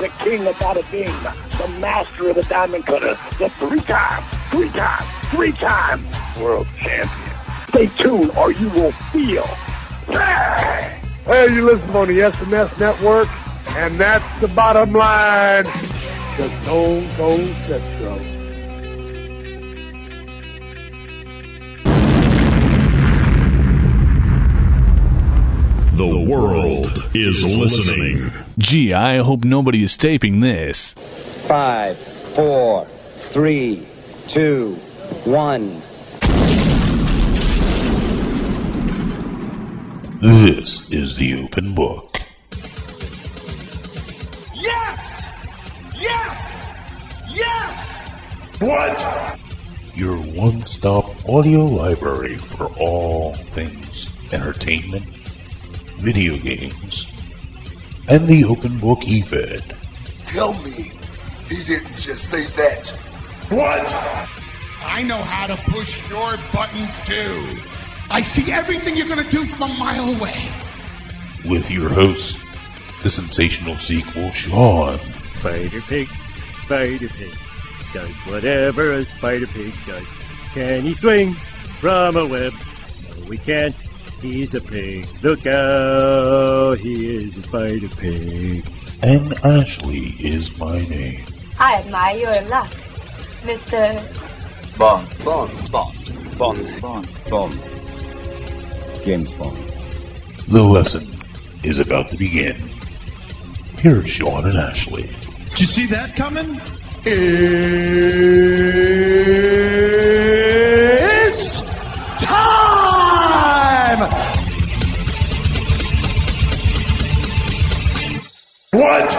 the king of bada bing, the master of the diamond cutter, the three-time, three-time, three-time world champion. Stay tuned or you will feel. Hey, Hey, you listen on the SNS network, and that's the bottom line. The Stone Cold Central. The world is listening. Gee, I hope nobody is taping this. Five, four, three, two, one. This is the open book. Yes! Yes! Yes! What? Your one stop audio library for all things entertainment, video games, and the open book eFed. Tell me he didn't just say that. What? I know how to push your buttons too. I see everything you're gonna do from a mile away. With your host, the sensational sequel, Sean. Spider Pig, Spider Pig, does whatever a Spider Pig does. Can he swing from a web? No, he can't. He's a pig. Look out, he is a Spider Pig. And Ashley is my name. I admire your luck, Mr. Bond. Bond. Bond. Bond. Bond. Bond. James Bond. The lesson is about to begin. Here's Sean and Ashley. Did you see that coming? It's What?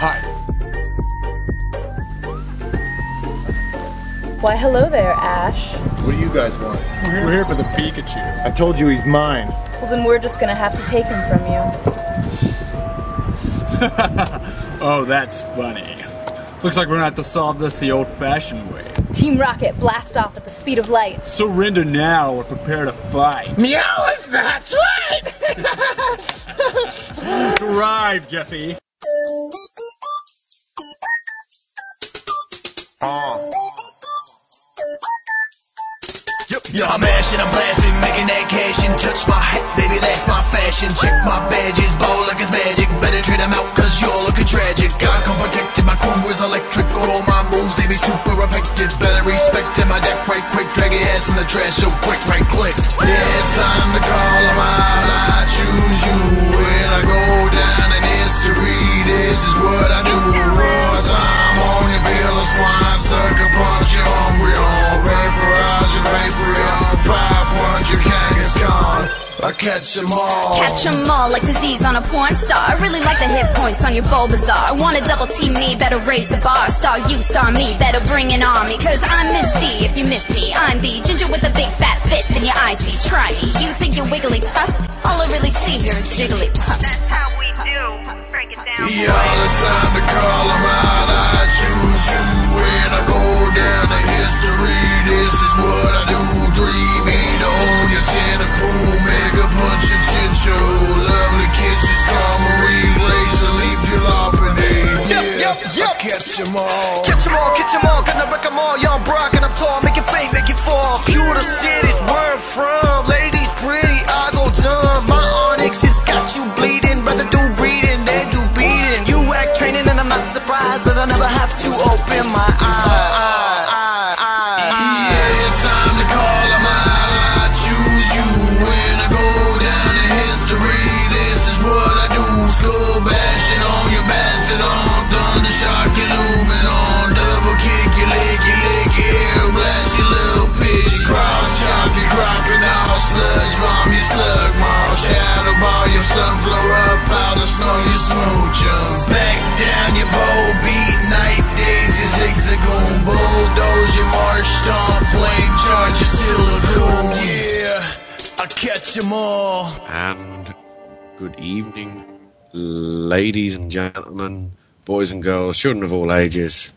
Hi. Why, hello there, Ash. What do you guys want? We're here for the Pikachu. I told you he's mine. Well, then we're just gonna have to take him from you. Oh, that's funny. Looks like we're gonna have to solve this the old fashioned way. Team Rocket, blast off at the speed of light. Surrender now or prepare to fight. Meow, that's right! Drive, Jesse. Ah. Yeah, I'm mashing, I'm blasting, making that cash and touch my hat, baby, that's my fashion. Check my badges, ball like it's magic. Better trade them out, cause you're looking tragic. I come protected, my crew is electric. All my moves, they be super effective. Better respect in my deck right quick. Drag your ass in the trash so quick, right click. Yeah, it's time to call them out. I choose you. When I go down in history, this is what I do. Raw time on your of swine. Sucker punch, you hungry on. Vaporize your vapor on. Five punch, your king is gone. I catch them all. Catch 'em all like disease on a porn star. I really like the hit points on your Bulbasaur. Wanna double team me, better raise the bar. Star you, star me, better bring an army. Cause I'm Misty, if you miss me. I'm the ginger with the big fat fist in your eye. See, try me. You think you're wiggly tough? All I really see here is jiggly puff. That's how we do. Break it down. Yeah, it's time to call them out. I choose you when I go down to history. This is what I do. Dream eat on your tentacle. Mega punch your chin show. Lovely kisses, Marie Laser leave your loppany. Yep, yep, yep. I catch them all. Catch 'em all, catch 'em all, gonna wreck 'em all. Young Brock and I'm tall, make it faint, make it fall. Pewter cities, where I'm surprised that I never have to open my eyes. And good evening, ladies and gentlemen, boys and girls, children of all ages.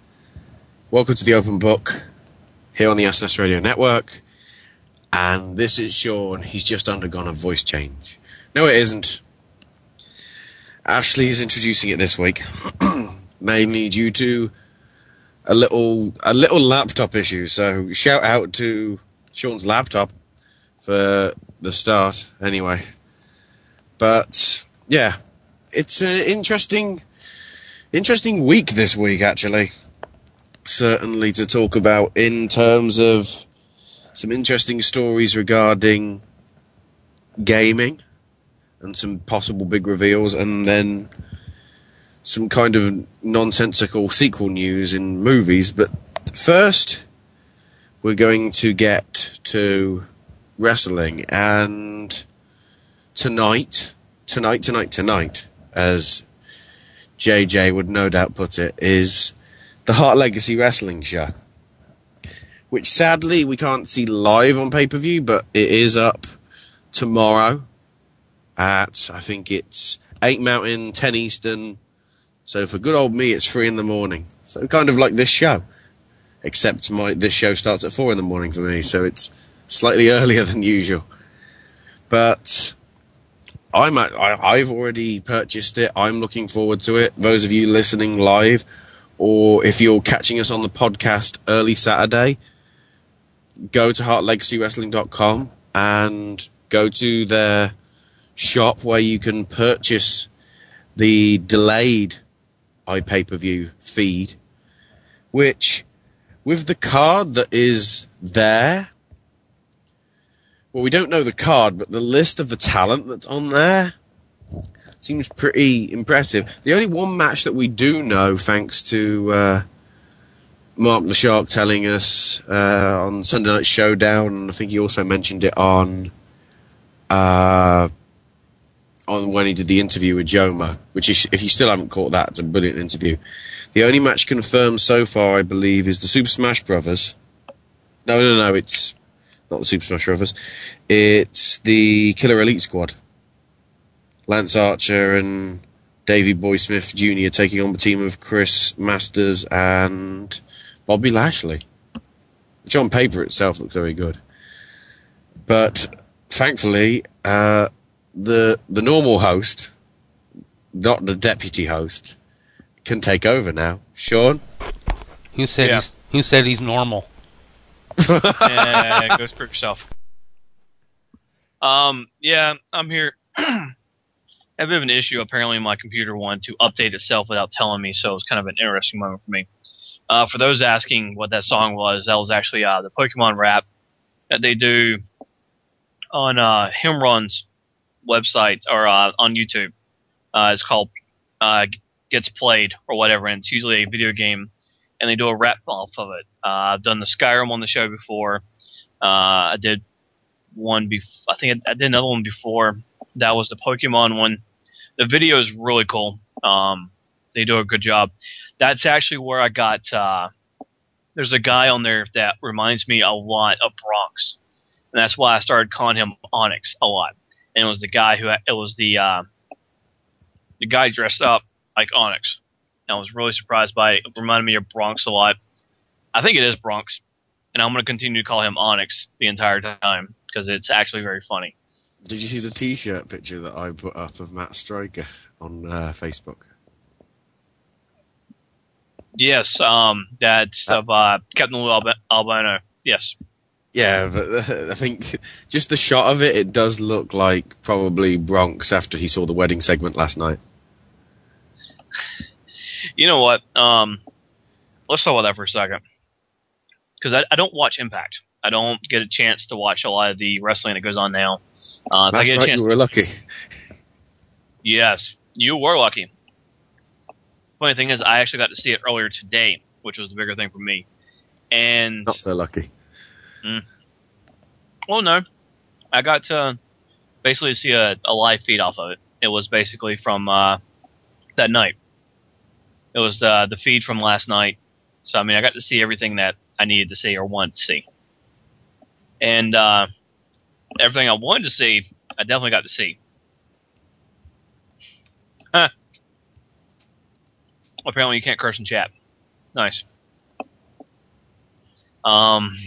Welcome to the Open Book here on the SNS Radio Network. And this is Sean. He's just undergone a voice change. No, it isn't. Ashley is introducing it this week, mainly due to a little a little laptop issue. So shout out to Sean's laptop for the start, anyway. But yeah, it's an interesting interesting week this week actually. Certainly to talk about in terms of some interesting stories regarding gaming and some possible big reveals, and then some kind of nonsensical sequel news in movies. But first, we're going to get to wrestling, and tonight, tonight, tonight, tonight, as JJ would no doubt put it, is the Hart Legacy Wrestling Show. Which sadly we can't see live on pay per view, but it is up tomorrow at I think it's eight Mountain, ten Eastern. So for good old me, it's three in the morning. So kind of like this show, except my this show starts at four in the morning for me, so it's slightly earlier than usual. But I'm at, I, I've already purchased it. I'm looking forward to it. Those of you listening live, or if you're catching us on the podcast early Saturday, go to hartlegacywrestling.com and go to their shop where you can purchase the delayed iPay per view feed, which with the card that is there, well, we don't know the card, but the list of the talent that's on there seems pretty impressive. The only one match that we do know, thanks to uh, Mark the Shark telling us uh, on Sunday Night Showdown, and I think he also mentioned it on uh, on when he did the interview with Joma, which is, if you still haven't caught that, it's a brilliant interview. The only match confirmed so far, I believe, is the Super Smash Brothers. No, no, no, it's not the Super Smash Brothers. It's the Killer Elite Squad. Lance Archer and Davey Boy Smith Jr. taking on the team of Chris Masters and Bobby Lashley, which on paper itself looks very good. But thankfully, uh, the the normal host, not the deputy host, can take over now. Sean, Who said Yeah. he's Who said he's normal? yeah, go screw yourself. Um, yeah, I'm here. I have an issue. Apparently, my computer wanted to update itself without telling me, so it was kind of an interesting moment for me. Uh, for those asking what that song was, that was actually uh, the Pokemon rap that they do on uh, Himron's website or uh, on YouTube. Uh, it's called uh, Gets Played or whatever, and it's usually a video game, and they do a rap off of it. Uh, I've done the Skyrim on the show before. Uh, I did one before. I think I, I did another one before. That was the Pokemon one. The video is really cool. Um, they do a good job. That's actually where I got. Uh, there's a guy on there that reminds me a lot of Bronx, and that's why I started calling him Onyx a lot. And it was the guy who it was the uh, the guy dressed up like Onyx. And I was really surprised by it. It reminded me of Bronx a lot. I think it is Bronx, and I'm going to continue to call him Onyx the entire time because it's actually very funny. did you see the T-shirt picture that I put up of Matt Striker on uh, Facebook? Yes, um, that's of uh, Captain Lou Alba- Albano. Yes. Yeah, but I think just the shot of it, it does look like probably Bronx after he saw the wedding segment last night. You know what? Um, let's talk about that for a second. Because I, I don't watch Impact. I don't get a chance to watch a lot of the wrestling that goes on now. Uh, Last get a night chance, you were lucky. yes, you were lucky. Funny thing is, I actually got to see it earlier today, which was the bigger thing for me. And Not so lucky. Mm. Well, no, I got to basically see a, a live feed off of it. It was basically from uh, that night. It was the the feed from last night, so I mean I got to see everything that I needed to see or wanted to see, and uh, everything I wanted to see, I definitely got to see. Huh. Apparently, you can't curse in chat. Nice. Um,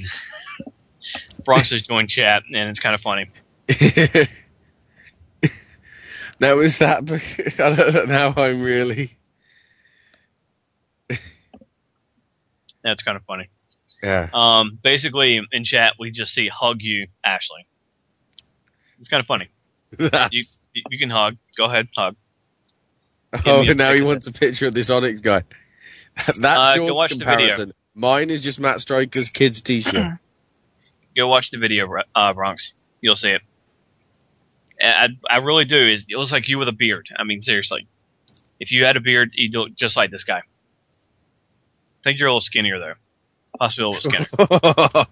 Bronx has joined chat, and it's kind of funny. Now is that? I don't know. Now I'm really. That's kind of funny. Yeah. Um, basically, in chat, we just see hug you, Ashley. It's kind of funny. You, you can hug. Go ahead, hug. Oh, me now he wants a picture of this Onyx guy. that Uh, short watch the video. comparison. Mine is just Matt Striker's kids T-shirt. Go watch the video, uh, Bronx. You'll see it. I, I really do. It it looks like you with a beard. I mean, seriously. If you had a beard, you'd look just like this guy. I think you're a little skinnier, though. Possibly a little skinnier.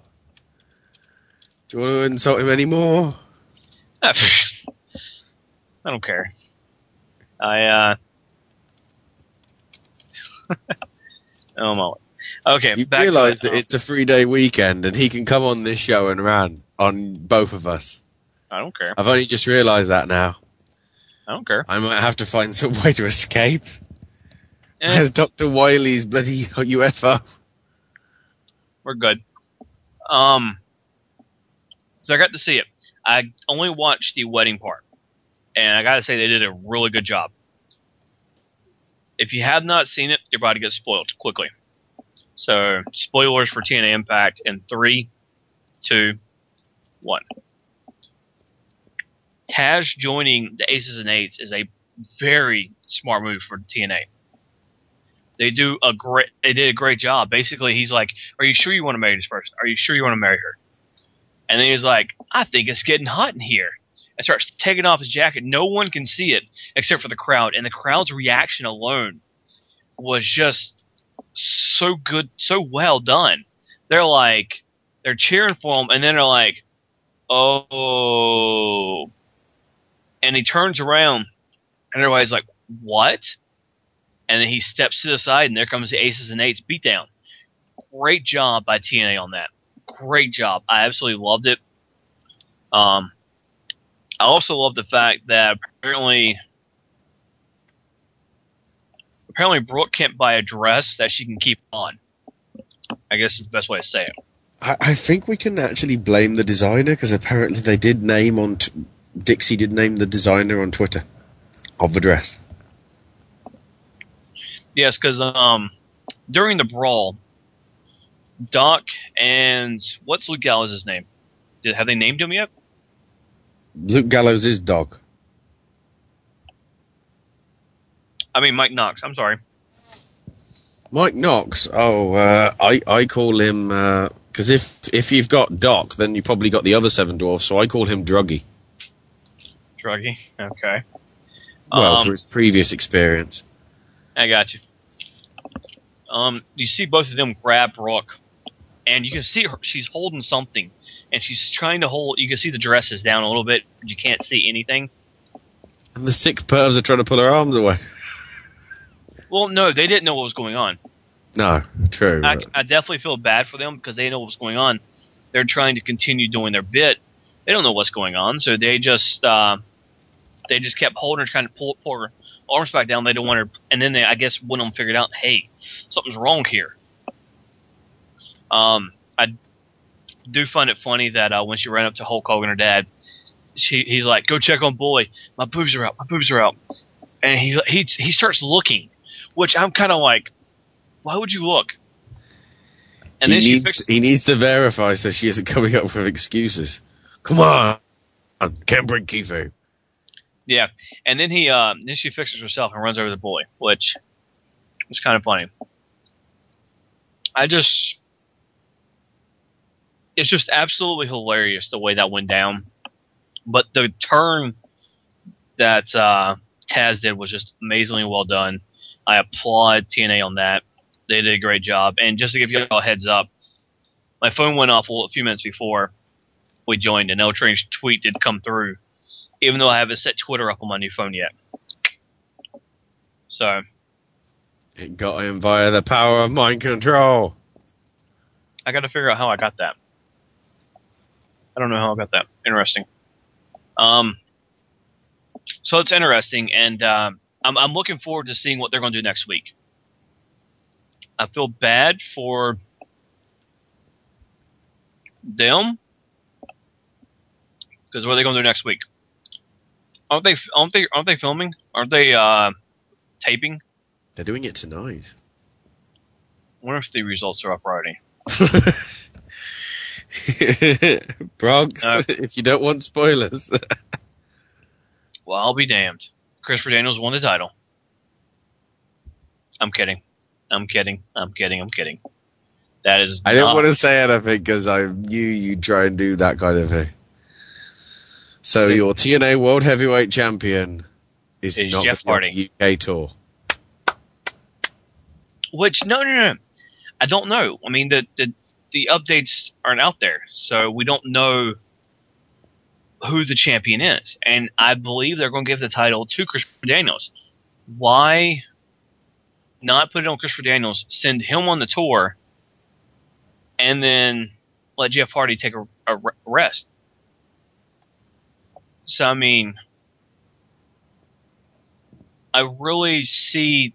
Do you want to insult him anymore? I don't care. I, uh. oh, my. Okay, You it. that it's a three-day weekend, and he can come on this show and rant on both of us. I don't care. I've only just realised that now. I don't care. I might have to find some way to escape. Eh. As Doctor Wily's bloody UFO. We're good. Um, so I got to see it. I only watched the wedding part, and I got to say they did a really good job. If you have not seen it, you're about to get spoiled quickly. So, spoilers for TNA Impact in three, two, one. Taz joining the Aces and Eights is a very smart move for TNA. They do a great. They did a great job. Basically, he's like, "Are you sure you want to marry this person? Are you sure you want to marry her?" And then he's like, "I think it's getting hot in here." And starts taking off his jacket. No one can see it except for the crowd, and the crowd's reaction alone was just so good, so well done. They're like, they're cheering for him, and then they're like, "Oh!" And he turns around, and everybody's like, "What?" And then he steps to the side, and there comes the aces and eights beatdown. Great job by TNA on that. Great job. I absolutely loved it. Um, I also love the fact that apparently, apparently Brooke can't buy a dress that she can keep on. I guess is the best way to say it. I, I think we can actually blame the designer because apparently they did name on t- Dixie did name the designer on Twitter of the dress. Yes, because um, during the brawl, Doc and what's Luke Gallows' name? Did have they named him yet? Luke Gallows is Doc. I mean Mike Knox. I'm sorry. Mike Knox. Oh, uh, I I call him because if if you've got Doc, then you probably got the other seven dwarfs. So I call him Druggy. Druggy. Okay. Well, Um, for his previous experience. I got you. Um, you see both of them grab Brooke, and you can see her. She's holding something, and she's trying to hold. You can see the dress is down a little bit, but you can't see anything. And the sick pervs are trying to pull her arms away. Well, no, they didn't know what was going on. No, true. I, I definitely feel bad for them because they know what's going on. They're trying to continue doing their bit. They don't know what's going on, so they just uh, they just kept holding her, trying to pull, pull her arms back down. They don't want her, and then they, I guess, one of them figured out, hey, something's wrong here. Um, I do find it funny that uh, when she ran up to Hulk Hogan, her dad, she, he's like, "Go check on Bully. My boobs are out. My boobs are out." And he he he starts looking, which I'm kind of like, why would you look? And he then she needs fixed, he needs to verify so she isn't coming up with excuses. Come on, can't bring Kifu. Yeah, and then he uh, then she fixes herself and runs over the bully, which was kind of funny. I just, it's just absolutely hilarious the way that went down. But the turn that uh, Taz did was just amazingly well done. I applaud TNA on that. They did a great job. And just to give you all a heads up, my phone went off a few minutes before we joined, and L Train's tweet did come through, even though I haven't set Twitter up on my new phone yet. So It got him via the power of mind control. I got to figure out how I got that. I don't know how I got that. Interesting. Um, so it's interesting, and um, I'm I'm looking forward to seeing what they're going to do next week. I feel bad for them because what are they going to do next week? Aren't they? Aren't they? Aren't they filming? Aren't they uh, taping? They're doing it tonight. I wonder if the results are up already. Bronx, Uh, if you don't want spoilers. Well, I'll be damned. Christopher Daniels won the title. I'm kidding. I'm kidding. I'm kidding. I'm kidding. That is. I didn't want to say anything because I knew you'd try and do that kind of thing. So your TNA World Heavyweight Champion is Is not Jeff be UK tour. Which no, no, no. I don't know. I mean, the the the updates aren't out there, so we don't know who the champion is. And I believe they're going to give the title to Christopher Daniels. Why not put it on Christopher Daniels? Send him on the tour, and then let Jeff Hardy take a, a rest. So I mean, I really see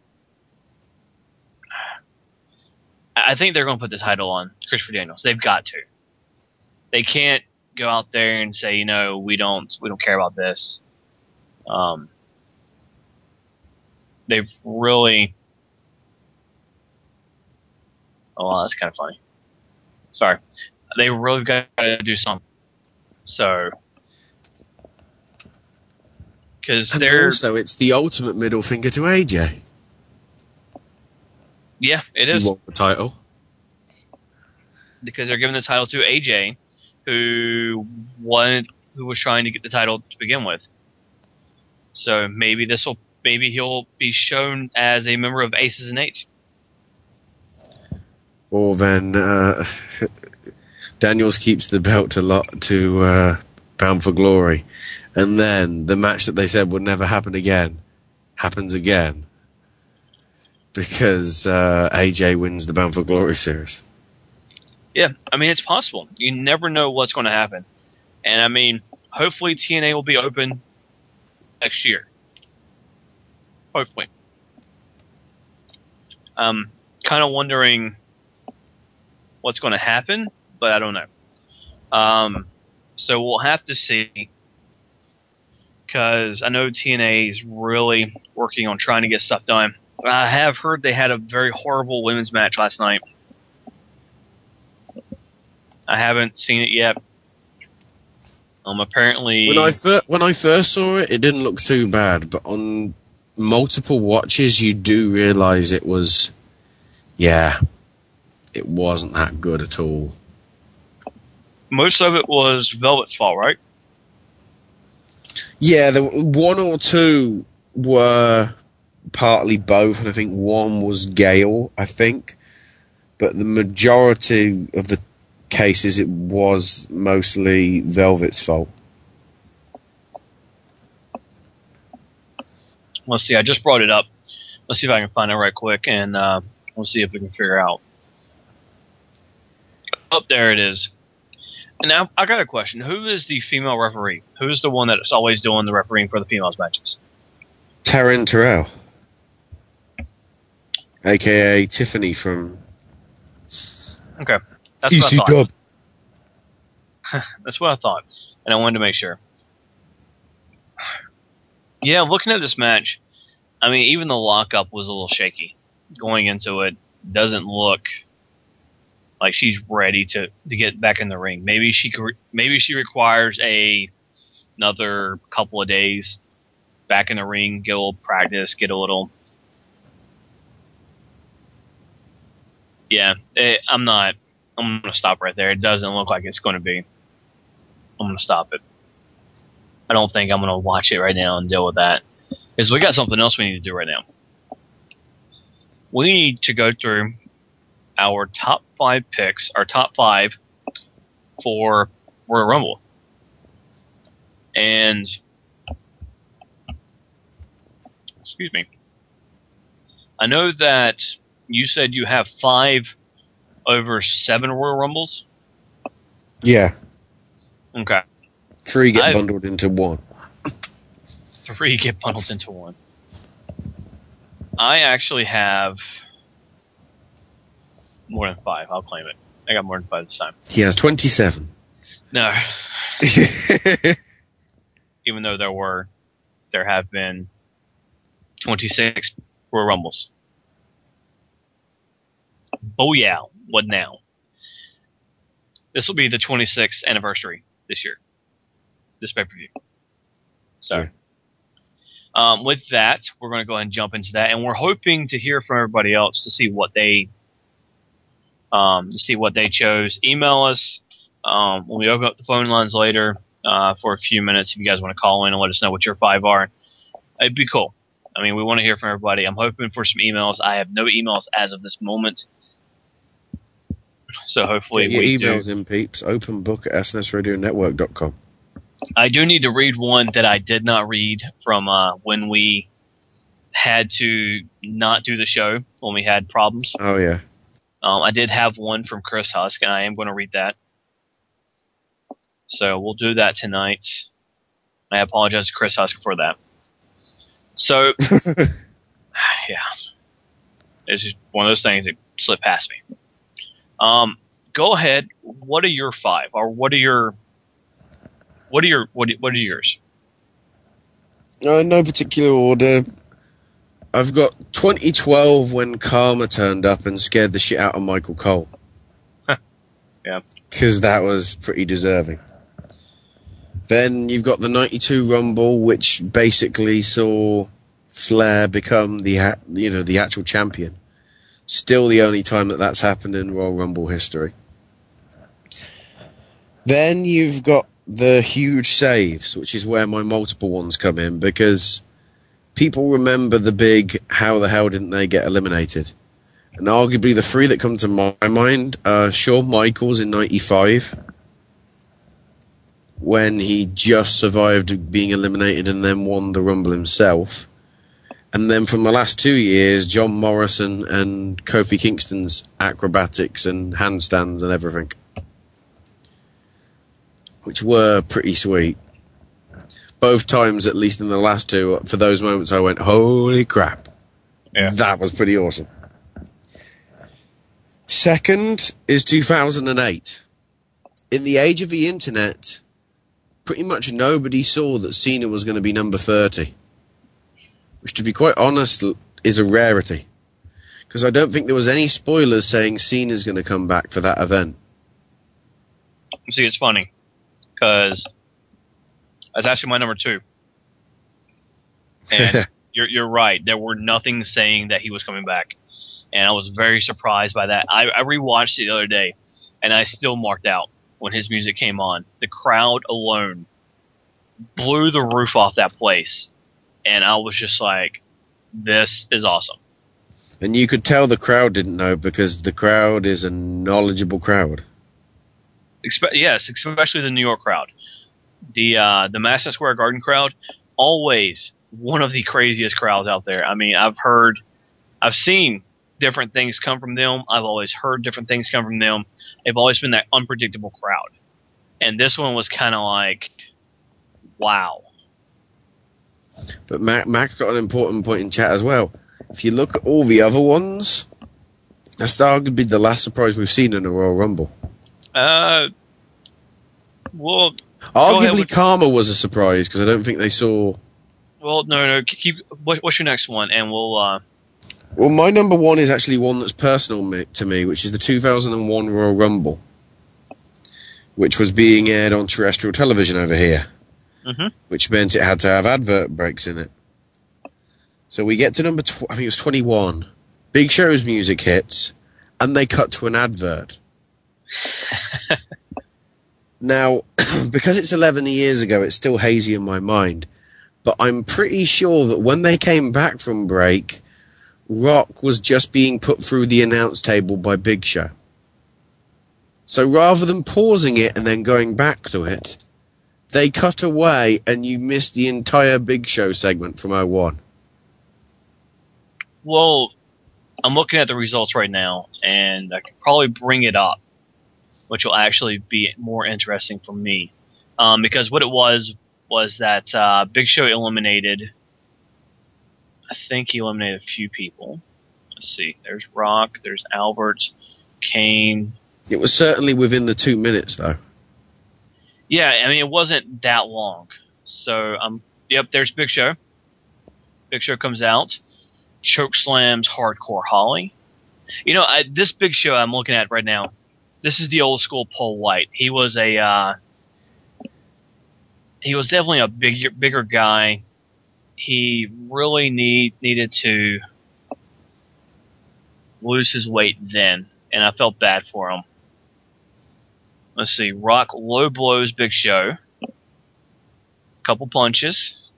I think they're going to put the title on Christopher Daniels. They've got to. They can't go out there and say, you know, we don't we don't care about this. Um, they've really. Oh, well, that's kind of funny. Sorry, they really got to do something. So, because they're also, it's the ultimate middle finger to AJ. yeah, it if is. The title. because they're giving the title to AJ, who wanted, who was trying to get the title to begin with. So maybe this will, maybe he'll be shown as a member of Aces and Eights. Or then uh, Daniels keeps the belt to lot to uh, Bound for Glory, and then the match that they said would never happen again happens again because uh, AJ wins the Bound for Glory series. Yeah, I mean it's possible. You never know what's going to happen, and I mean hopefully TNA will be open next year. Hopefully. Um, kind of wondering what's going to happen, but I don't know. Um, so we'll have to see. Because I know TNA is really working on trying to get stuff done. I have heard they had a very horrible women's match last night. I haven't seen it yet. Um, apparently, When I fir- when I first saw it, it didn't look too bad, but on multiple watches, you do realize it was, yeah, it wasn't that good at all. most of it was Velvet's fault, right? Yeah, the one or two were partly both, and I think one was Gail, I think, but the majority of the cases it was mostly Velvet's fault. Let's see. I just brought it up. Let's see if I can find it right quick, and uh, we'll see if we can figure out. Oh, there it is. And now I got a question: Who is the female referee? Who is the one that's always doing the refereeing for the females matches? Taryn Terrell, aka Tiffany from Okay, that's what I thought. EC That's what I thought, and I wanted to make sure. Yeah, looking at this match, I mean, even the lockup was a little shaky going into it. Doesn't look like she's ready to to get back in the ring. Maybe she maybe she requires a another couple of days back in the ring, get a little practice, get a little. Yeah, eh, I'm not. I'm gonna stop right there. It doesn't look like it's going to be. I'm gonna stop it. I don't think I'm gonna watch it right now and deal with that because we got something else we need to do right now. We need to go through our top five picks, our top five for Royal Rumble, and excuse me, I know that you said you have five over seven Royal Rumbles. Yeah, Okay, three get I've- bundled into one. three get bundled into one. I actually have more than five. I'll claim it. I got more than five this time. He has 27. No, even though there were, there have been twenty six Royal Rumbles. Oh yeah, what now? This will be the 26th anniversary this year. This pay per view. So, um, with that, we're going to go ahead and jump into that, and we're hoping to hear from everybody else to see what they, um, to see what they chose. Email us um, when we open up the phone lines later uh, for a few minutes. If you guys want to call in and let us know what your five are, it'd be cool. I mean, we want to hear from everybody. I'm hoping for some emails. I have no emails as of this moment. So hopefully Get your we do. emails in, peeps. Open book at snsradionetwork.com. I do need to read one that I did not read from uh, when we had to not do the show when we had problems. Oh, yeah. Um, I did have one from Chris Husk, and I am going to read that. So we'll do that tonight. I apologize to Chris Husk for that. So, yeah, it's just one of those things that slipped past me. Um, go ahead. What are your five, or what are your, what are your, what are, what are yours? Uh, no particular order. I've got 2012 when Kharma turned up and scared the shit out of Michael Cole. Yeah. Because that was pretty deserving. Then you've got the 92 Rumble, which basically saw Flair become the, you know, the actual champion. Still the only time that that's happened in Royal Rumble history. Then you've got the huge saves, which is where my multiple ones come in because people remember the big how the hell didn't they get eliminated? And arguably the three that come to my mind are Shawn Michaels in 95 when he just survived being eliminated and then won the Rumble himself. And then from the last two years, John Morrison and Kofi Kingston's acrobatics and handstands and everything. Which were pretty sweet. Both times, at least in the last two, for those moments I went, holy crap. Yeah. That was pretty awesome. Second is 2008. In the age of the internet, pretty much nobody saw that Cena was going to be number 30. Which, to be quite honest, is a rarity. Because I don't think there was any spoilers saying Cena's going to come back for that event. See, it's funny because that's actually my number two. And you're you're right. There were nothing saying that he was coming back, and I was very surprised by that. I, I rewatched it the other day, and I still marked out when his music came on. The crowd alone blew the roof off that place, and I was just like, "This is awesome." And you could tell the crowd didn't know because the crowd is a knowledgeable crowd. Expe- yes, especially the New York crowd, the uh, the Madison Square Garden crowd, always one of the craziest crowds out there. I mean, I've heard, I've seen different things come from them. I've always heard different things come from them. They've always been that unpredictable crowd, and this one was kind of like, wow. But Mac, Mac got an important point in chat as well. If you look at all the other ones, that's arguably the last surprise we've seen in a Royal Rumble. Uh, well, Arguably, Kharma was a surprise because I don't think they saw. well, no, no. Keep. What, what's your next one? And we'll. Uh, Well, my number one is actually one that's personal to me, which is the 2001 Royal Rumble, which was being aired on terrestrial television over here, mhm. which meant it had to have advert breaks in it. So we get to number, tw- I think it was 21. Big Show's music hits, and they cut to an advert. now, because it's 11 years ago, it's still hazy in my mind, but I'm pretty sure that when they came back from break, Rock was just being put through the announce table by Big Show. So rather than pausing it and then going back to it, they cut away and you missed the entire Big Show segment from 01. well, I'm looking at the results right now, and I could probably bring it up, which will actually be more interesting for me. Um, because what it was was that uh, Big Show eliminated. I think he eliminated a few people. Let's see. There's Rock. There's Albert, Kane. It was certainly within the two minutes, though. Yeah, I mean it wasn't that long. So um, yep. There's Big Show. Big Show comes out, choke slams Hardcore Holly. You know, I, this Big Show I'm looking at right now. This is the old school Paul White. He was a uh, he was definitely a bigger bigger guy. He really need needed to lose his weight then, and I felt bad for him. Let's see, Rock low blows Big Show, couple punches,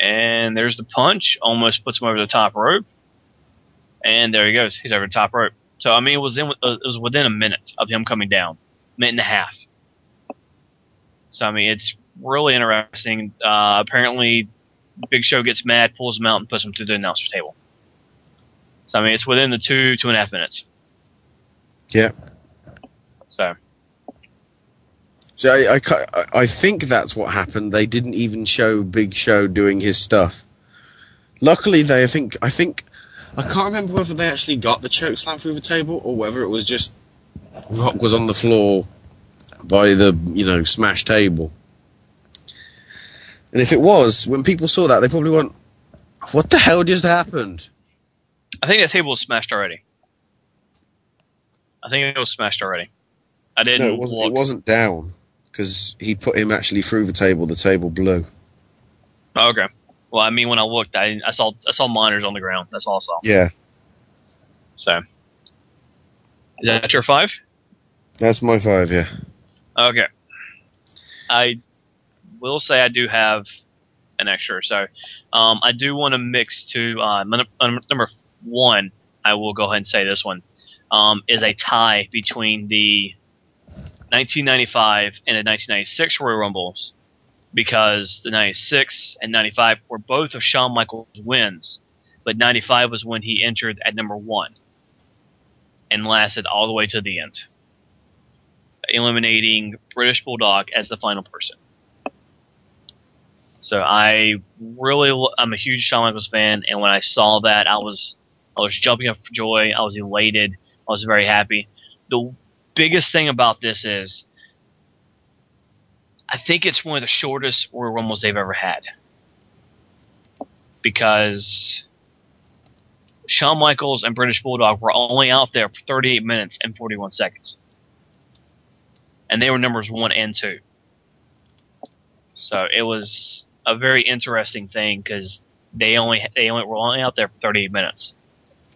and there's the punch. Almost puts him over the top rope, and there he goes. He's over the top rope. So I mean, it was in, it was within a minute of him coming down, minute and a half. So I mean, it's really interesting. Uh, apparently, Big Show gets mad, pulls him out, and puts him through the announcer table. So I mean, it's within the two two and a half minutes. Yeah. So So I, I, I think that's what happened. They didn't even show Big Show doing his stuff. Luckily, they I think I think I can't remember whether they actually got the choke slam through the table or whether it was just Rock was on the floor by the you know smashed table. And if it was, when people saw that, they probably went, "What the hell just happened?" I think that table was smashed already. I think it was smashed already. I didn't. No, it wasn't. It wasn't down because he put him actually through the table. The table blew. Oh, okay. Well, I mean, when I looked, I, I saw I saw monitors on the ground. That's all I saw. Yeah, So, is that your five? that's my five. Yeah. Okay. I will say I do have an extra. So, um, I do want to mix to uh, number one. I will go ahead and say this one um, is a tie between the 1995 and the 1996 Royal Rumbles because the 96 and 95 were both of Shawn Michaels' wins, but 95 was when he entered at number one and lasted all the way to the end, eliminating British Bulldog as the final person. So I really, I'm a huge Shawn Michaels fan, and when I saw that, I was, I was jumping up for joy. I was elated. I was very happy. The biggest thing about this is, I think it's one of the shortest Royal Rumbles they've ever had, because Shawn Michaels and British Bulldog were only out there for 38 minutes and 41 seconds, and they were numbers one and two. So it was a very interesting thing because they only they only were only out there for 38 minutes.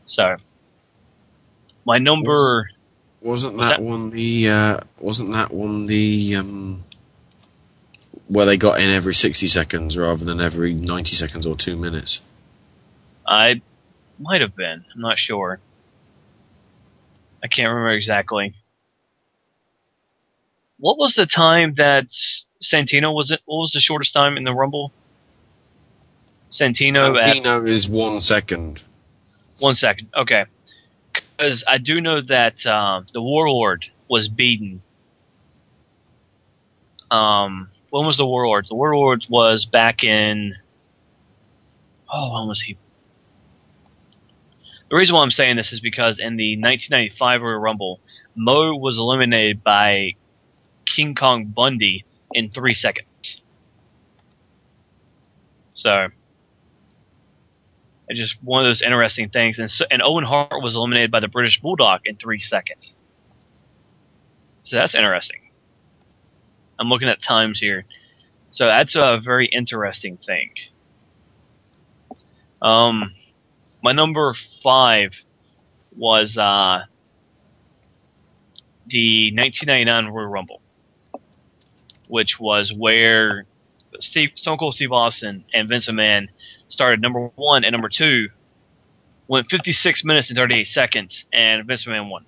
So my number Wasn't that, that? one the? Uh, wasn't that one the? Um, where they got in every sixty seconds rather than every ninety seconds or two minutes. I might have been. I'm not sure. I can't remember exactly. What was the time that Santino was it? What was the shortest time in the Rumble? Santino, at Santino is one second. one second. Okay, because I do know that um, the Warlord was beaten. Um, when was the Warlord? The Warlord was back in. Oh, when was he? The reason why I'm saying this is because in the 1995 Royal Rumble, Mo was eliminated by King Kong Bundy in three seconds. So, it's just one of those interesting things. And, so, and Owen Hart was eliminated by the British Bulldog in three seconds. So that's interesting. I'm looking at times here. So that's a very interesting thing. Um, my number five was uh, the 1999 Royal Rumble, which was where Steve Stone Cold Steve Austin and Vince McMahon started number one and number two, went 56 minutes and 38 seconds, and Vince McMahon won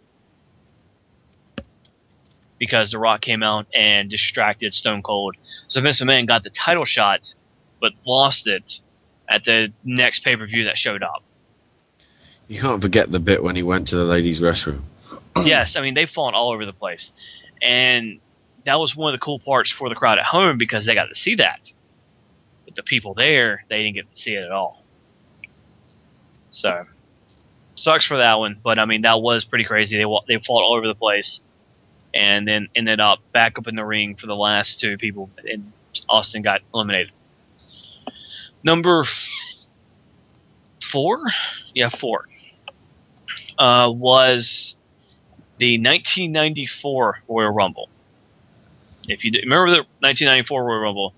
because The Rock came out and distracted Stone Cold. So Vince McMahon got the title shot, but lost it at the next pay per view that showed up. You can't forget the bit when he went to the ladies' restroom. yes, I mean they've fallen all over the place, and that was one of the cool parts for the crowd at home because they got to see that. But the people there, they didn't get to see it at all. So sucks for that one, but I mean that was pretty crazy. They they fought all over the place, and then ended up back up in the ring for the last two people, and Austin got eliminated. Number four, yeah, four, uh, was the 1994 Royal Rumble. If you remember the 1994 Royal Rumble,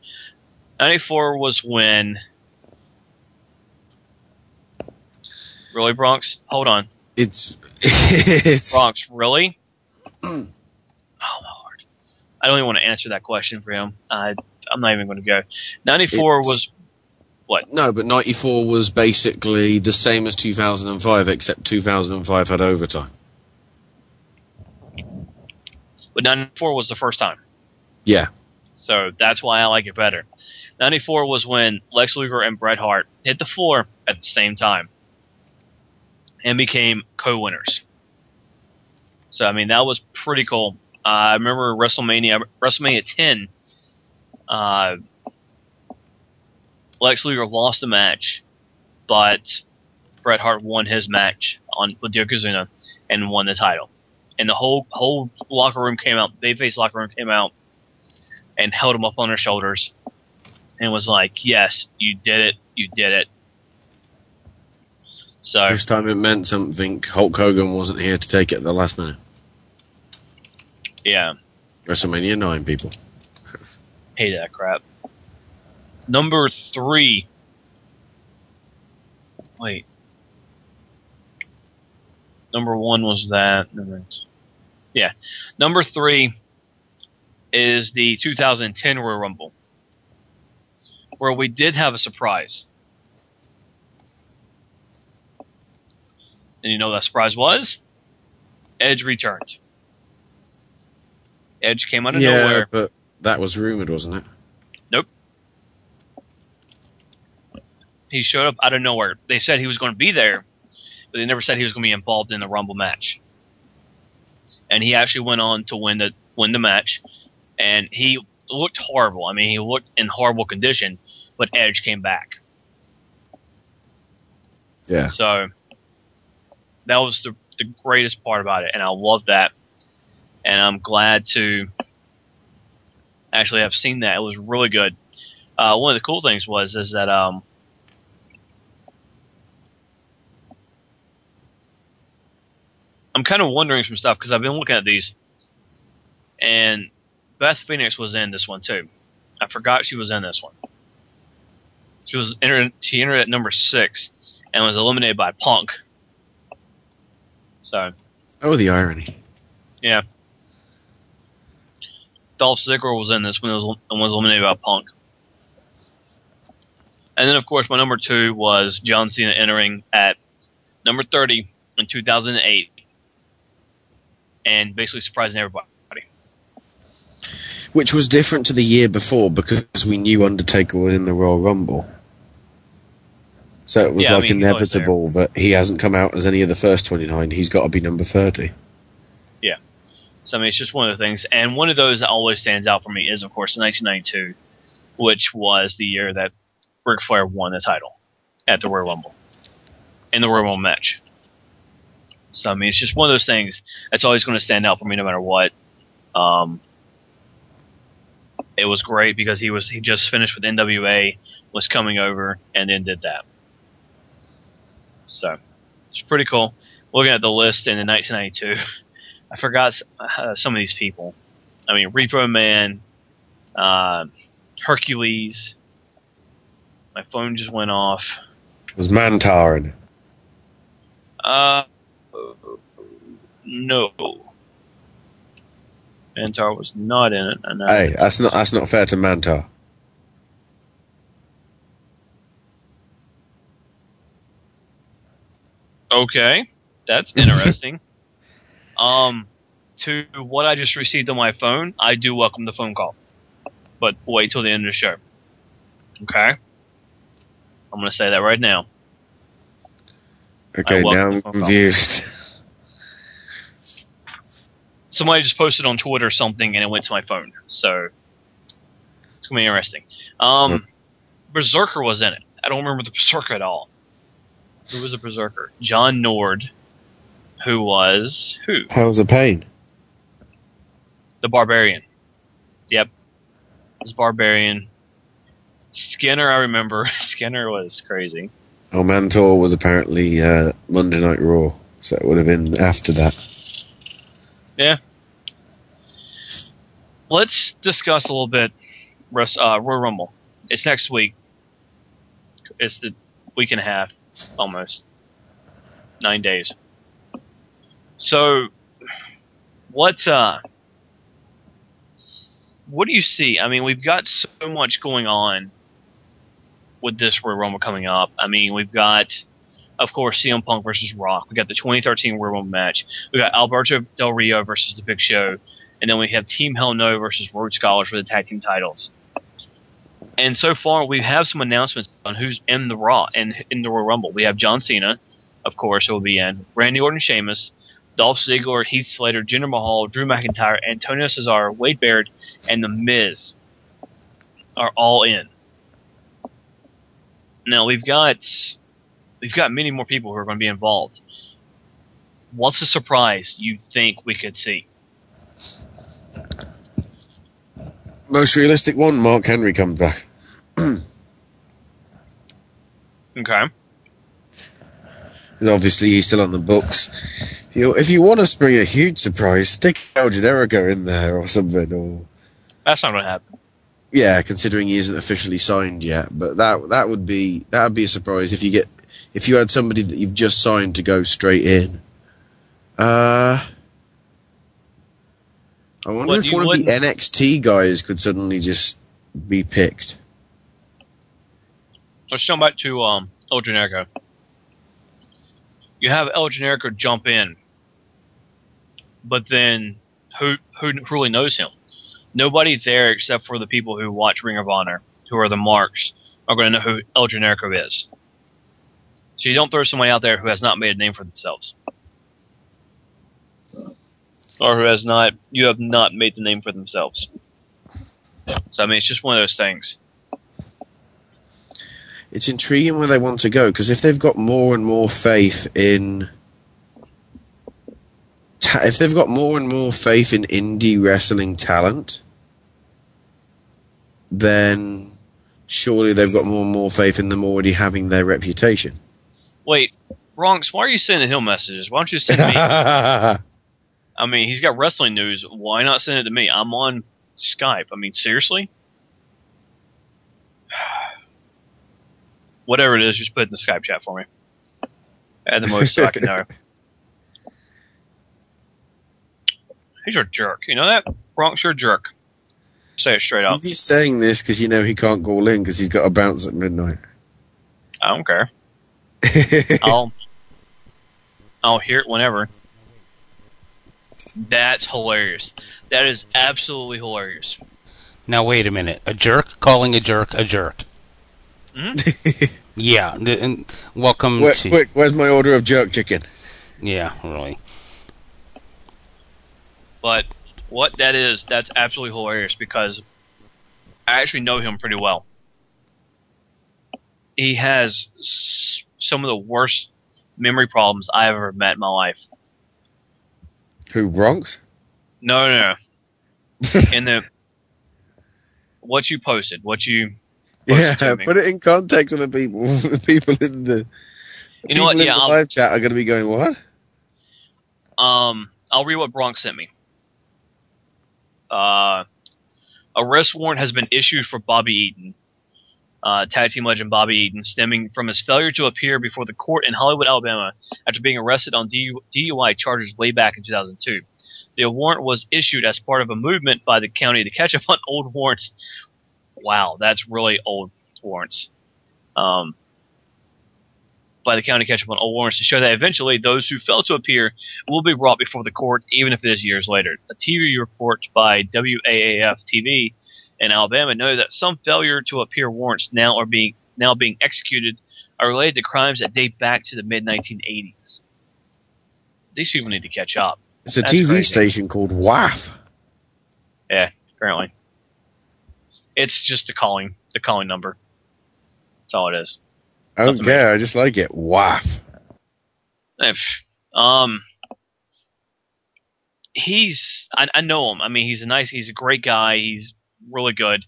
94 was when. Really, Bronx? Hold on. It's it's Bronx, really? I don't even want to answer that question for him. I I'm not even going to go. 94 It's- was what? No, but 94 was basically the same as 2005, except 2005 had overtime. But 94 was the first time. Yeah. So that's why I like it better. 94 was when Lex Luger and Bret Hart hit the floor at the same time and became co-winners. So I mean that was pretty cool. Uh, I remember WrestleMania WrestleMania 10. Uh, Lex Luger lost the match, but Bret Hart won his match on with Yokozuna and won the title. And the whole whole locker room came out. babyface locker room came out and held him up on their shoulders and was like, "Yes, you did it. You did it." So This time it meant something. Hulk Hogan wasn't here to take it at the last minute. Yeah, WrestleMania 9, people. hate that crap. Number three. Wait. Number one was that. Yeah. Number three is the 2010 Royal Rumble, where we did have a surprise. And you know what that surprise was? Edge returned. Edge came out of yeah, nowhere. but that was rumored, wasn't it? Nope. He showed up out of nowhere. They said he was going to be there, but they never said he was going to be involved in the Rumble match. And he actually went on to win the win the match, and he looked horrible. I mean, he looked in horrible condition, but Edge came back. Yeah. So that was the the greatest part about it, and I love that. And I'm glad to actually have seen that. It was really good. Uh, one of the cool things was is that um, I'm kind of wondering some stuff because I've been looking at these, and Beth Phoenix was in this one too. I forgot she was in this one. She was entered. She entered at number six and was eliminated by Punk. So Oh, the irony. yeah. Dolph Ziggler was in this when it was and was eliminated by Punk. And then, of course, my number two was John Cena entering at number 30 in 2008 and basically surprising everybody. Which was different to the year before because we knew Undertaker was in the Royal Rumble. So it was Yeah, I like mean, inevitable that he hasn't come out as any of the first 29. He's got to be number 30. So, I mean, it's just one of the things. And one of those that always stands out for me is, of course, 1992, which was the year that Ric Flair won the title at the Royal Rumble in the Royal Rumble match. So, I mean, it's just one of those things that's always going to stand out for me no matter what. Um, it was great because he was he just finished with NWA, was coming over, and then did that. So, it's pretty cool. Looking at the list in the 1992, I forgot uh, some of these people. I mean, Repo Man, uh, Hercules. My phone just went off. It was Mantarin. Uh, no. Mantaur was not in it. Hey, that's not that's not fair to Mantaur. Okay, that's interesting. um, to what I just received on my phone, I do welcome the phone call, but wait till the end of the show. Okay, I'm going to say that right now. Okay, now I'm confused. Somebody just posted on Twitter something and it went to my phone. So it's gonna be interesting. Um, Berserker was in it. I don't remember the Berserker at all. Who was the Berserker? John Nord, who was who? How's the pain? The Barbarian. Yep, was Barbarian. Skinner, I remember. Skinner was crazy. Oh, Mantaur was apparently uh, Monday Night Raw, so it would have been after that. Yeah. Let's discuss a little bit uh, Royal Rumble. It's next week. It's the week and a half, almost. Nine days. So, what, uh, what do you see? I mean, we've got so much going on with this Royal Rumble coming up. I mean, we've got, of course, CM Punk versus Rock. We got the 2013 Royal Rumble match. We got Alberto Del Rio versus The Big Show, and then we have Team Hell No versus Rhodes Scholars for the tag team titles. And so far, we have some announcements on who's in the Raw and in the Royal Rumble. We have John Cena, of course, who will be in. Randy Orton, Sheamus, Dolph Ziggler, Heath Slater, Jinder Mahal, Drew McIntyre, Antonio Cesaro, Wade Barrett, and The Miz are all in. Now we've got we've got many more people who are going to be involved. What's a surprise you think we could see? Most realistic one, Mark Henry comes back. Okay. Because obviously he's still on the books. If you, if you want to spring a huge surprise, stick El Generico in there or something. Or That's not going to happen. yeah, considering he isn't officially signed yet, but that that would be that would be a surprise if you get if you had somebody that you've just signed to go straight in. Uh, I wonder What, if one of the NXT guys could suddenly just be picked. Let's jump back to um, El Generico. You have El Generico jump in, but then who who really knows him? Nobody there except for the people who watch Ring of Honor, who are the marks, are going to know who El Generico is. So you don't throw somebody out there who has not made a name for themselves, or who has not you have not made the name for themselves. So I mean, it's just one of those things. It's intriguing where they want to go because if they've got more and more faith in, ta- if they've got more and more faith in indie wrestling talent, then surely they've got more and more faith in them already having their reputation. Wait, Bronx, why are you sending him messages? Why don't you send me? I mean, he's got wrestling news. Why not send it to me? I'm on Skype. I mean, seriously? Whatever it is, just put it in the Skype chat for me. At the most, so I can know. He's a jerk. You know that? Bronx, you're a jerk. Say it straight up. He's saying this because you know he can't call in because he's got a bounce at midnight. I don't care. I'll I'll hear it whenever. That's hilarious. That is absolutely hilarious. Now wait a minute. A jerk calling a jerk a jerk. Mm-hmm. yeah. The, and welcome Where, to. quick, where's my order of jerk chicken? Yeah, really. But what that is, that's absolutely hilarious because I actually know him pretty well. He has some of the worst memory problems I've ever met in my life. Who Bronx? No, no, no. in the what you posted, what you Yeah, put it in context with the people. the people in the You know what? Yeah, the live chat are going to be going, "What?" Um, I'll read what Bronx sent me. Uh, arrest warrant has been issued for Bobby Eaton, uh, tag team legend Bobby Eaton, stemming from his failure to appear before the court in Hollywood, Alabama, after being arrested on DUI charges way back in 2002. The warrant was issued as part of a movement by the county to catch up on old warrants. Wow, that's really old warrants. Um, by the county catch up on old warrants to show that eventually those who fail to appear will be brought before the court, even if it is years later. A TV report by WAFF TV in Alabama noted that some failure to appear warrants now are being now being executed are related to crimes that date back to the mid 1980s. These people need to catch up. It's a That's TV crazy. station called WAFF. Yeah, apparently. It's just the calling, the calling number. That's all it is. I don't care. I just like it. Waff. Pff. Um, he's I, I know him. I mean, he's a nice, he's a great guy. He's really good,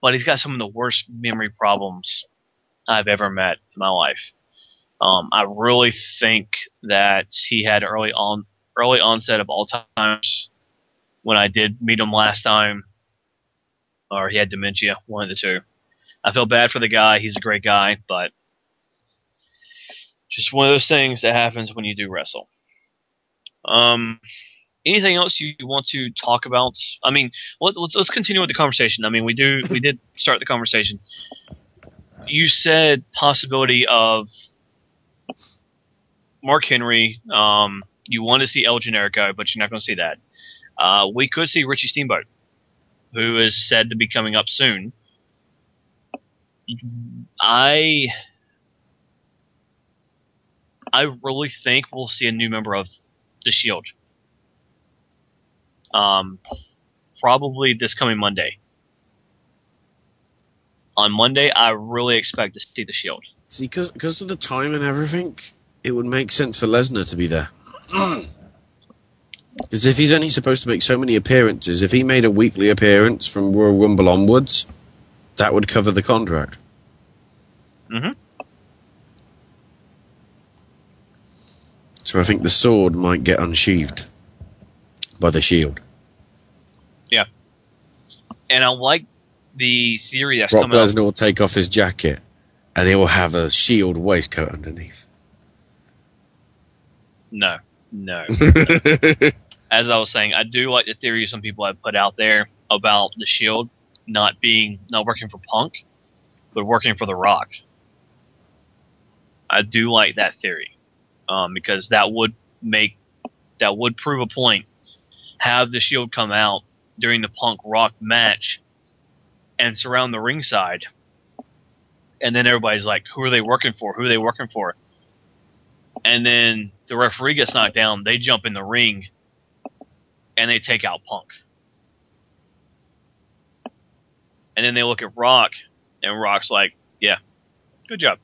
but he's got some of the worst memory problems I've ever met in my life. Um, I really think that he had early on early onset of Alzheimer's when I did meet him last time, or he had dementia, one of the two. I feel bad for the guy. He's a great guy, but just one of those things that happens when you do wrestle. Um, anything else you want to talk about? I mean, let, let's let's continue with the conversation. I mean, we do we did start the conversation. You said possibility of Mark Henry. Um, you want to see El Generico, but you're not going to see that. Uh, we could see Richie Steamboat, who is said to be coming up soon. I I really think we'll see a new member of the Shield. Um, probably this coming Monday. On Monday, I really expect to see the Shield. See, because of the time and everything, it would make sense for Lesnar to be there. Because if he's only supposed to make so many appearances, if he made a weekly appearance from Royal Rumble onwards, that would cover the contract. Mm-hmm. So I think the sword might get unsheathed by the shield. Yeah, and I like the theory that's Brock coming. Lesnar will take off his jacket, and he will have a shield waistcoat underneath. No, no. As I was saying, I do like the theory some people have put out there about the Shield not being not working for Punk, but working for The Rock. I do like that theory um, because that would make that would prove a point. Have the Shield come out during the Punk Rock match and surround the ringside, and then everybody's like, "Who are they working for? Who are they working for?" And then the referee gets knocked down. They jump in the ring and they take out Punk. And then they look at Rock, and Rock's like, "Yeah, good job."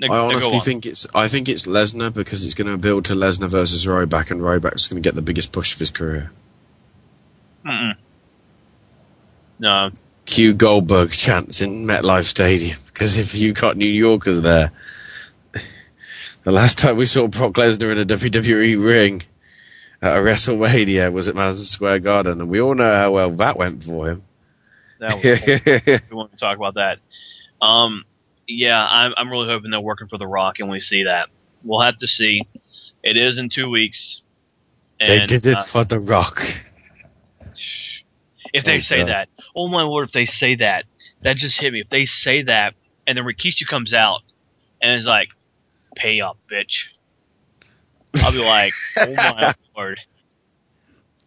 They- I honestly think it's I think it's Lesnar because it's going to build to Lesnar versus Ryback, and Ryback's going to get the biggest push of his career. Mm-mm. No, cue Goldberg chants in MetLife Stadium because if you got New Yorkers there, the last time we saw Brock Lesnar in a WWE ring at a WrestleMania was at Madison Square Garden, and we all know how well that went for him. that was we want to talk about that. Um, yeah, I'm, I'm really hoping they're working for The Rock, and we see that. We'll have to see. It is in two weeks. they did it uh, for The Rock. If they Oh, say God. that, oh my lord, if they say that, that just hit me. If they say that, and then Rikishi comes out and is like, "Pay up, bitch," I'll be like, "Oh my lord."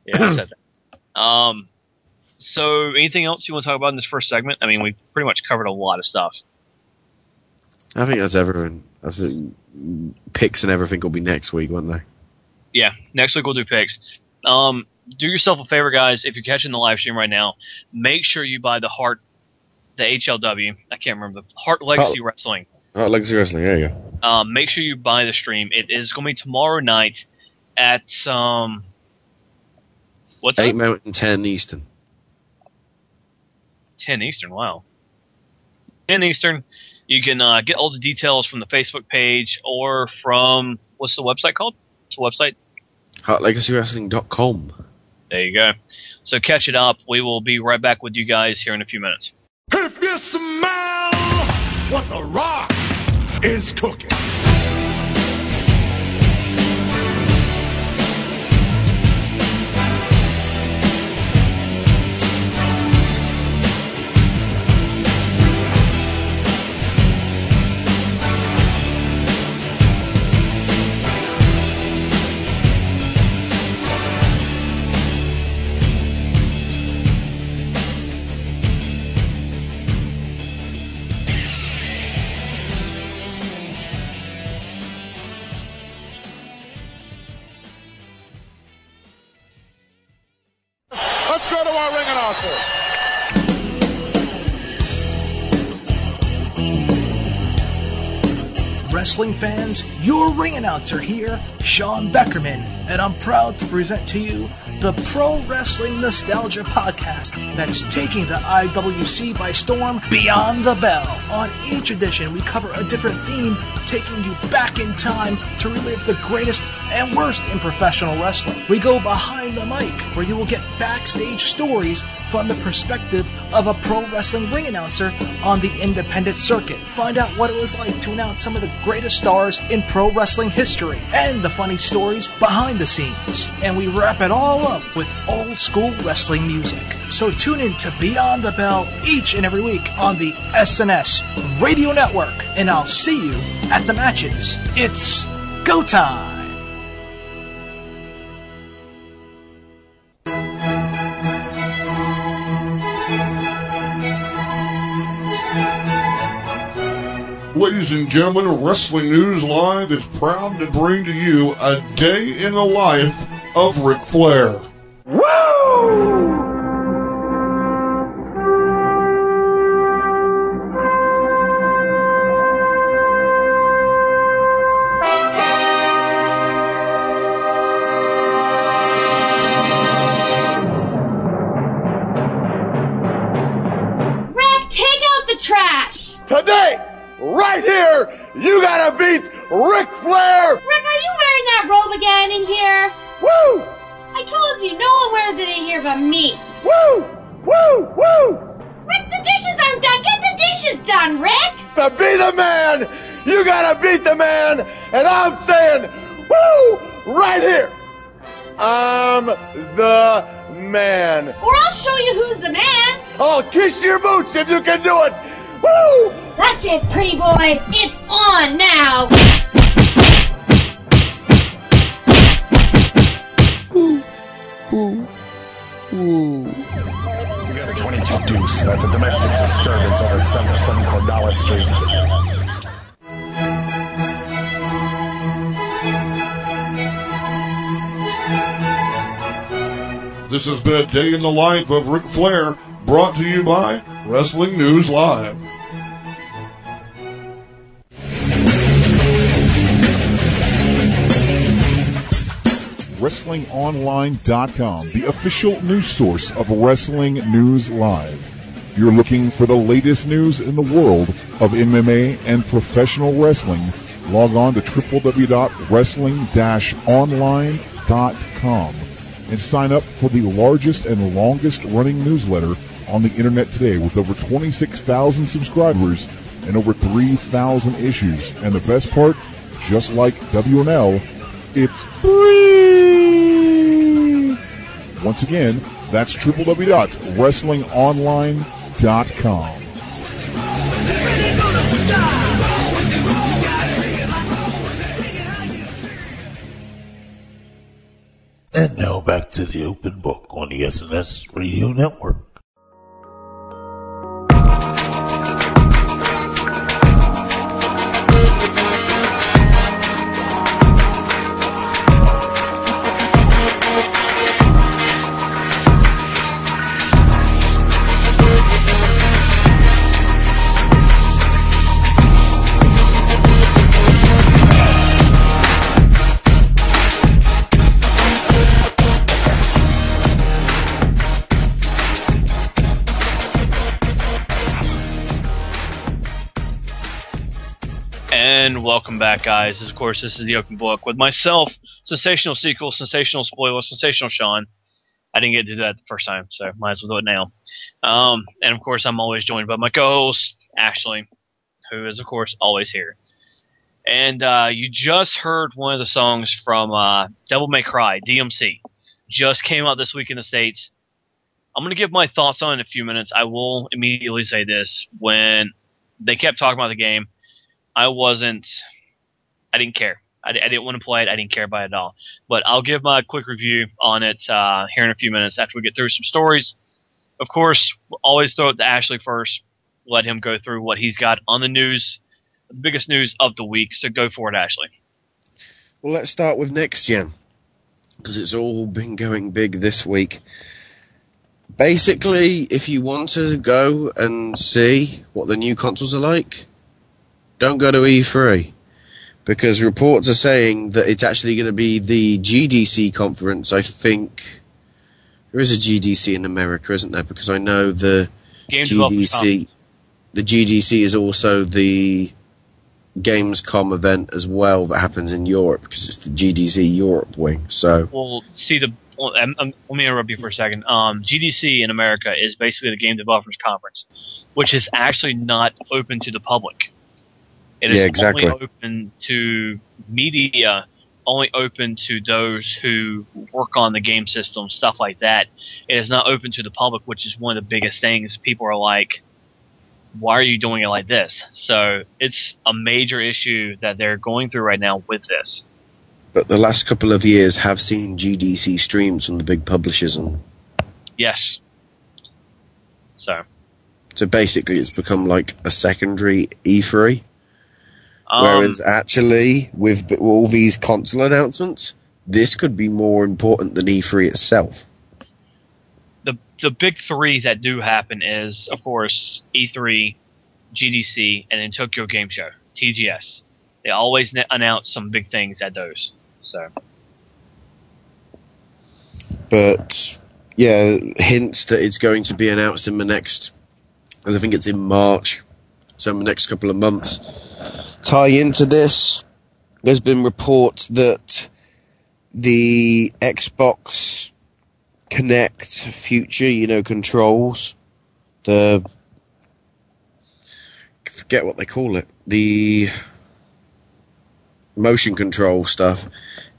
Yeah, I said that. Um, so anything else you want to talk about in this first segment? I mean, we pretty much covered a lot of stuff. I think that's everyone. I think picks and everything will be next week, won't they? Yeah, next week we'll do picks. Um, do yourself a favor, guys. If you're catching the live stream right now, make sure you buy the Hart, the HLW. I can't remember the Hart Legacy Oh. Wrestling. Oh, Legacy Wrestling. There you go. Um, make sure you buy the stream. It is going to be tomorrow night at um, what's Eight up? Mountain, ten Eastern. ten Eastern. Wow, ten Eastern. You can uh, get all the details from the Facebook page or from what's the website called? What's the website? HartLegacyWrestling.com. There you go. So catch it up. We will be right back with you guys here in a few minutes. If you smell what the rock is cooking. Wrestling fans, your ring announcer here, Sean Beckerman, and I'm proud to present to you the Pro Wrestling Nostalgia Podcast that's taking the IWC by storm beyond the bell. On each edition, we cover a different theme, taking you back in time to relive the greatest and worst in professional wrestling. We go behind the mic, where you will get backstage stories from the perspective of a pro wrestling ring announcer on the independent circuit. Find out what it was like to announce some of the greatest stars in pro wrestling history and the funny stories behind the scenes. And we wrap it all up with old school wrestling music. So tune in to Beyond the Bell each and every week on the SNS Radio Network, and I'll see you at the matches. It's go time! Ladies and gentlemen, Wrestling News Live is proud to bring to you a day in the life of Ric Flair. Ric Flair! Rick, are you wearing that robe again in here? Woo! I told you, no one wears it in here but me. Woo! Woo! Woo! Rick, the dishes aren't done. Get the dishes done, Rick! To be the man, you gotta beat the man, and I'm saying, woo! Right here! I'm the man. Or I'll show you who's the man. I'll kiss your boots if you can do it! Woo! That's it, pretty boy. It's on now. We got a 22 deuce. That's a domestic disturbance over at 707 Cordalis Street. This has been a day in the life of Ric Flair, brought to you by Wrestling News Live. WrestlingOnline.com, the official news source of Wrestling News Live. You're looking for the latest news in the world of MMA and professional wrestling. Log on to www.wrestling-online.com and sign up for the largest and longest running newsletter on the internet today with over 26,000 subscribers and over 3,000 issues. And the best part, just like WNL, it's free. Once again, that's www.wrestlingonline.com. And now back to the open book on the SNS Radio Network. Back, guys. Of course, this is the open book with myself, sensational sequel, sensational spoiler, sensational Sean. I didn't get to do that the first time, so might as well do it now. Um, and of course, I'm always joined by my co-host Ashley, who is of course always here. And uh, you just heard one of the songs from uh, Devil May Cry DMC. Just came out this week in the states. I'm going to give my thoughts on it in a few minutes. I will immediately say this: when they kept talking about the game, I wasn't. I didn't care. I, I didn't want to play it. I didn't care about it at all. But I'll give my quick review on it uh, here in a few minutes after we get through some stories. Of course, we'll always throw it to Ashley first. Let him go through what he's got on the news, the biggest news of the week. So go for it, Ashley. Well, let's start with next gen because it's all been going big this week. Basically, if you want to go and see what the new consoles are like, don't go to E3 because reports are saying that it's actually going to be the GDC conference. I think there is a GDC in America, isn't there? Because I know the Game Developers GDC, the GDC is also the Gamescom event as well that happens in Europe because it's the GDC Europe wing. So Well, see the. Well, um, um, let me interrupt you for a second. Um, GDC in America is basically the Game Developers Conference, which is actually not open to the public. It is Yeah, exactly. only open to media, only open to those who work on the game system, stuff like that. It is not open to the public, which is one of the biggest things. People are like, why are you doing it like this? So it's a major issue that they're going through right now with this. but the last couple of years have seen GDC streams from the big publishers, and Yes. So, so basically it's become like a secondary E3. Um, Whereas actually, with all these console announcements, this could be more important than E3 itself. the the big three that do happen is, of course, E3, GDC, and then Tokyo Game Show (TGS). They always ne- announce some big things at those. So, But yeah, hints that it's going to be announced in the next, as I think it's in March, so in the next couple of months. Tie into this, there's been reports that the Xbox Kinect future, you know, controls, the forget what they call it, the motion control stuff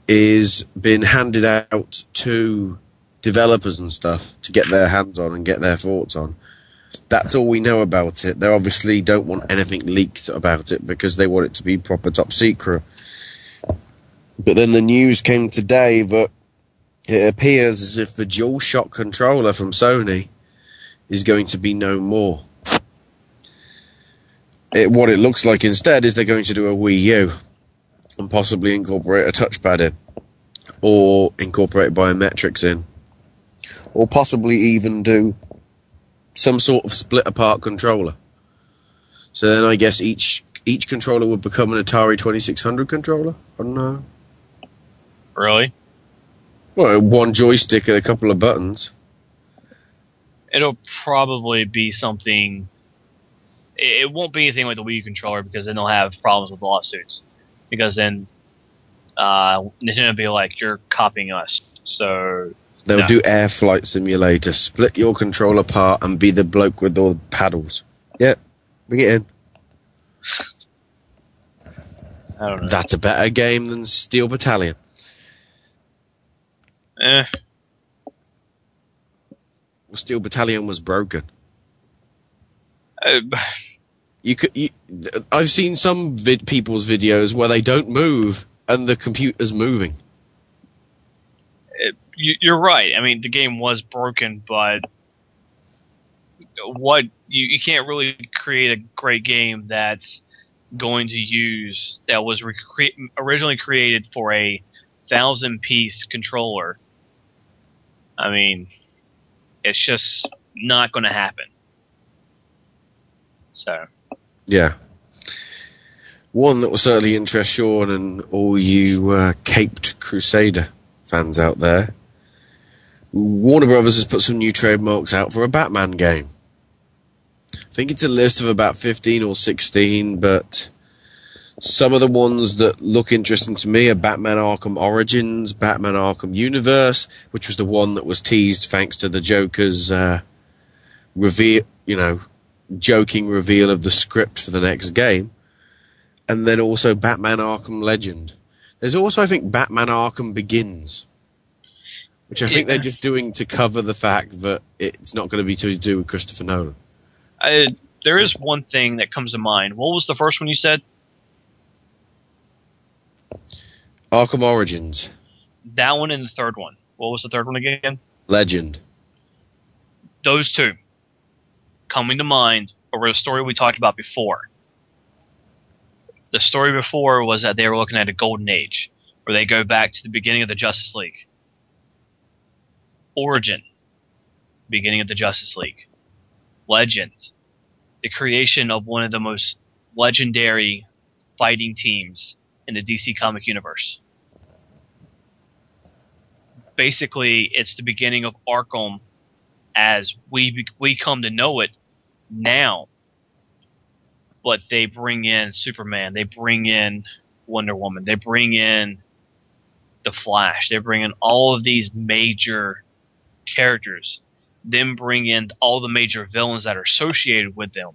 is been handed out to developers and stuff to get their hands on and get their thoughts on. That's all we know about it. They obviously don't want anything leaked about it because they want it to be proper top secret. But then the news came today that it appears as if the DualShock controller from Sony is going to be no more. It, what it looks like instead is they're going to do a Wii U and possibly incorporate a touchpad in, or incorporate biometrics in, or possibly even do some sort of split apart controller. So then I guess each each controller would become an Atari Twenty Six Hundred controller. I don't know. really, Well, one joystick and a couple of buttons. it'll probably be something. It, it won't be anything like the Wii U controller because then they'll have problems with lawsuits. Because then uh, Nintendo will be like, "You're copying us." So They'll no. do Air Flight Simulator, split your controller apart, and be the bloke with all the paddles. Yep, bring it in. I don't know. That's a better game than Steel Battalion. Eh, Steel Battalion was broken. uh, You could. You, I've seen some vid- people's videos where they don't move and the computer's moving. You're right. I mean, the game was broken, but what you, you can't really create a great game that's going to use that was originally created for a thousand piece controller. I mean, it's just not going to happen. So, Yeah. One that will certainly interest Sean and all you uh, Caped Crusader fans out there. Warner Brothers has put some new trademarks out for a Batman game. I think it's a list of about 15 or 16, but some of the ones that look interesting to me are Batman Arkham Origins, Batman Arkham Universe, which was the one that was teased thanks to the Joker's uh, reveal, you know, joking reveal of the script for the next game. And then also Batman Arkham Legend. There's also, I think, Batman Arkham Begins, which I think they're just doing to cover the fact that it's not going to be to do with Christopher Nolan. I, there is one thing that comes to mind. What was the first one you said? Arkham Origins, That one and the third one. What was the third one again? Legend. those two coming to mind over the story we talked about before. The story before was that they were looking at a golden age, where they go back to the beginning of the Justice League. Origin. beginning of the Justice League, Legend, the creation of one of the most legendary fighting teams in the DC comic universe. Basically, it's the beginning of Arkham as we we come to know it now. But they bring in Superman, they bring in Wonder Woman, they bring in the Flash, they bring in all of these major characters, then bring in all the major villains that are associated with them,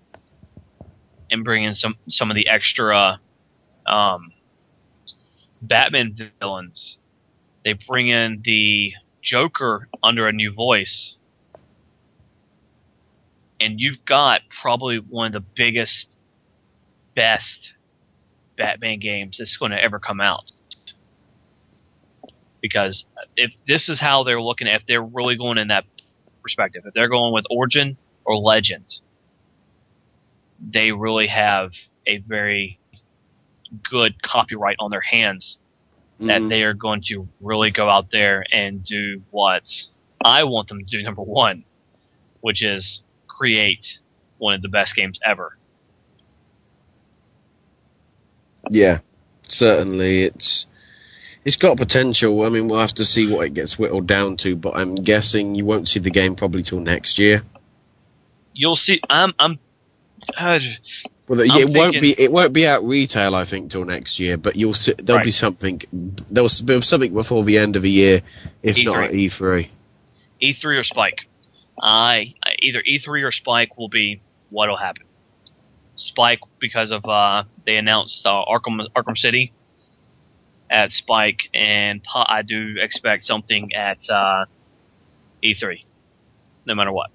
and bring in some some of the extra um, Batman villains. They bring in the Joker under a new voice. And you've got probably one of the biggest, best Batman games that's going to ever come out. Because if this is how they're looking at, if they're really going in that perspective, if they're going with origin or legend, they really have a very good copyright on their hands that Mhm. they are going to really go out there and do what I want them to do, number one, which is create one of the best games ever. Yeah, certainly it's it's got potential. I mean, we'll have to see what it gets whittled down to, but I'm guessing you won't see the game probably till next year. You'll see. I'm. I'm. Uh, Well, I'm it won't be it won't be out retail, I think, till next year. But you'll see, there'll be something there'll be something before the end of the year, if not E3. E3 E or Spike. I I- either E3 or Spike will be what'll happen. Spike because of uh, they announced uh, Arkham Arkham City at Spike, and I do expect something at uh, E3, no matter what.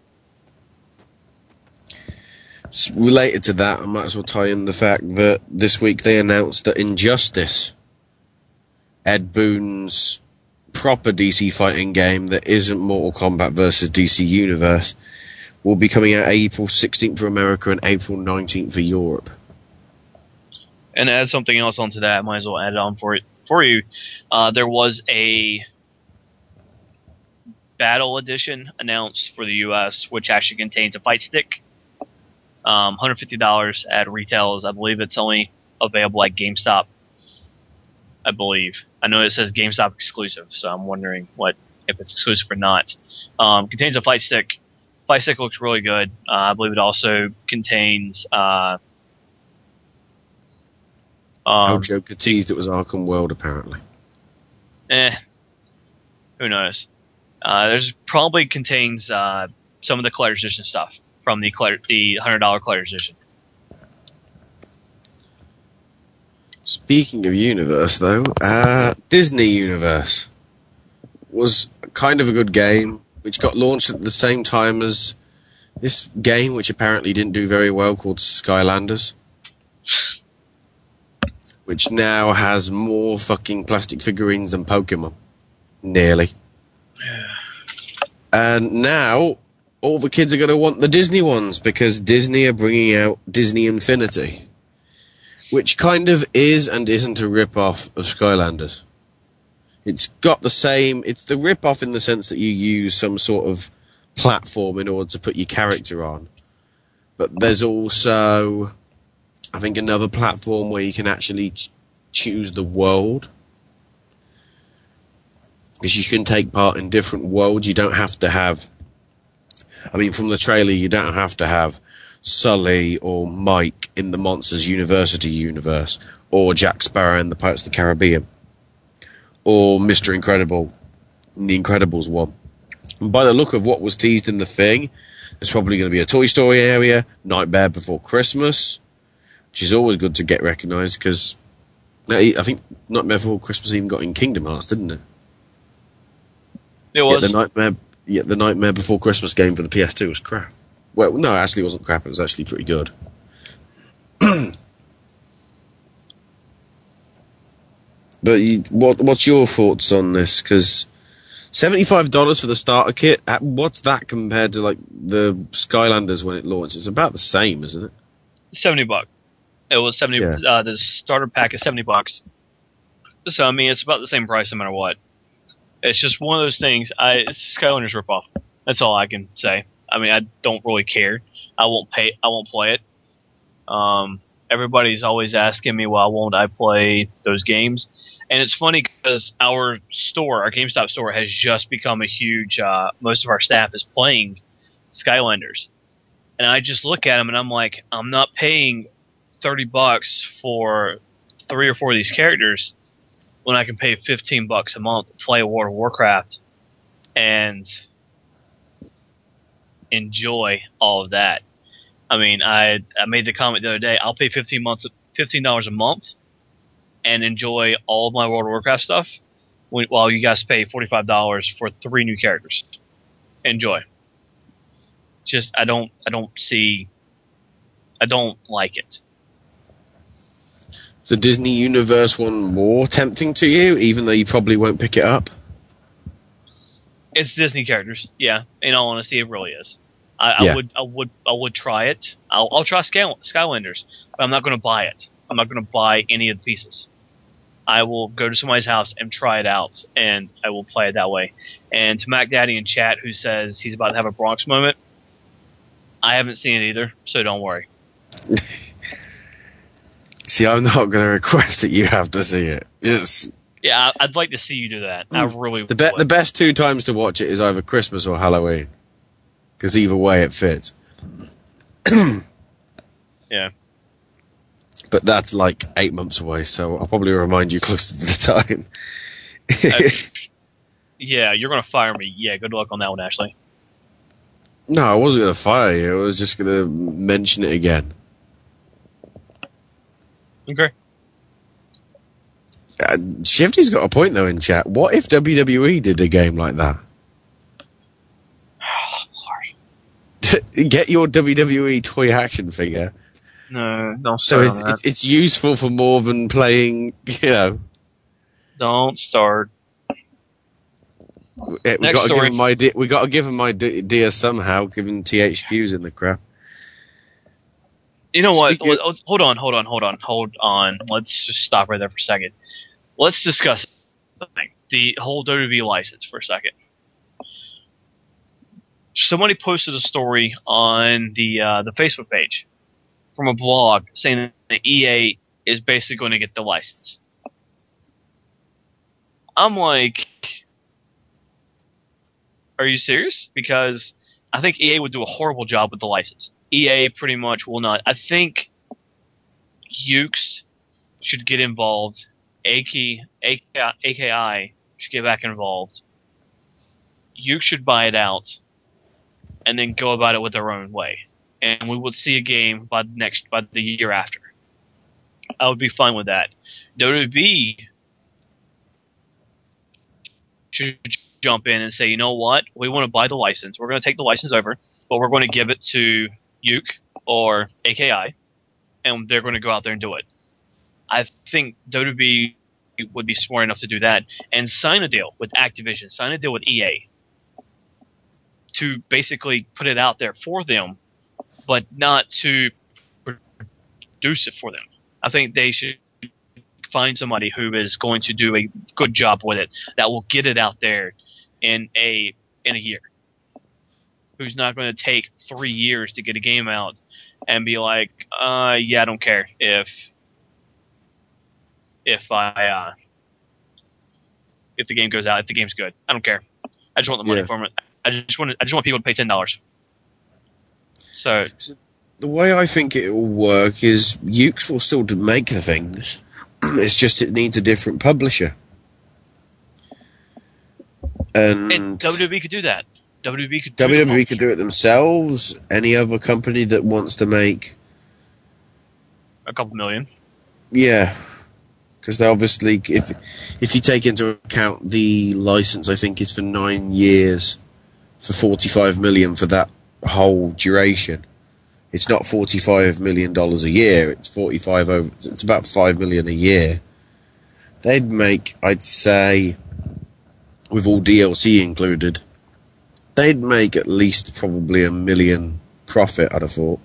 Related to that, I might as well tie in the fact that this week they announced that Injustice, Ed Boon's proper DC fighting game that isn't Mortal Kombat versus DC Universe, will be coming out April 16th for America and April 19th for Europe. And add something else onto that, I might as well add it on for it for you. Uh, there was a battle edition announced for the U.S., which actually contains a fight stick. Um, $150 at retails. I believe it's only available at GameStop. I believe. I know it says GameStop exclusive, so I'm wondering what if it's exclusive or not. Um, contains a fight stick. Fight stick looks really good. Uh, I believe it also contains uh, oh, um, Joker teased it was Arkham World, apparently. eh, who knows? Uh, there's probably contains uh, some of the collector's edition stuff from the collector, the hundred dollar collector's edition. Speaking of universe, though, uh, Disney Universe was kind of a good game, which got launched at the same time as this game, which apparently didn't do very well, called Skylanders, which now has more fucking plastic figurines than Pokemon, nearly. And now all the kids are going to want the Disney ones because Disney are bringing out Disney Infinity which kind of is and isn't a rip-off of Skylanders. It's got the same. It's the rip-off in the sense that you use some sort of platform in order to put your character on, but there's also, I think, another platform where you can actually ch- choose the world. Because you can take part in different worlds. You don't have to have. I mean, from the trailer, you don't have to have Sully or Mike in the Monsters University universe, or Jack Sparrow in the Pirates of the Caribbean, or Mr. Incredible in the Incredibles one. And by the look of what was teased in the thing, there's probably going to be a Toy Story area, Nightmare Before Christmas, which is always good to get recognised because I think Nightmare Before Christmas even got in Kingdom Hearts, didn't it? It was. Yeah, the Nightmare, yeah, the Nightmare Before Christmas game for the PS2 was crap. Well, no, actually, it wasn't crap. It was actually pretty good. but you, what what's your thoughts on this? Because seventy five dollars for the starter kit. What's that compared to like the Skylanders when it launched? It's about the same, isn't it? seventy bucks. It was seventy. Yeah. Uh, the starter pack is seventy bucks. So I mean, it's about the same price no matter what. It's just one of those things. I it's Skylanders ripoff. That's all I can say. I mean, I don't really care. I won't pay. I won't play it. Um, everybody's always asking me, why won't I play those games? And it's funny because our store, our GameStop store, has just become a huge. Uh, most of our staff is playing Skylanders, and I just look at them and I'm like, I'm not paying thirty bucks for three or four of these characters when I can pay fifteen bucks a month to play World of Warcraft and enjoy all of that. I mean, I I made the comment the other day. I'll pay fifteen months, fifteen dollars a month, and enjoy all of my World of Warcraft stuff, while you guys pay forty five dollars for three new characters. Enjoy. Just I don't I don't see. I don't like it. The Disney Universe one more tempting to you, even though you probably won't pick it up. It's Disney characters, yeah. In all honesty, it really is. I, Yeah. I would, I would, I would try it. I'll, I'll try Sky, Skylanders, but I'm not going to buy it. I'm not going to buy any of the pieces. I will go to somebody's house and try it out, and I will play it that way. And to Mac Daddy in chat, who says he's about to have a Bronx moment, I haven't seen it either, so don't worry. See, I'm not going to request that you have to see it. It's Yeah, I'd like to see you do that. I really the be- the best two times to watch it is either Christmas or Halloween, because either way it fits. Yeah. But that's like eight months away, so I'll probably remind you closer to the time. Uh, yeah, you're going to fire me. Yeah, good luck on that one, Ashley. No, I wasn't going to fire you. I was just going to mention it again. Okay. Uh, Shifty's got a point though in chat. What if WWE did a game like that? Get your WWE toy action figure. No, don't So start it's, it's it's useful for more than playing. You know, Don't start. eh, we got to give him idea. We got to give him idea somehow. Given THQs in the crap. You know what? Speaking- Hold- on, hold on, hold on, hold on. Let's just stop right there for a second. Let's discuss something. The whole WWE license for a second. Somebody posted a story on the uh, the Facebook page from a blog saying that EA is basically going to get the license. I'm like, are you serious? Because I think EA would do a horrible job with the license. EA pretty much will not. I think Yuke's should get involved. AK, AK, AKI should get back involved. Yuke's should buy it out, and then go about it with their own way. And we would see a game by the next by the year after. I would be fine with that. WWE should jump in and say, you know what, we want to buy the license. We're going to take the license over, but we're going to give it to Uke or AKI, and they're going to go out there and do it. I think WWE would be smart enough to do that and sign a deal with Activision, sign a deal with EA to basically put it out there for them, but not to produce it for them. I think they should find somebody who is going to do a good job with it that will get it out there in a in a year. Who's not going to take three years to get a game out and be like, uh, yeah, I don't care if if I uh, if the game goes out, if the game's good, I don't care. I just want the money Yeah. from it. I just want I just want people to pay ten dollars. So The way I think it will work is Yuke's will still make the things. it's just it needs a different publisher. And, and WWE could do that. WWE could do it WWE could do it themselves. Any other company that wants to make, a couple million. yeah, because they obviously, if if you take into account the license, I think is for nine years, for forty five million for that whole duration. It's not forty five million dollars a year. It's forty five over. It's about five million a year. They'd make, I'd say, with all DLC included, they'd make at least probably a million profit. I'd have thought.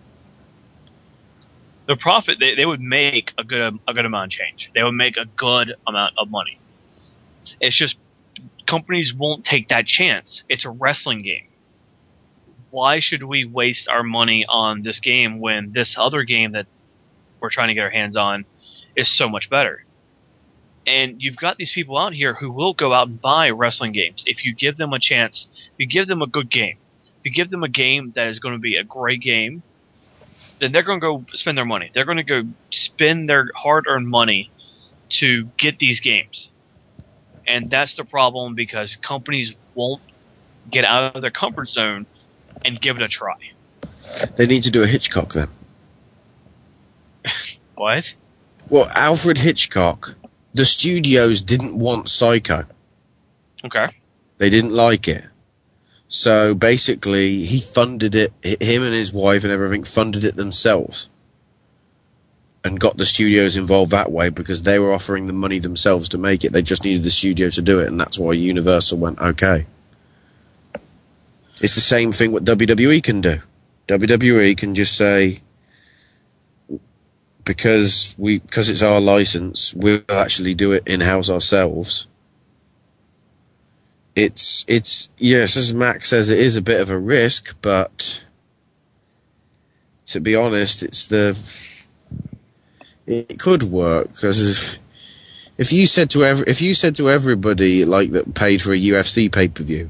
the profit they, they would make a good a good amount of change. They would make a good amount of money. It's just companies won't take that chance. It's a wrestling game. why should we waste our money on this game when this other game that we're trying to get our hands on is so much better? And you've got these people out here who will go out and buy wrestling games if you give them a chance. If you give them a good game, if you give them a game that is going to be a great game, then they're going to go spend their money. They're going to go spend their hard-earned money to get these games. And that's the problem because companies won't get out of their comfort zone and give it a try. They need to do a Hitchcock then. What? Well, Alfred Hitchcock, the studios didn't want Psycho. Okay. They didn't like it. So basically, he funded it, him and his wife and everything funded it themselves. And got the studios involved that way because they were offering the money themselves to make it. They just needed the studio to do it, and that's why Universal went, okay. It's the same thing what WWE can do. WWE can just say, because we because it's our license, we'll actually do it in house ourselves. It's it's yes, as Max says, it is a bit of a risk, but to be honest, it's the it could work because if if you said to every if you said to everybody like that paid for a UFC pay per view,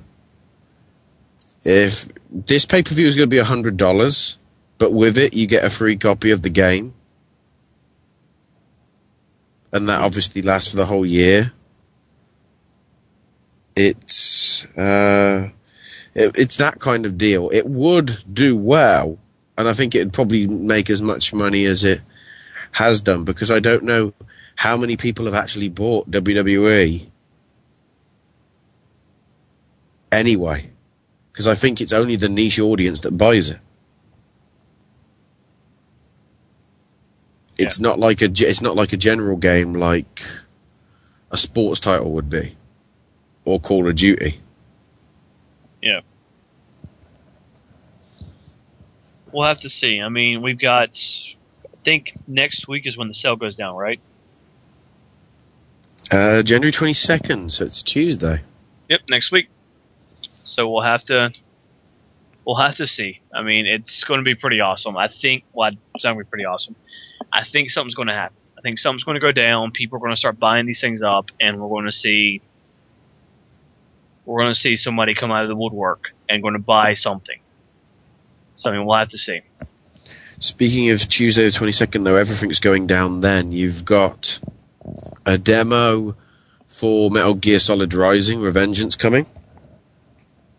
if this pay per view is going to be hundred dollars, but with it you get a free copy of the game, and that obviously lasts for the whole year. It's uh, it, it's that kind of deal. It would do well, and I think it'd probably make as much money as it has done because I don't know how many people have actually bought WWE anyway. Because I think it's only the niche audience that buys it. It's not like a it's not like a general game like a sports title would be, or Call of Duty. Yeah. We'll have to see. I mean, we've got. I think next week is when the sale goes down, right? Uh, January twenty second, so it's Tuesday. Yep, next week. So we'll have to. We'll have to see. I mean, it's going to be pretty awesome. I think. Well, it's going to be pretty awesome. I think something's going to happen. I think something's going to go down. People are going to start buying these things up, and we're going to see. We're going to see somebody come out of the woodwork and going to buy something. So I mean, we'll have to see. Speaking of Tuesday the 22nd, though, everything's going down then. You've got a demo for Metal Gear Solid Rising Revengeance coming.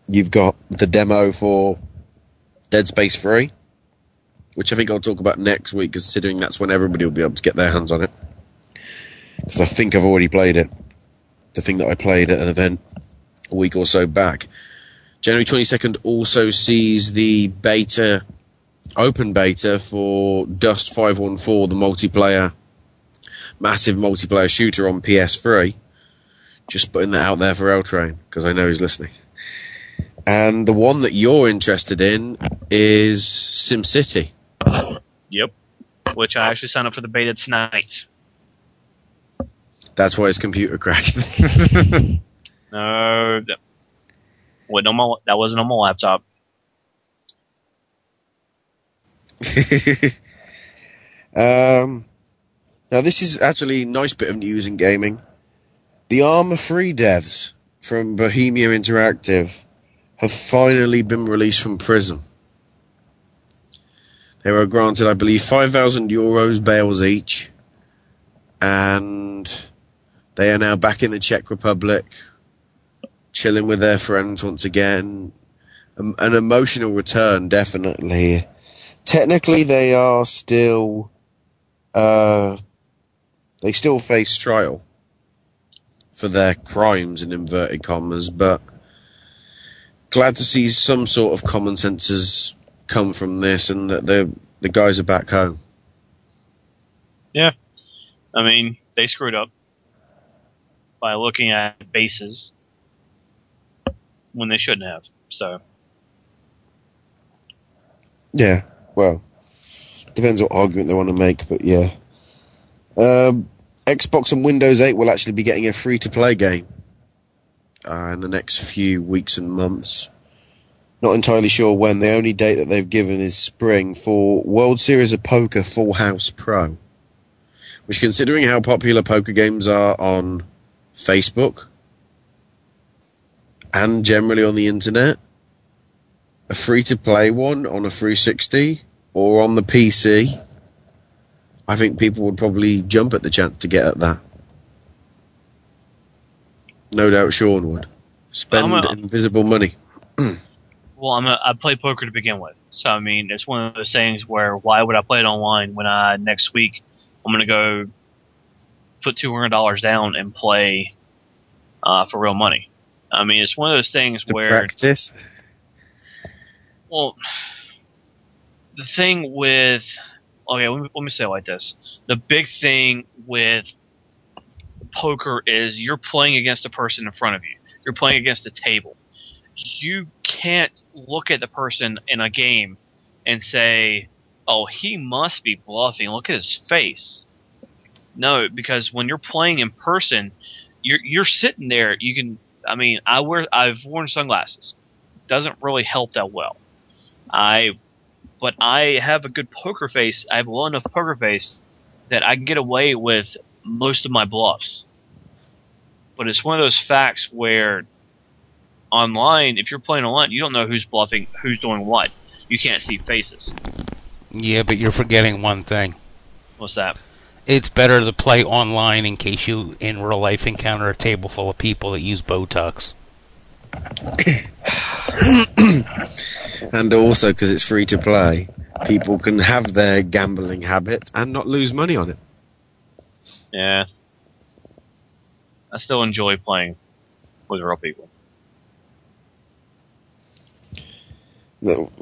You've got the demo for Dead Space 3, which I think I'll talk about next week, considering that's when everybody will be able to get their hands on it. Because I think I've already played it. The thing that I played at an event a week or so back. January 22nd also sees the beta open beta for Dust 514, the multiplayer, massive multiplayer shooter on PS3. Just putting that out there for L Train because I know he's listening. And the one that you're interested in is SimCity. Yep. Which I actually signed up for the beta tonight. That's why his computer crashed. No, that, wasn't on my, that wasn't on my laptop. um, now this is actually a nice bit of news in gaming. The Arma 3 devs from Bohemia Interactive have finally been released from prison. They were granted, I believe, 5,000 euros bails each, and they are now back in the Czech Republic, chilling with their friends once again. An emotional return, definitely. Technically, they are still, uh, they still face trial for their crimes in inverted commas, but glad to see some sort of common sense has come from this and that the the guys are back home. Yeah. I mean, they screwed up by looking at bases when they shouldn't have. So, Yeah, well, depends what argument they want to make, but yeah. Um, Xbox and Windows 8 will actually be getting a free to play game uh, in the next few weeks and months. Not entirely sure when. The only date that they've given is spring for World Series of Poker Full House Pro. Which, considering how popular poker games are on Facebook and generally on the internet, a free to play one on a 360 or on the PC, I think people would probably jump at the chance to get at that. No doubt Sean would. Spend invisible money. Well, I'm a, I play poker to begin with, so I mean, it's one of those things where why would I play it online when I next week I'm going to go put two hundred dollars down and play uh, for real money? I mean, it's one of those things where Practice. well, the thing with okay, let me, let me say it like this: the big thing with poker is you're playing against a person in front of you. You're playing against a table. You can't look at the person in a game and say, "Oh, he must be bluffing. Look at his face." No, because when you're playing in person, you're you're sitting there. You can. I mean, I wear. I've worn sunglasses. Doesn't really help that well. I, but I have a good poker face. I have a well enough poker face that I can get away with most of my bluffs. But it's one of those facts where online, if you're playing online, you don't know who's bluffing, who's doing what. You can't see faces. Yeah, but you're forgetting one thing. What's that? It's better to play online in case you, in real life, encounter a table full of people that use Botox. and also because it's free to play, people can have their gambling habits and not lose money on it. Yeah. I still enjoy playing with real people.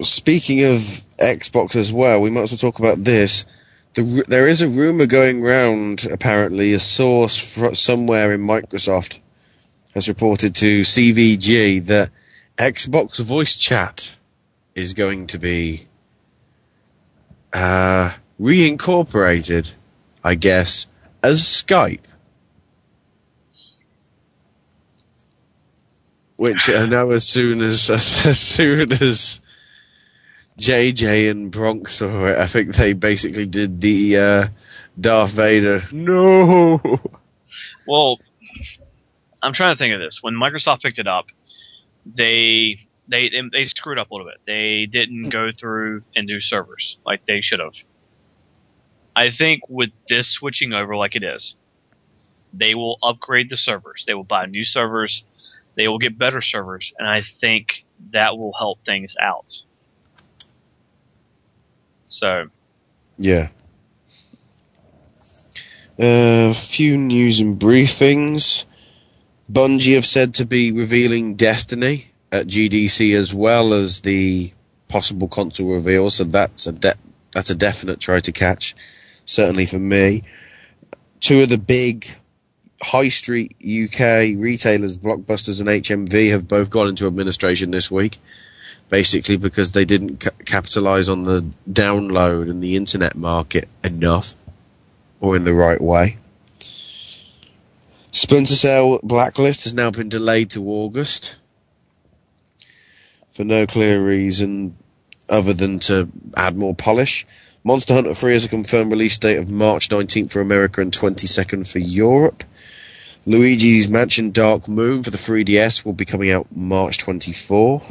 Speaking of Xbox as well, we might as well talk about this. The, there is a rumor going round, apparently, a source somewhere in Microsoft has reported to CVG that Xbox voice chat is going to be uh, reincorporated, I guess, as Skype. Which I know as soon as as soon as JJ and Bronx saw it, I think they basically did the uh, Darth Vader. No. Well, I'm trying to think of this. When Microsoft picked it up, they they they screwed up a little bit. They didn't go through and do servers like they should have. I think with this switching over like it is, they will upgrade the servers. They will buy new servers. They will get better servers, and I think that will help things out. So, Yeah. A few news and briefings. Bungie have said to be revealing Destiny at GDC as well as the possible console reveal, so that's a de- that's a definite try to catch, certainly for me. Two of the big high street UK retailers, Blockbusters and HMV, have both gone into administration this week, basically because they didn't ca- capitalize on the download and the internet market enough or in the right way. Splinter Cell Blacklist has now been delayed to August for no clear reason other than to add more polish. Monster Hunter 3 has a confirmed release date of March 19th for America and 22nd for Europe. Luigi's Mansion Dark Moon for the 3DS will be coming out March 24.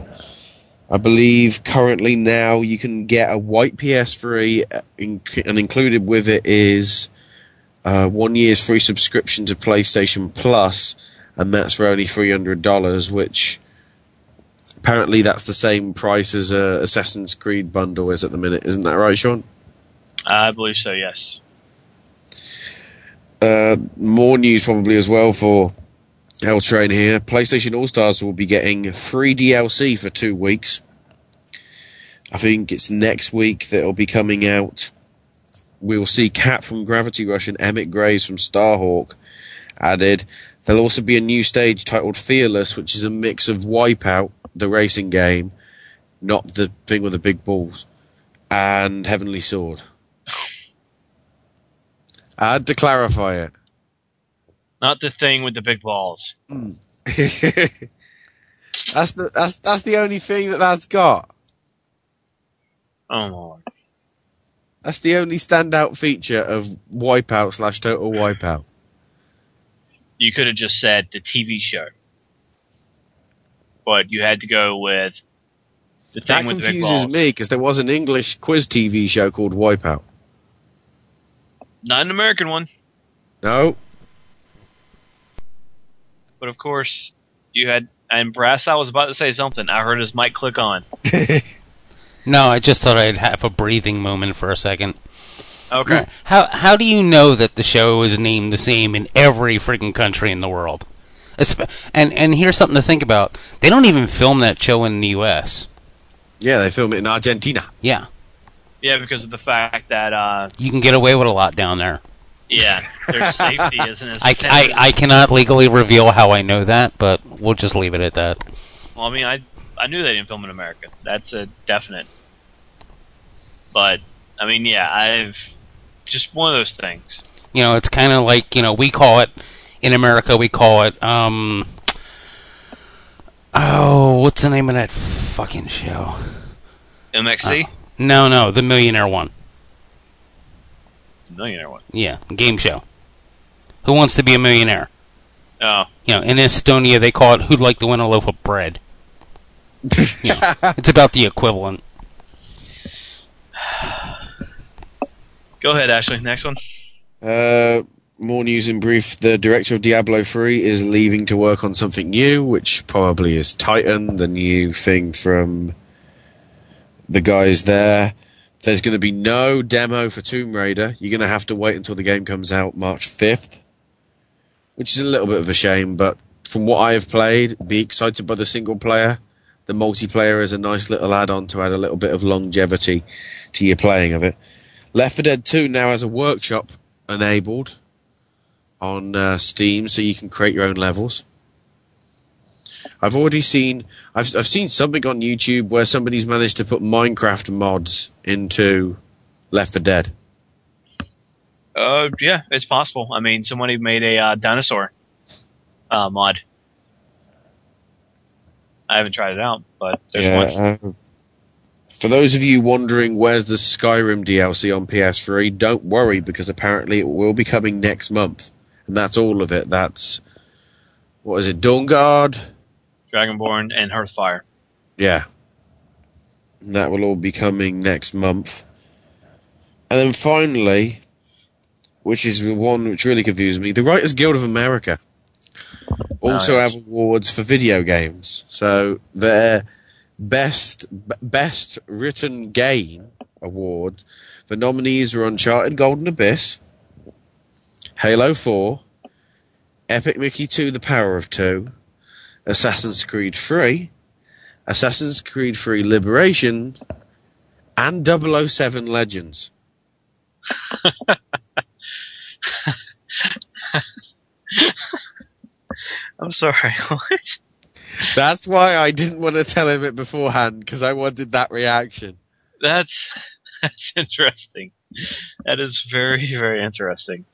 I believe currently now you can get a white PS3 uh, and included with it is uh, one year's free subscription to PlayStation Plus, and that's for only three hundred dollars. Which apparently that's the same price as a Assassin's Creed bundle is at the minute, isn't that right, Sean? I believe so. Yes. Uh, more news probably as well for L Train here. PlayStation All Stars will be getting free DLC for two weeks. I think it's next week that it'll be coming out. We'll see Kat from Gravity Rush and Emmett Graves from Starhawk added. There'll also be a new stage titled Fearless, which is a mix of Wipeout, the racing game, not the thing with the big balls, and Heavenly Sword. Oh. I had to clarify it. Not the thing with the big balls. Hmm. That's the that's that's the only thing that that's got. Oh lord. That's the only standout feature of Wipeout slash Total Wipeout. You could have just said the TV show, but you had to go with the thing That with the big confuses me because there was an English quiz TV show called Wipeout. Not an American one, No, but of course you had. And Brass, I was about to say something. I heard his mic click on. No, I just thought I'd have a breathing moment for a second. Okay. How how do you know that the show is named the same in every freaking country in the world? And and here's something to think about. They don't even film that show in the U.S. yeah, they film it in Argentina. Yeah, Yeah, because of the fact that uh, you can get away with a lot down there. Yeah, their safety isn't as. I, I, I cannot legally reveal how I know that, but we'll just leave it at that. Well, I mean, I I knew they didn't film in America. That's a definite. But I mean, yeah, I've just one of those things. You know, it's kind of like you know we call it in America we call it um oh what's the name of that fucking show? MXC, Uh, no, no, the millionaire one. Millionaire one. Yeah, game show. Who wants to be a millionaire? Oh, You know, in Estonia they call it "Who'd like to win a loaf of bread." you know, it's about the equivalent. go ahead, Ashley. Next one. Uh, more news in brief. The director of Diablo 3 is leaving to work on something new, which probably is Titan, the new thing from the guys there. There's going to be no demo for Tomb Raider. You're going to have to wait until the game comes out March 5th, which is a little bit of a shame, but from what I have played, be excited by the single player. The multiplayer is a nice little add on to add a little bit of longevity to your playing of it. Left 4 Dead 2 now has a workshop enabled on uh, Steam, so you can create your own levels. I've already seen I've I've seen something on YouTube where somebody's managed to put Minecraft mods into Left 4 Dead. Uh, yeah, it's possible. I mean, somebody made a uh, dinosaur uh, mod. I haven't tried it out, but there's one. Yeah. Uh, for those of you wondering where's the Skyrim DLC on PS3, don't worry because apparently it will be coming next month, and that's all of it. That's what is it, Dawnguard? Dragonborn and Hearthfire. Yeah. That will all be coming next month. And then finally, which is the one which really confused me, the Writers Guild of America also Nice. have awards for video games. So their best b- best written game award the nominees are Uncharted Golden Abyss, Halo 4, Epic Mickey 2 The Power of 2, Assassin's Creed 3, Assassin's Creed 3 Liberation, and 007 Legends. I'm sorry. what? That's why I didn't want to tell him it beforehand because I wanted that reaction. That's that's interesting. That is very very interesting.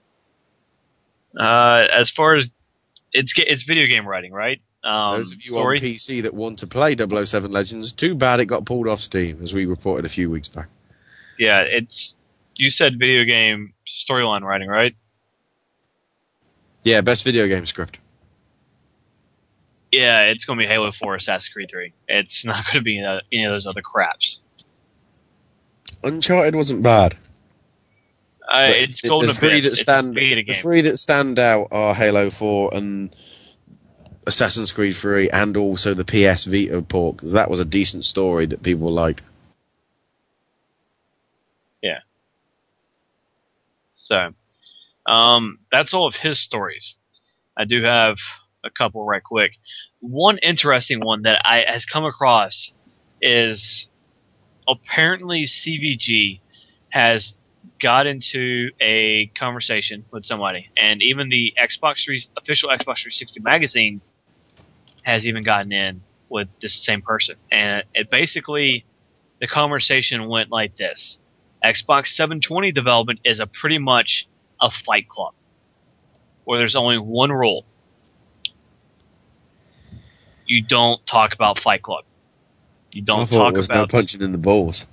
Uh, as far as it's it's video game writing, right? Um, Those of you story? on PC that want to play 007 Legends, too bad it got pulled off Steam, as we reported a few weeks back. yeah, it's you said video game storyline writing, right? Yeah, best video game script. Yeah, it's going to be Halo 4, Assassin's Creed 3. It's not going to be any of those other craps. Uncharted wasn't bad. Uh, it's it- the three that stand the three that stand out are Halo 4 and Assassin's Creed 3 and also the PS Vita port because that was a decent story that people liked. Yeah. So, um, that's all of his stories. I do have a couple right quick. One interesting one that I has come across is apparently CVG has got into a conversation with somebody, and even the Xbox 3 official Xbox 360 magazine has even gotten in with this same person, and it basically the conversation went like this. Xbox 720 development is a pretty much a fight club where there's only one rule. you don't talk about Fight Club. You don't talk it was no about punching in the balls.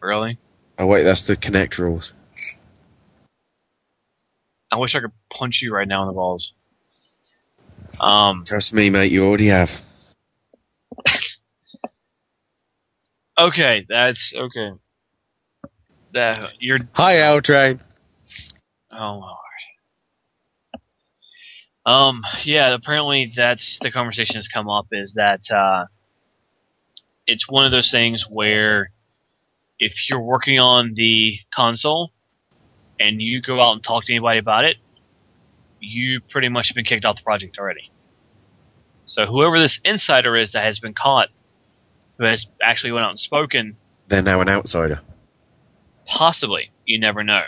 really. Oh wait, that's the Kinect rules. I wish I could punch you right now in the balls. Um, Trust me, mate. You already have. okay, that's okay. That you're Hi, L Oh lord. Um. Yeah. Apparently, that's the conversation has come up. Is that uh, it's one of those things where if you're working on the console and you go out and talk to anybody about it, you pretty much have been kicked off the project already. So whoever this insider is that has been caught, who has actually went out and spoken, They're now an outsider. Possibly. You never know.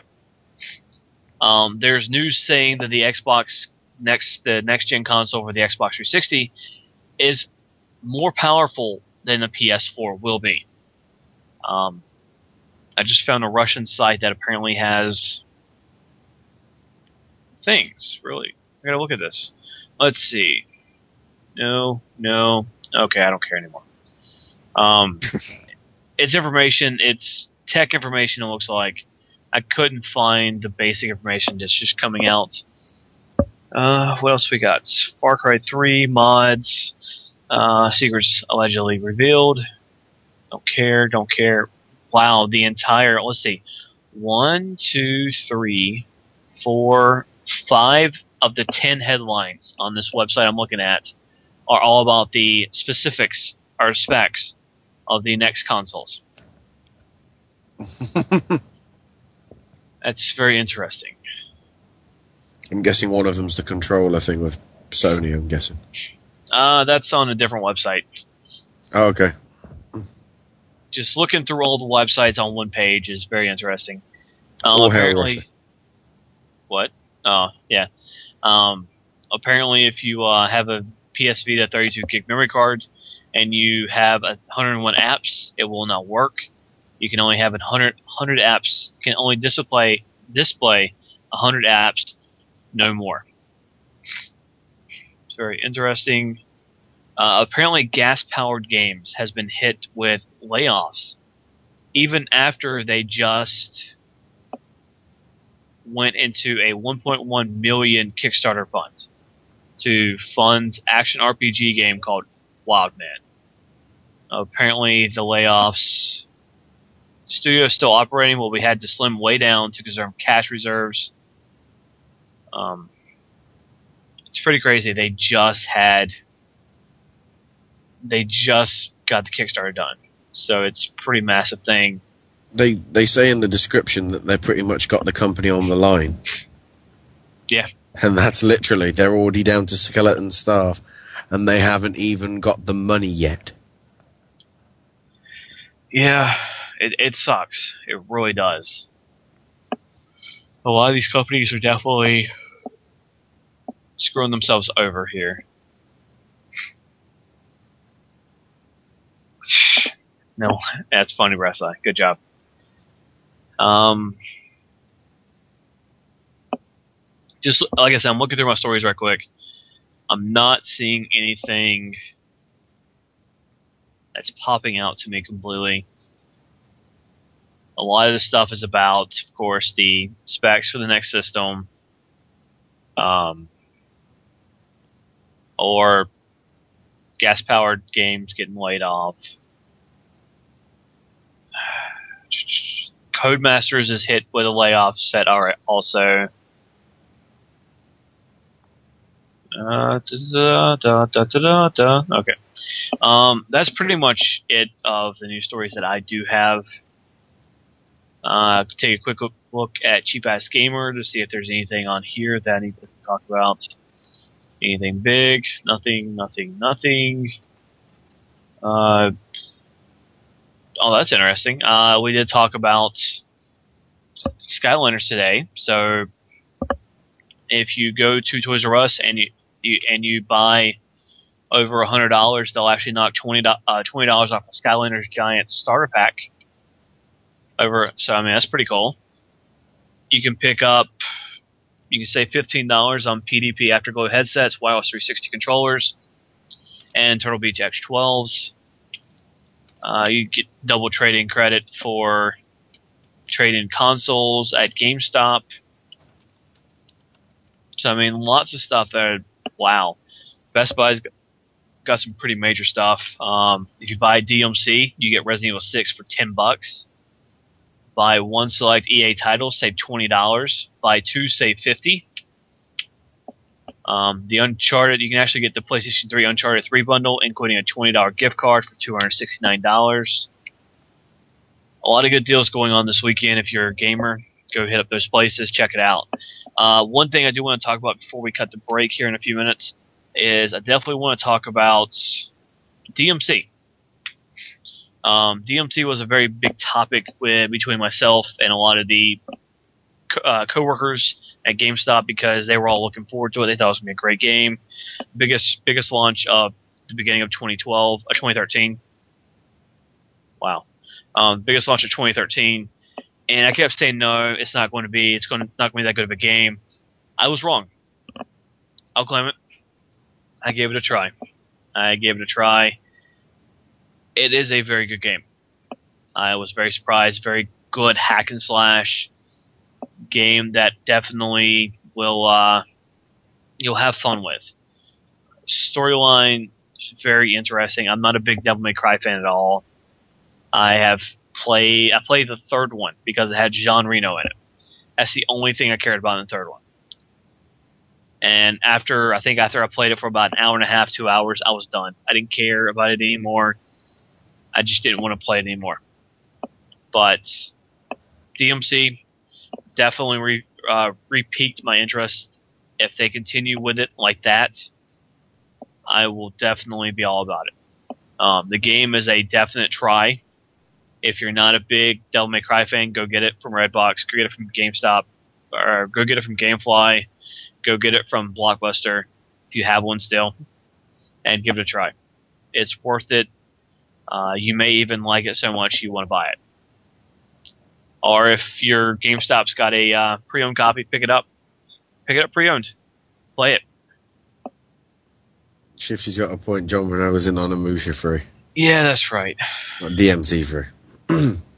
Um, there's news saying that the Xbox next the next gen console for the Xbox 360 is more powerful than the PS4 will be. Um, I just found a Russian site that apparently has things. Really, I gotta look at this. Let's see. No, no. Okay, I don't care anymore. Um, it's information. It's tech information. It looks like I couldn't find the basic information that's just coming out. Uh, what else we got? Far Cry 3 mods. Uh, secrets allegedly revealed. Don't care. Don't care. Wow, the entire. Let's see. One, two, three, four, five of the ten headlines on this website I'm looking at are all about the specifics or specs of the next consoles. That's very interesting. I'm guessing one of them's the controller thing with Sony. I'm guessing. Uh, that's on a different website. Oh, okay. Just looking through all the websites on one page is very interesting. Um, Oh, hell, apparently, Russia. what? Oh, yeah. Um, apparently, if you uh, have a PS Vita 32 gig memory card and you have 101 apps, it will not work. You can only have 100, 100 apps. Can only display display 100 apps, no more. It's very interesting. Uh, apparently, gas powered games has been hit with layoffs, even after they just went into a 1.1 million Kickstarter fund to fund action RPG game called Wildman. apparently, the layoffs. Studio is still operating, but we had to slim way down to conserve cash reserves. Um, it's pretty crazy. They just had, they just got the Kickstarter done, so it's a pretty massive thing. They they say in the description that they pretty much got the company on the line, Yeah, and that's literally they're already down to skeleton staff, and they haven't even got the money yet. yeah, it it sucks. It really does. A lot of these companies are definitely screwing themselves over here. No, that's funny, Wrestler. Good job. Um, just like I said, I'm looking through my stories right quick. I'm not seeing anything that's popping out to me completely. A lot of the stuff is about, of course, the specs for the next system, um, or gas-powered games getting laid off. Codemasters is hit with a layoff set also. Uh, da, da, da. Okay. Um, that's pretty much it of the news stories that I do have. Uh, take a quick look- look at Cheap Ass Gamer to see if there's anything on here that I need to talk about. Anything big? Nothing, nothing, nothing. Uh, oh, that's interesting. Uh, we did talk about Skylanders today. So if you go to Toys R Us and you, you and you buy over a hundred dollars, they'll actually knock twenty uh, dollars off the Skylanders Giant Starter Pack. Over, so I mean that's pretty cool. You can pick up You can save fifteen dollars on PDP Afterglow headsets, wireless 360 controllers, and Turtle Beach X12s. Uh, you get double trading credit for trading consoles at GameStop. So I mean, lots of stuff there. Wow, Best Buy's got some pretty major stuff. Um, if you buy DMC, you get Resident Evil 6 for 10 bucks. Buy one select EA title, save $20. Buy two, save 50 um, The Uncharted, you can actually get the PlayStation 3 Uncharted 3 bundle, including a $20 gift card for $269. A lot of good deals going on this weekend if you're a gamer. Go hit up those places, check it out. Uh, one thing I do want to talk about before we cut the break here in a few minutes is I definitely want to talk about DMC. Um, DMC was a very big topic with, between myself and a lot of the uh, coworkers at GameStop because they were all looking forward to it. They thought it was going to be a great game. Biggest biggest launch of the beginning of 2012, uh, 2013. Wow, um, biggest launch of 2013. And I kept saying no, it's not going to be. It's going to not going to be that good of a game. I was wrong. I'll claim it. I gave it a try. I gave it a try. It is a very good game. I was very surprised. Very good hack and slash game that definitely will uh, you'll have fun with. Storyline very interesting. I'm not a big Devil May Cry fan at all. I have play I played the third one because it had Jean Reno in it. That's the only thing I cared about in the third one. And after I think after I played it for about an hour and a half, two hours, I was done. I didn't care about it anymore. I just didn't want to play it anymore. But DMC definitely re, uh, repeaked my interest. If they continue with it like that, I will definitely be all about it. Um, the game is a definite try. If you're not a big Devil May Cry fan, go get it from Redbox. Go get it from GameStop, or go get it from GameFly. Go get it from Blockbuster if you have one still, and give it a try. It's worth it. Uh, you may even like it so much you want to buy it. Or if your GameStop's got a uh, pre-owned copy, pick it up. Pick it up pre-owned. Play it. Shifty's got a point, John, when I was in Onimusha 3. Yeah, that's right. Not DMC 3.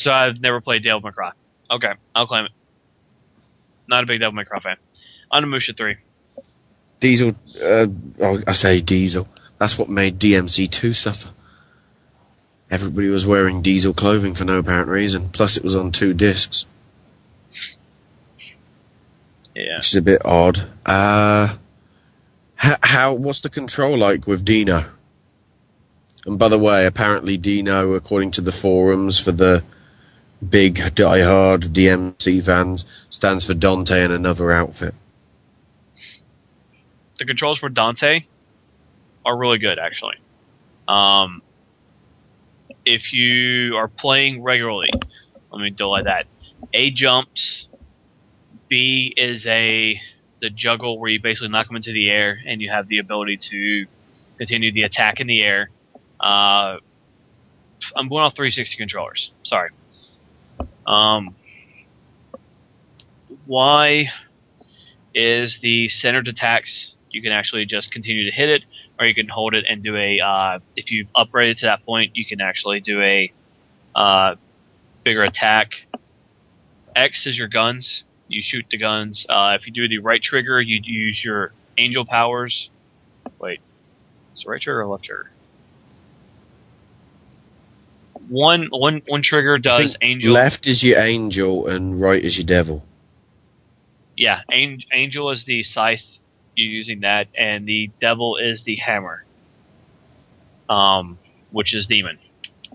So I've never played Devil May Cry. Okay, I'll claim it. Not a big Devil May Cry fan. Onimusha 3. Diesel, uh, oh, I say Diesel. That's what made DMC 2 suffer. Everybody was wearing Diesel clothing for no apparent reason. Plus, it was on two discs, Yeah. which is a bit odd. Uh, how, how, what's the control like with Dino? And by the way, apparently Dino, according to the forums for the big diehard DMC fans, stands for Dante and another outfit. The controls for Dante are really good, actually. Um, if you are playing regularly, let me delay that. A jumps. B is a the juggle where you basically knock them into the air and you have the ability to continue the attack in the air. Uh, I'm going off 360 controllers. Sorry. Um, Y is the centered attacks. You can actually just continue to hit it, or you can hold it and do a. Uh, if you've upgraded to that point, you can actually do a uh, bigger attack. X is your guns. You shoot the guns. Uh, if you do the right trigger, you use your angel powers. Wait, is it right trigger or left trigger? One one one trigger does angel. Left is your angel and right is your devil. Yeah, Angel is the scythe. You're using that, and the devil is the hammer, um, which is demon.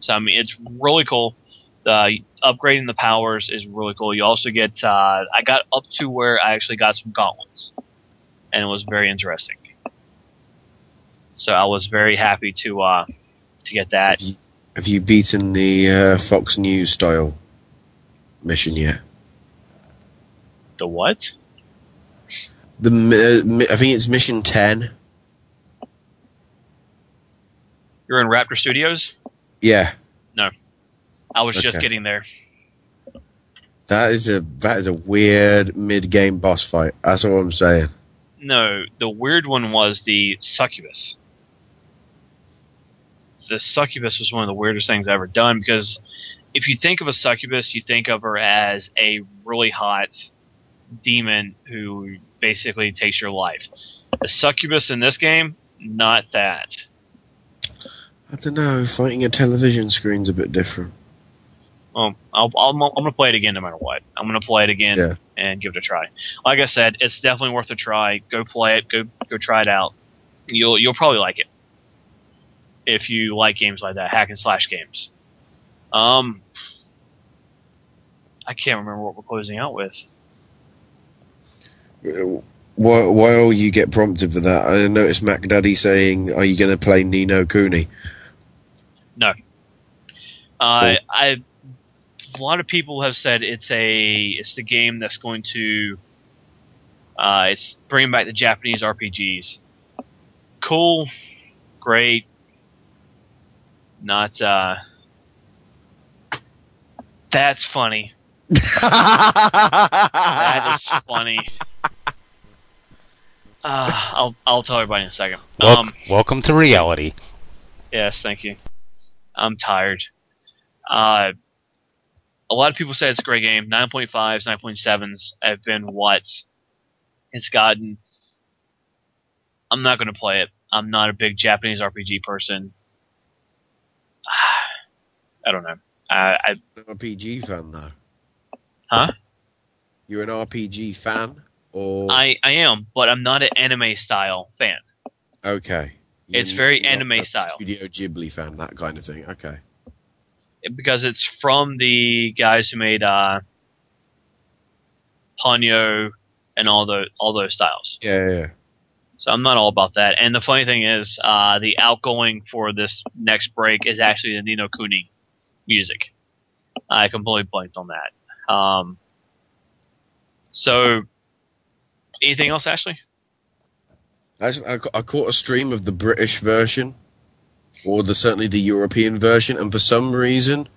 So I mean, it's really cool. The upgrading the powers is really cool. You also get. Uh, I got up to where I actually got some gauntlets, and it was very interesting. So I was very happy to uh, to get that. Have you beaten the uh, Fox News style mission yet? The what? The uh, I think it's mission ten. You're in Raptor Studios? Yeah. No, I was just getting there. That is a that is a weird mid game boss fight. That's all I'm saying. No, the weird one was the succubus. The succubus was one of the weirdest things I've ever done because if you think of a succubus, you think of her as a really hot demon who basically takes your life. The succubus in this game, not that. I don't know. Fighting a television screen's a bit different. Well, I'll, I'll, I'm going to play it again no matter what. I'm going to play it again Yeah. and give it a try. Like I said, it's definitely worth a try. Go play it. Go go try it out. You'll you'll probably like it if you like games like that, hack and slash games. Um, I can't remember what we're closing out with. Why, while you get prompted for that, I noticed Mac Daddy saying, "Are you going to play Ni no Kuni?" No. Uh, I a lot of people have said it's a it's the game that's going to uh, it's bringing back the Japanese RPGs. Cool, great. Not uh, that's funny. that is funny. Uh, I'll I'll tell everybody in a second. Wel- Um, welcome to reality. Yes, thank you. I'm tired. Uh, a lot of people say it's a great game. 9.5s, 9.7s have been what it's gotten. I'm not going to play it. I'm not a big Japanese RPG person. I don't know. I, I RPG fan though. huh? You're an RPG fan, or I I am, but I'm not an anime style fan. okay? It's You're very anime style. Studio Ghibli fan, that kind of thing. Okay. because it's from the guys who made uh, Ponyo and all the all those styles. Yeah, yeah. So I'm not all about that. And the funny thing is, uh, the outgoing for this next break is actually the Ni no Kuni music. I completely blanked on that. Um, so, anything else, Ashley? I, I caught a stream of the British version, or the certainly the European version, and for some reason,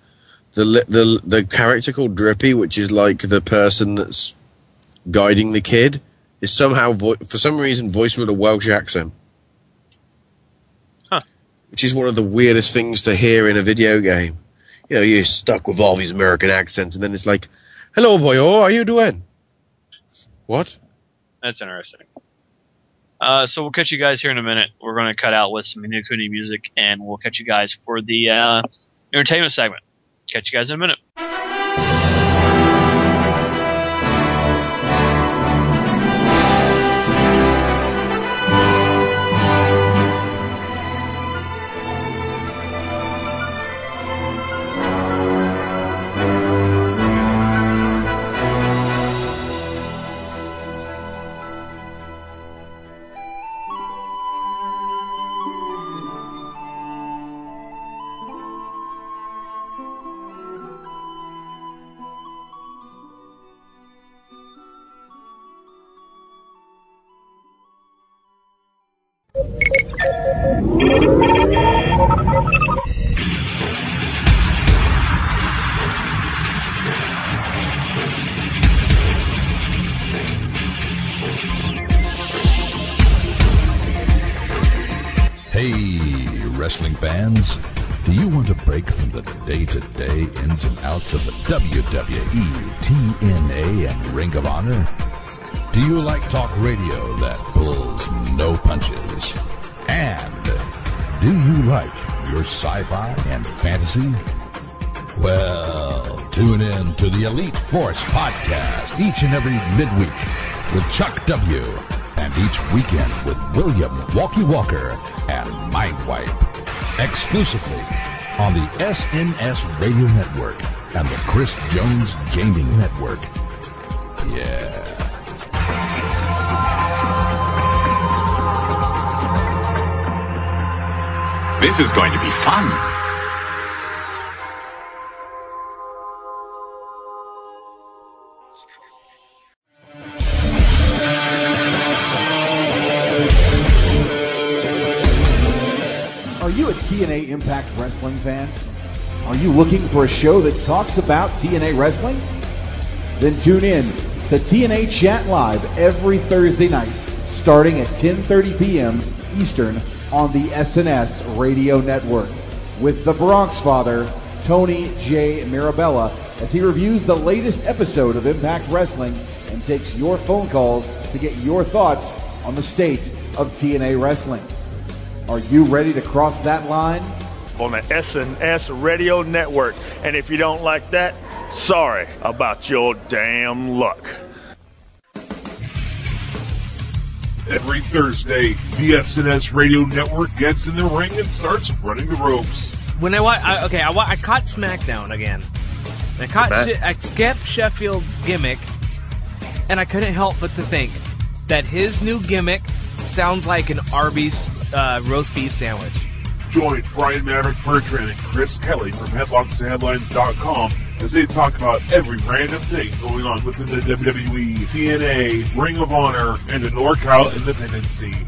the the the character called Drippy, which is like the person that's guiding the kid, is somehow vo- for some reason voiced with a Welsh accent. Huh. Which is one of the weirdest things to hear in a video game. You know, you're stuck with all these American accents, and then it's like, "Hello, boyo, how are you doing?" What? That's interesting. Uh, so we'll catch you guys here in a minute. We're going to cut out with some Ni no Kuni music, and we'll catch you guys for the uh, entertainment segment. Catch you guys in a minute. Of the WWE, TNA, and Ring of Honor? Do you like talk radio that pulls no punches? And do you like your sci fi and fantasy? Well, tune in to the Elite Force podcast each and every midweek with Chuck W. And each weekend with William Walkie Walker and Mindwipe. Exclusively on the SNS Radio Network and the Chris Jones Gaming Network. Yeah. This is going to be fun. Are you a TNA Impact Wrestling fan? Are you looking for a show that talks about TNA wrestling? Then tune in to TNA Chat Live every Thursday night, starting at 10:30 p.m. Eastern on the SNS Radio Network, with the Bronx Father Tony J. Mirabella as he reviews the latest episode of Impact Wrestling and takes your phone calls to get your thoughts on the state of TNA Wrestling. Are you ready to cross that line? On the SNS Radio Network. And if you don't like that, sorry about your damn luck. Every Thursday, the SNS Radio Network gets in the ring and starts running the ropes. When I, wa- I okay, I, wa- I caught SmackDown again. I caught She- I skipped Sheffield's gimmick, and I couldn't help but to think that his new gimmick sounds like an Arby's uh, roast beef sandwich. Join Brian Maverick Bertrand and Chris Kelly from HeadlocksandHeadlines.com as they talk about every random thing going on within the WWE, TNA, Ring of Honor, and the NorCal independent scene.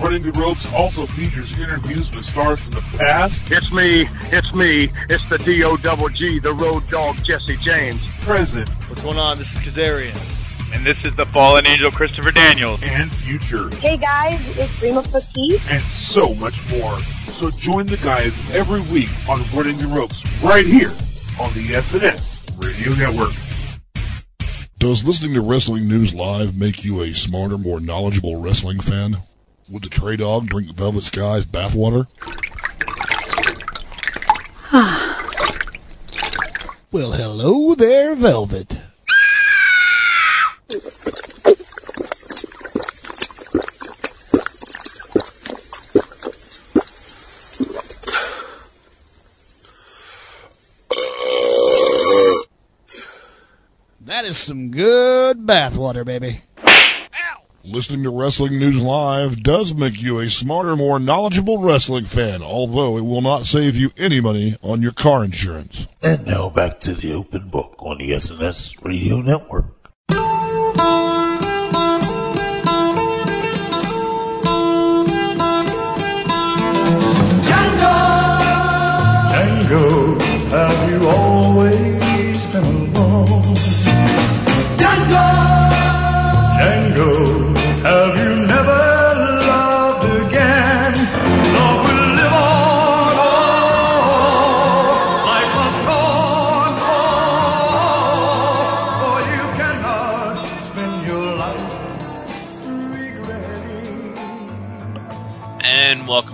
Running the Ropes also features interviews with stars from the past, It's me, it's me, it's the D-O double G, the road dog Jesse James. present, What's going on? This is Kazarian. And this is the fallen angel Christopher Daniels. and future, Hey guys, it's Rima Fakih. and so much more. So join the guys every week on Running the Ropes right here on the SNS Radio Network. Does listening to Wrestling News Live make you a smarter, more knowledgeable wrestling fan? Would the Trey Dog drink Velvet Sky's bathwater? Well, hello there, Velvet. That is some good bathwater, baby. Listening to Wrestling News Live does make you a smarter, more knowledgeable wrestling fan, although it will not save you any money on your car insurance. And now back to the open book on the SNS Radio Network.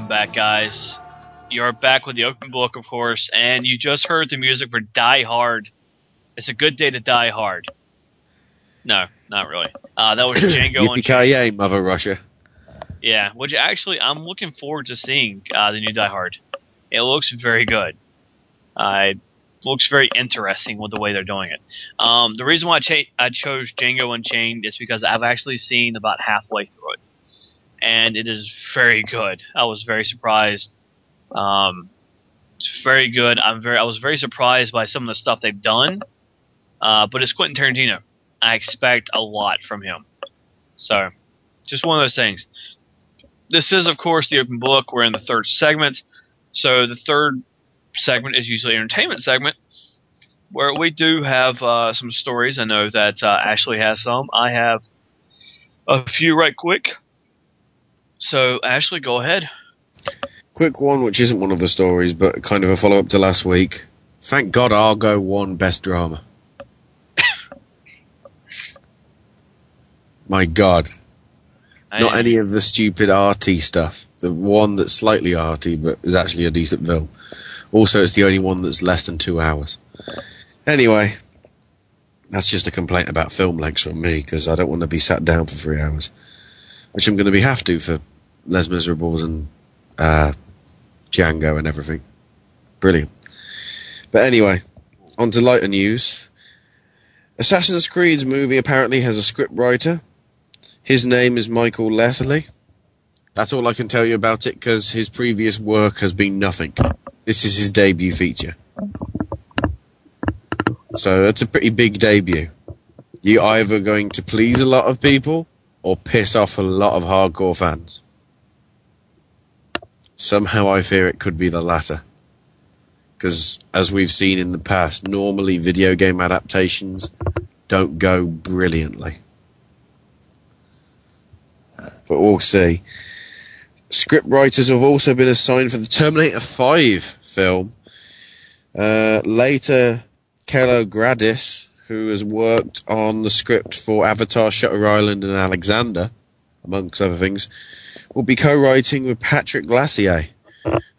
Back, guys. You're back with the open book, of course, and you just heard the music for Die Hard. It's a good day to die hard. No, not really. Uh, that was Django Yippee ki Mother Russia. Yeah, which actually I'm looking forward to seeing uh, the new Die Hard. It looks very good. Uh, it looks very interesting with the way they're doing it. Um, the reason why I, cha- I chose Django Unchained is because I've actually seen about halfway through it, and it is very good. I was very surprised. Um, it's very good. I'm very. I was very surprised by some of the stuff they've done. Uh, but it's Quentin Tarantino. I expect a lot from him. So, just one of those things. This is, of course, the open book. We're in the third segment. So, the third segment is usually an entertainment segment where we do have uh, some stories. I know that uh, Ashley has some. I have a few right quick. So, Ashley, go ahead. Quick one, which isn't one of the stories, but kind of a follow up to last week. Thank God Argo won Best Drama. My God. Not I- any of the stupid RT stuff. The one that's slightly RT, but is actually a decent film. Also, it's the only one that's less than two hours. Anyway, that's just a complaint about film lengths from me, because I don't want to be sat down for three hours. Which I'm going to be have to for Les Miserables and uh, Django and everything. Brilliant. But anyway, on to lighter news. Assassin's Creed's movie apparently has a scriptwriter. His name is Michael Leslie. That's all I can tell you about it because his previous work has been nothing. This is his debut feature. So that's a pretty big debut. You're either going to please a lot of people or piss off a lot of hardcore fans. Somehow I fear it could be the latter. Because, as we've seen in the past, normally video game adaptations don't go brilliantly. But we'll see. Script writers have also been assigned for the Terminator 5 film. Uh, Laeta, Kelo Gradis, who has worked on the script for Avatar, Shutter Island, and Alexander, amongst other things, will be co-writing with Patrick Lussier,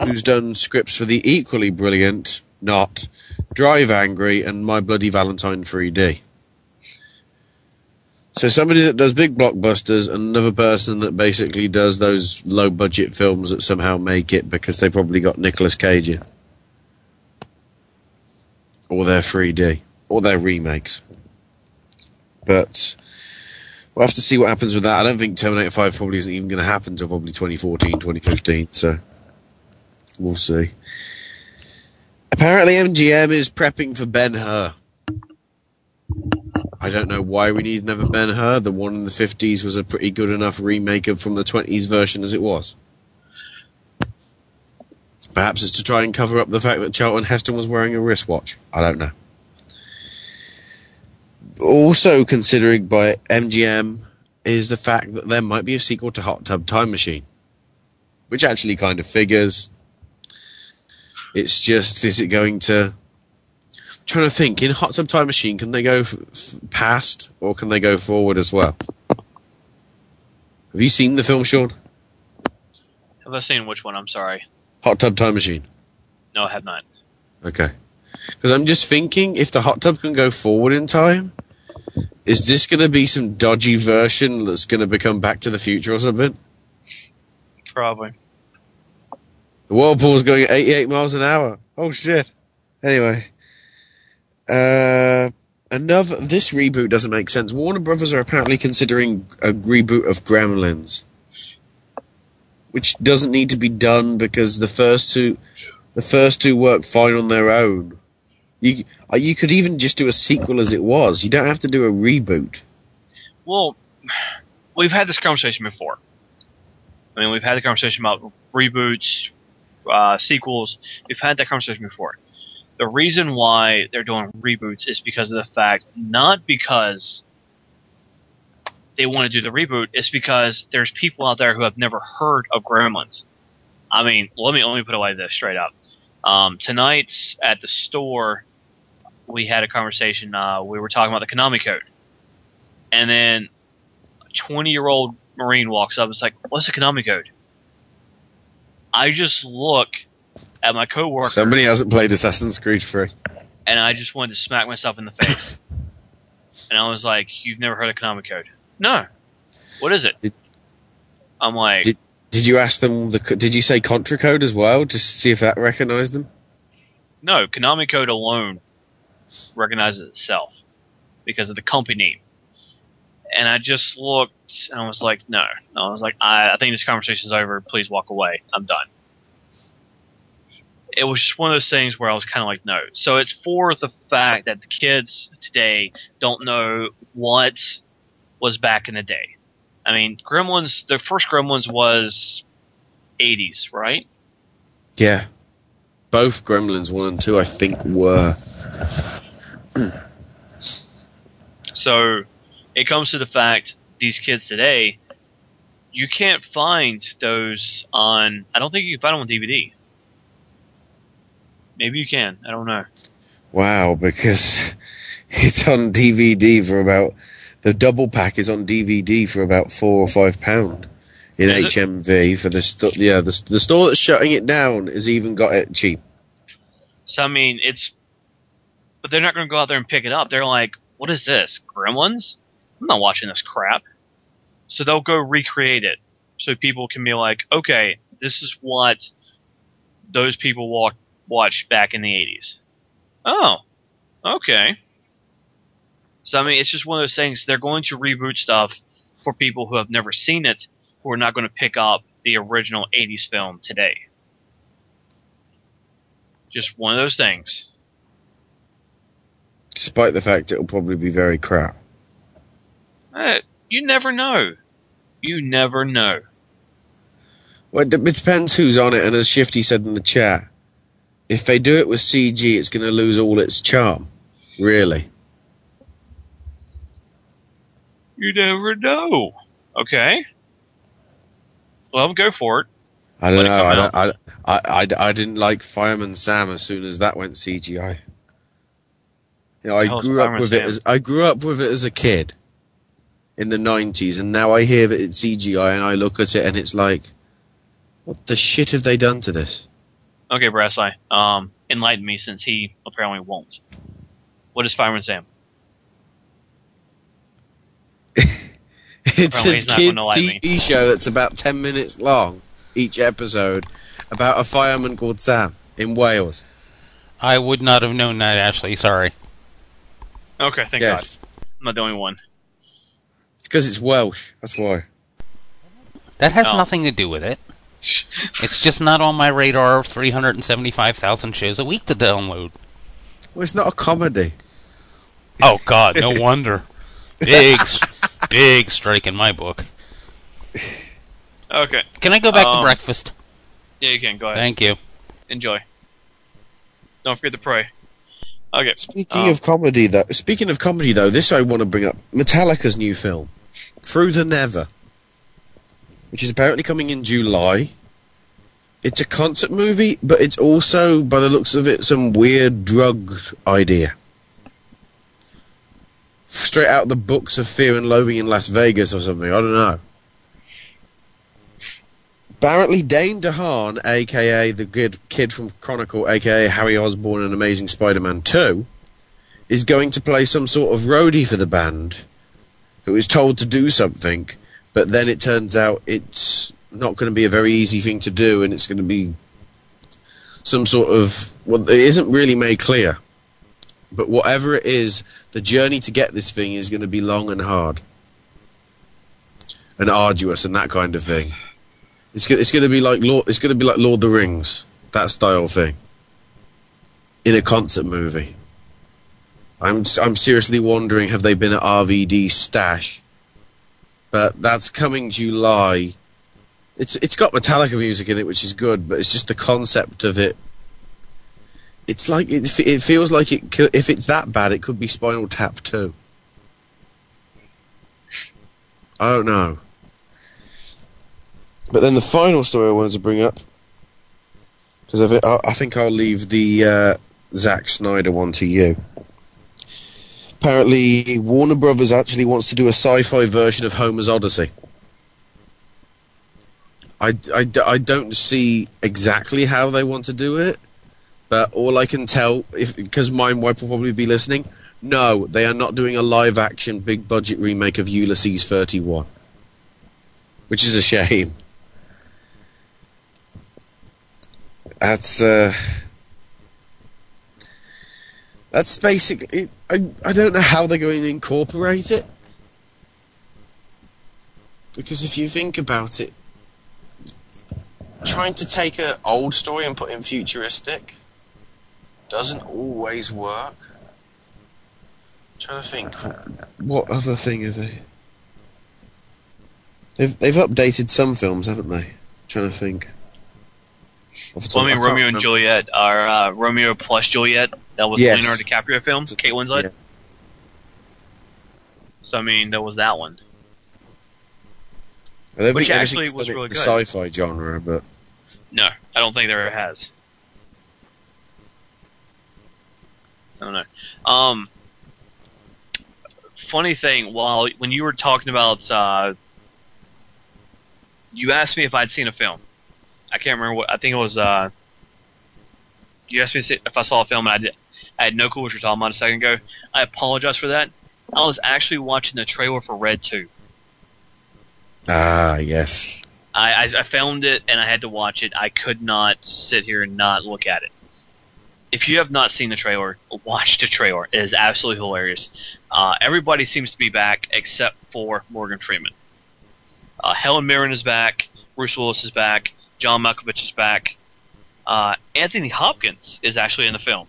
who's done scripts for the equally brilliant, not Drive Angry and My Bloody Valentine 3D. So somebody that does big blockbusters and another person that basically does those low budget films that somehow make it because they probably got Nicolas Cage in. Or their 3D. Or their remakes. But we'll have to see what happens with that. I don't think Terminator 5 probably isn't even going to happen until probably 2014, 2015. So we'll see. Apparently MGM is prepping for Ben Hur. I don't know why we need another Ben Hur. The one in the 50s was a pretty good enough remake of from the 20s version as it was. Perhaps it's to try and cover up the fact that Charlton Heston was wearing a wristwatch. I don't know. Also considering by MGM is the fact that there might be a sequel to Hot Tub Time Machine, which actually kind of figures. It's just, is it going to trying to think in Hot Tub Time Machine, can they go f- f- past or can they go forward as well? Have you seen the film, Sean? Have I seen which one? I'm sorry. Hot Tub Time Machine. No, I have not. Okay. Because I'm just thinking if the hot tub can go forward in time, is this going to be some dodgy version that's going to become Back to the Future or something? Probably. The whirlpool's going at 88 miles an hour. Oh shit. Anyway. Uh, another, this reboot doesn't make sense. Warner Brothers are apparently considering a reboot of Gremlins. Which doesn't need to be done because the first two, the first two work fine on their own. You, you could even just do a sequel as it was. You don't have to do a reboot. Well, we've had this conversation before. I mean, we've had the conversation about reboots, uh, sequels. We've had that conversation before. The reason why they're doing reboots is because of the fact, not because they want to do the reboot, it's because there's people out there who have never heard of Gremlins. I mean, let me let me put it like this straight up. Um, tonight at the store, we had a conversation. Uh, we were talking about the Konami code, and then a twenty-year-old Marine walks up. It's like, "What's the Konami code?" I just look at my coworker, Somebody hasn't played Assassin's Creed 3. and I just wanted to smack myself in the face. and I was like, "You've never heard of Konami code?" No. What is it? Did, I'm like, Did, did you ask them, the, did you say Contra Code as well, just to see if that recognized them? No, Konami Code alone recognizes itself because of the company name. And I just looked and I was like, no. I was like, I, I think this conversation's over. Please walk away. I'm done. It was just one of those things where I was kind of like, no. So it's for the fact that the kids today don't know what was back in the day. I mean, Gremlins, the first Gremlins was 80s, right? Yeah. Both Gremlins 1 and 2, I think, were. So it comes to the fact these kids today, you can't find those on. I don't think you can find them on DVD. Maybe you can. I don't know. Wow, because it's on DVD for about. The double pack is on DVD for about four or five pound in Is it? HMV for the sto- yeah the the store that's shutting it down has even got it cheap. So I mean, it's. But they're not going to go out there and pick it up. They're like, "What is this? Gremlins? I'm not watching this crap." So they'll go recreate it, so people can be like, "Okay, this is what those people walk, watched back in the '80s." Oh, okay. So I mean, it's just one of those things. They're going to reboot stuff for people who have never seen it, who are not going to pick up the original '80s film today. Just one of those things. Despite the fact it'll probably be very crap. Eh, you never know. You never know. Well, it depends who's on it, and as Shifty said in the chat, if they do it with CG, it's going to lose all its charm. Really. You never know. Okay. Well, go for it. I don't Let know. I, don't, I, I, I, I didn't like Fireman Sam as soon as that went CGI. You know, I grew up with it as I grew up with it as a kid in the nineties, and now I hear that it's CGI, and I look at it, and it's like, what the shit have they done to this? Okay, Brasseye. Um, enlighten me since he apparently won't. What is Fireman Sam? It's Apparently a he's not gonna kids like me. TV show that's about ten minutes long each episode about a fireman called Sam in Wales. I would not have known that, Ashley. Sorry. Okay, thank Yes. God. I'm not the only one. It's because it's Welsh. That's why. That has Oh. nothing to do with it. It's just not on my radar of 375,000 shows a week to download. Well, it's not a comedy. Oh, God, no wonder. Big, big strike in my book. Okay. Can I go back to Um, breakfast? Yeah, you can. Go ahead. Thank you. Enjoy. Don't forget to pray. Okay. Speaking Um, of comedy, though, speaking of comedy, though, this I want to bring up: Metallica's new film, Through the Never, which is apparently coming in July. It's a concert movie, but it's also, by the looks of it, some weird drug idea. Straight out of the books of Fear and Loathing in Las Vegas or something. I don't know. Apparently, Dane DeHaan, aka the good kid from Chronicle, aka Harry Osborn and Amazing Spider-Man 2, is going to play some sort of roadie for the band, who is told to do something, but then it turns out it's not going to be a very easy thing to do, and it's going to be some sort of well, it isn't really made clear. But whatever it is, the journey to get this thing is going to be long and hard, and arduous, and that kind of thing. It's go- it's going to be like Lord, it's going to be like Lord of the Rings, that style thing, in a concert movie. I'm I'm seriously wondering have they been at RVD stash, but that's coming July. It's it's got Metallica music in it, which is good, but it's just the concept of it. It's like it, it feels like it. If it's that bad, it could be Spinal Tap too. I don't know. But then the final story I wanted to bring up, because I, I, think I'll leave the uh, Zack Snyder one to you. Apparently, Warner Brothers actually wants to do a sci-fi version of Homer's Odyssey. I, I, I don't see exactly how they want to do it, but all I can tell, if because Mindwipe will probably be listening, no, they are not doing a live-action, big-budget remake of Ulysses 31, which is a shame. That's uh, that's basically. I I don't know how they're going to incorporate it because if you think about it, trying to take an old story and put in futuristic doesn't always work. trying to think, what other thing are they? They've they've updated some films, haven't they? trying to think. Well, I mean, Romeo and. Juliet, or uh, Romeo plus Juliet. That was Yes. Leonardo DiCaprio film, Kate Winslet. So I mean, there was that one. I don't Which think actually was really the good. sci-fi genre, but No, I don't think there ever has. I don't know. Um, funny thing, while when you were talking about, uh, you asked me if I'd seen a film. I can't remember what. I think it was. Uh, you asked me if I saw a film, and I did. I had no clue what you're talking about a second ago. I apologize for that. I was actually watching the trailer for Red Two. ah, yes. I, I, I found it and I had to watch it. I could not sit here and not look at it. If you have not seen the trailer, watch the trailer. It is absolutely hilarious. Uh, everybody seems to be back except for Morgan Freeman. Uh, Helen Mirren is back. Bruce Willis is back. John Malkovich is back. Uh, Anthony Hopkins is actually in the film,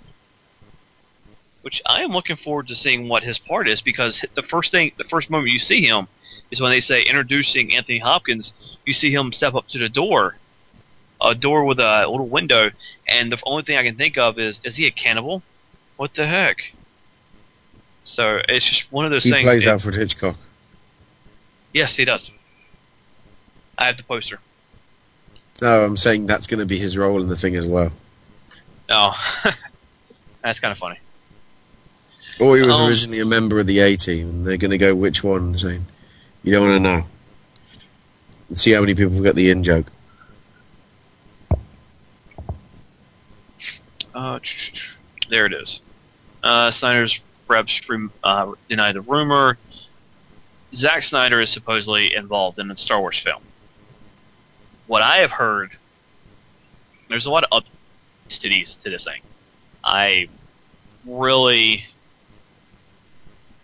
which I am looking forward to seeing what his part is because the first thing, the first moment you see him is when they say introducing Anthony Hopkins. You see him step up to the door, a door with a little window, and the only thing I can think of is, is he a cannibal? What the heck? So it's just one of those He things. He plays it- Alfred Hitchcock. Yes, he does. I have the poster. No, I'm saying that's going to be his role in the thing as well. Oh, that's kind of funny. Or he was Um, originally a member of the A team, and they're going to go which one, saying, you don't want to know. And see how many people get the in joke. Uh, there it is. Uh, Snyder's reps uh, deny the rumor. Zack Snyder is supposedly involved in a Star Wars film. What I have heard, there's a lot of updates to these to this thing. I really,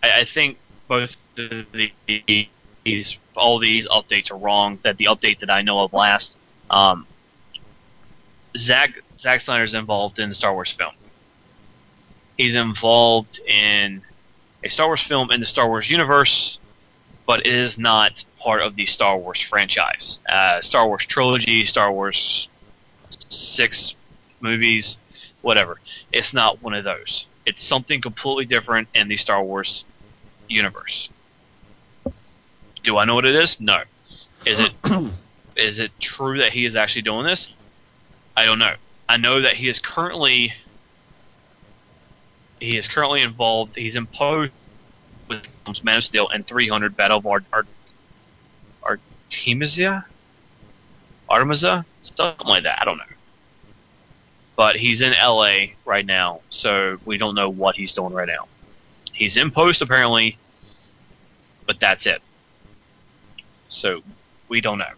I, I think both the, the these all these updates are wrong. That the update that I know of last, um, Zack Zack Snyder's involved in the Star Wars film. He's involved in a Star Wars film in the Star Wars universe, but it is not part of the Star Wars franchise. Uh, Star Wars trilogy, Star Wars six movies, whatever. It's not one of those. It's something completely different in the Star Wars universe. Do I know what it is? No. Is it is it true that he is actually doing this? I don't know. I know that he is currently he is currently involved. He's imposed with Man of Steel and 300 Battle of Art, Art, Artemisia, Artemisia, something like that. I don't know. But he's in L.A. right now, so we don't know what he's doing right now. He's in post apparently, but that's it. So we don't know.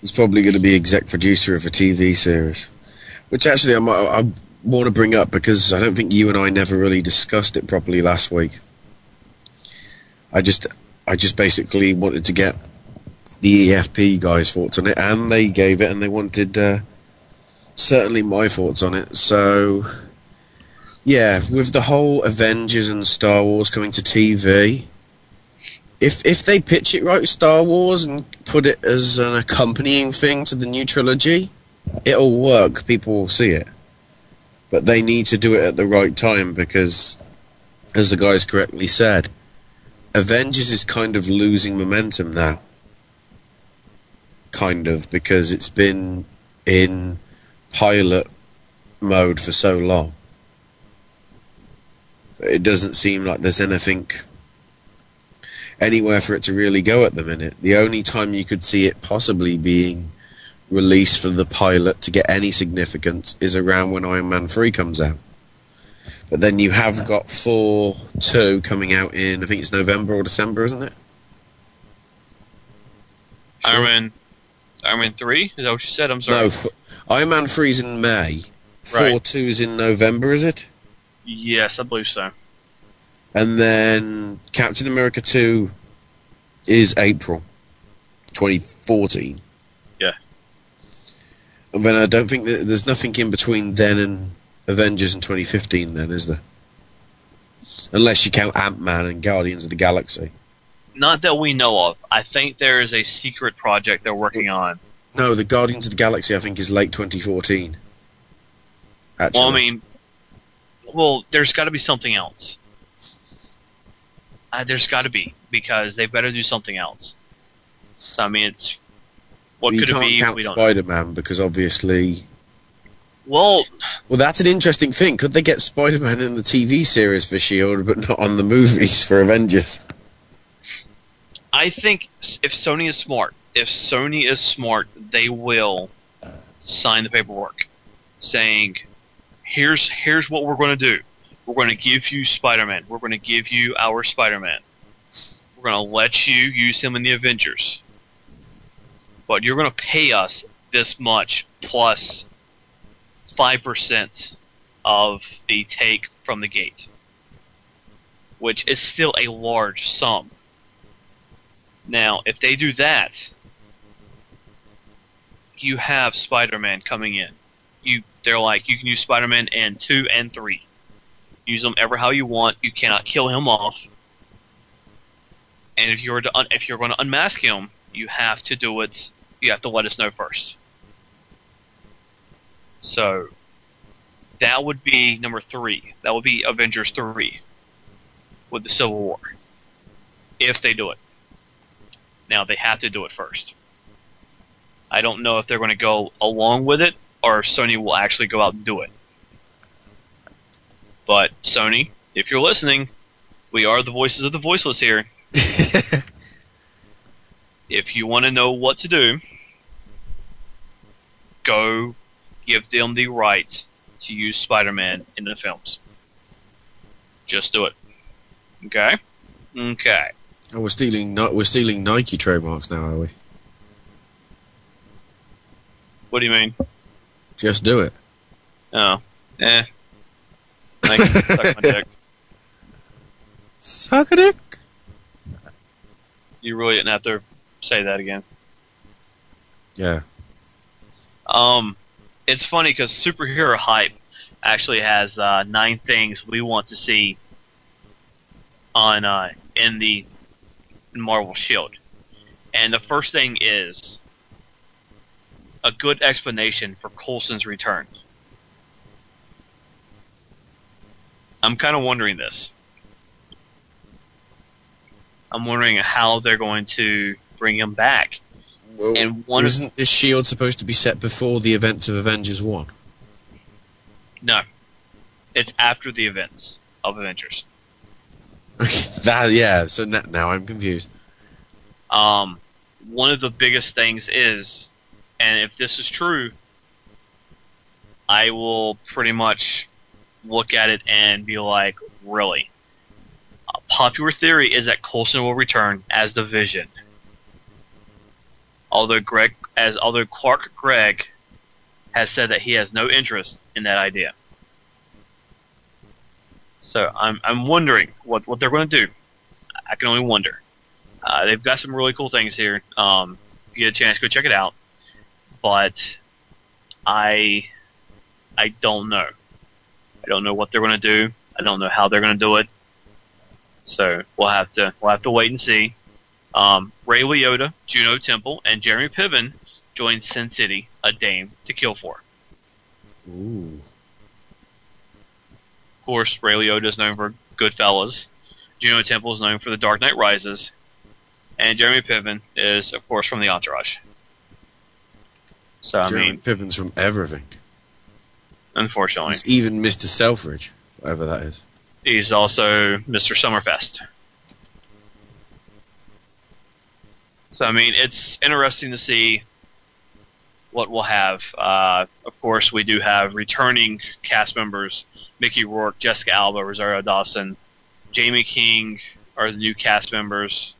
He's probably going to be exec producer of a TV series, which actually I, I want to bring up because I don't think you and I never really discussed it properly last week. I just, I just basically wanted to get the EFP guys' thoughts on it, and they gave it, and they wanted uh, certainly my thoughts on it. So, yeah, with the whole Avengers and Star Wars coming to TV, if if they pitch it right, Star Wars, and put it as an accompanying thing to the new trilogy, it'll work. People will see it, but they need to do it at the right time because, as the guys correctly said, Avengers is kind of losing momentum now. Kind of because it's been in pilot mode for so long. It doesn't seem like there's anything anywhere for it to really go at the minute. The only time you could see it possibly being released from the pilot to get any significance is around when Iron Man 3 comes out. But then you have got Thor 2 coming out in, I think it's November or December, isn't it? Iron Man, Iron Man three. Is that what you said? I'm sorry. No, f- Iron Man 3's in May. Thor Right. 2's in November, is it? Yes, I believe so. And then Captain America 2 is April 2014. Yeah. And then I don't think that there's nothing in between then and Avengers in 2015, then, is there? Unless you count Ant Man and Guardians of the Galaxy. Not that we know of. I think there is a secret project they're working on. No, the Guardians of the Galaxy, I think, is late 2014. Actually. Well, I mean, well, there's got to be something else. Uh, there's got to be because they better do something else. So I mean, it's what you could it be? count We don't. Spider Man because obviously. Well, Well, that's an interesting thing. Could they get Spider Man in the TV series for Shield, but not on the movies for Avengers? I think if Sony is smart, if Sony is smart, they will sign the paperwork saying, "Here's here's what we're going to do. We're going to give you Spider-Man. We're going to give you our Spider-Man. We're going to let you use him in the Avengers, but you're going to pay us this much plus five percent of the take from the gate, which is still a large sum." Now, if they do that, you have Spider-Man coming in. You, they're like, you can use Spider-Man in two and three. Use them ever how you want. You cannot kill him off. And if you're to un- if you're going to unmask him, you have to do it. You have to let us know first. So that would be number three. That would be Avengers three with the Civil War. If they do it. Now they have to do it first. I don't know if they're going to go along with it or if Sony will actually go out and do it. But Sony, if you're listening, we are the voices of the voiceless here. if you want to know what to do, go give them the right to use Spider-Man in the films. Just do it. Okay? Okay. Oh, we're stealing. We're stealing Nike trademarks now, are we? What do you mean? Just do it. Oh. Eh. Suck my dick. Suck a dick. You really didn't have to say that again. Yeah. Um, it's funny because superhero hype actually has uh, nine things we want to see on uh, in the Marvel Shield, and the first thing is a good explanation for Coulson's return. I'm kind of wondering this. I'm wondering how they're going to bring him back. And one Isn't this shield supposed to be set before the events of Avengers One? no, it's after the events of Avengers. that yeah. So now, now I'm confused. Um, one of the biggest things is, and if this is true, I will pretty much look at it and be like, really? Uh, popular theory is that Coulson will return as the Vision. Although Greg, as although Clark Gregg has said that he has no interest in that idea. So I'm I'm wondering what what they're going to do. I can only wonder. Uh, they've got some really cool things here. Um, if you get a chance, go check it out. But I I don't know. I don't know what they're going to do. I don't know how they're going to do it. So we'll have to we'll have to wait and see. Um, Ray Liotta, Juno Temple, and Jeremy Piven joined Sin City, a dame to kill for. Ooh. Of course, Ray Liotta is known for Goodfellas. Juno Temple is known for The Dark Knight Rises. And Jeremy Piven is, of course, from The Entourage. So, I Jeremy mean, Piven's from everything. unfortunately. He's even Mr. Selfridge, whatever that is. He's also Mr. Summerfest. So I mean, it's interesting to see what we'll have. Uh, of course, we do have returning cast members: Mickey Rourke, Jessica Alba, Rosario Dawson, Jaime King are the new cast members.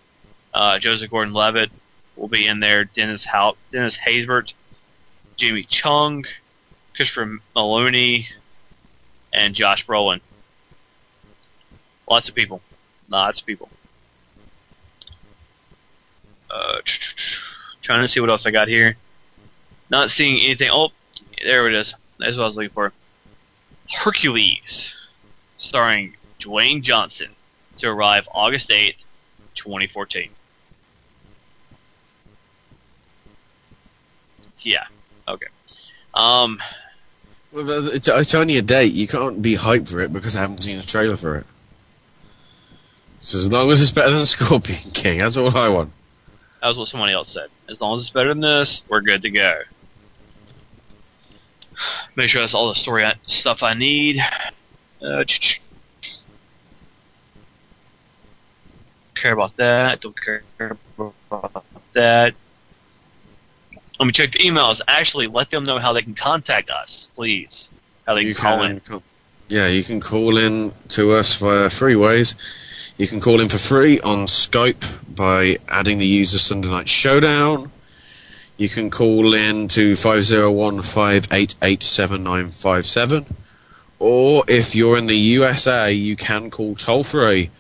Uh, Joseph Gordon-Levitt will be in there. Dennis Hau- Dennis Haysbert, Jamie Chung, Christopher Meloni, and Josh Brolin. Lots of people. Lots of people. Uh, trying to see what else I got here. Not seeing anything. Oh, there it is. That's what I was looking for. Hercules, starring Dwayne Johnson, to arrive August 8th, 2014. Yeah. Okay. Um, Well, it's, it's only a date. You can't be hyped for it because I haven't seen a trailer for it. So as long as it's better than Scorpion King, that's all I want. That was what somebody else said. As long as it's better than this, we're good to go. Make sure that's all the story I, stuff I need. Uh, care about that. Don't care about that. Let me check the emails. Actually, let them know how they can contact us, please. How they You can call can in. call- Yeah, you can call in to us via three ways. You can call in for free on Skype by adding the user Sunday Night Showdown. You can call in to 501 588 7957. Or if you're in the USA, you can call toll free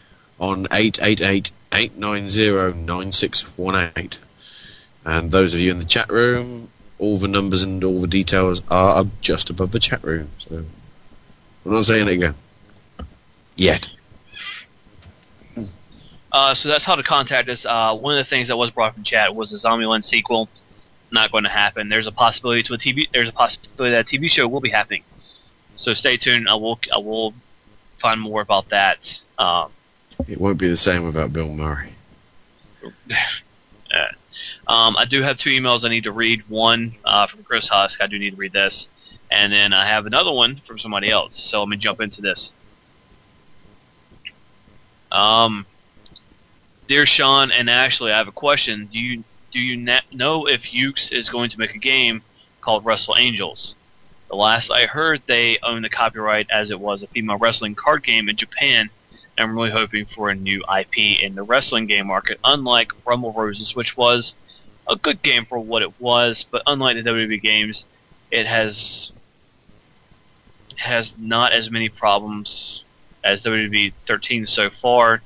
on 888 890 9618. And those of you in the chat room, all the numbers and all the details are just above the chat room. So I'm not saying it again. Yet. Uh, so that's how to contact us. Uh, one of the things that was brought up in chat was the Zombieland sequel. Not going to happen. There's a possibility to a TV. There's a possibility that a TV show will be happening. So stay tuned. I will. I will find more about that. Um, It won't be the same without Bill Murray. Uh, um, I do have two emails I need to read. One uh, from Chris Husk. I do need to read this, and then I have another one from somebody else. So let me jump into this. Um, dear Sean and Ashley, I have a question. Do you do you na- know if Yuke's is going to make a game called Wrestle Angels? The last I heard, they own the copyright as it was a female wrestling card game in Japan. And I'm really hoping for a new IP in the wrestling game market, unlike Rumble Roses, which was a good game for what it was, but unlike the WWE games, it has has not as many problems as WWE 13 so far.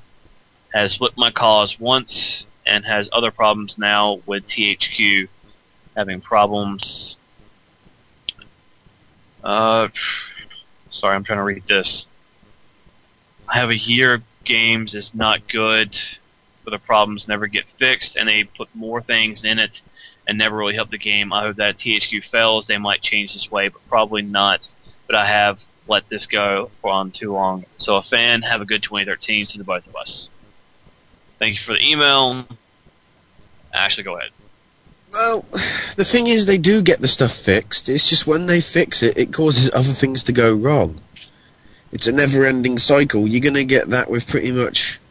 Has flipped my cause once and has other problems now with THQ having problems. Uh, sorry, I'm trying to read this. I have a year of games is not good, but the problems never get fixed, and they put more things in it and never really help the game. I hope that THQ fails, they might change this way, but probably not. But I have let this go for on too long. So a fan, have a good 2013 to the both of us. Thank you for the email. Ashley, go ahead. Well, the thing is, they do get the stuff fixed. It's just when they fix it, it causes other things to go wrong. It's a never-ending cycle. You're going to get that with pretty much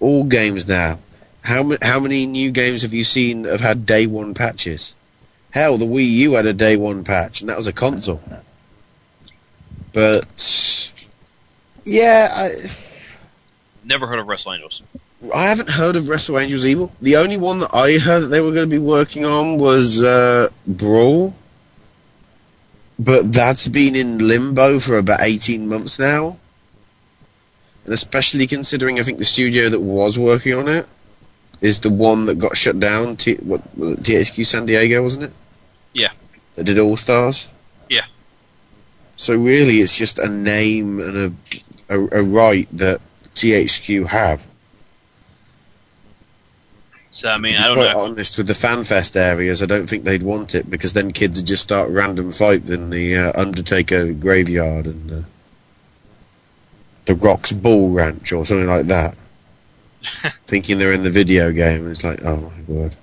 all games now. How how many new games have you seen that have had day one patches? Hell, the Wii U had a day one patch, and that was a console. But yeah, I, Never heard of Wrestle Angels. I haven't heard of Wrestle Angels Evil. The only one that I heard that they were going to be working on was uh, Brawl, but that's been in limbo for about eighteen months now. And especially considering, I think the studio that was working on it is the one that got shut down. T- what was it, THQ San Diego, wasn't it? Yeah. That did All Stars. Yeah. So really, it's just a name and a a, a right that THQ have. So I mean, I don't quite know. honest, with the FanFest areas, I don't think they'd want it because then kids would just start random fights in the uh, Undertaker graveyard and the the Rock's Bull Ranch or something like that. Thinking they're in the video game, it's like, oh my word!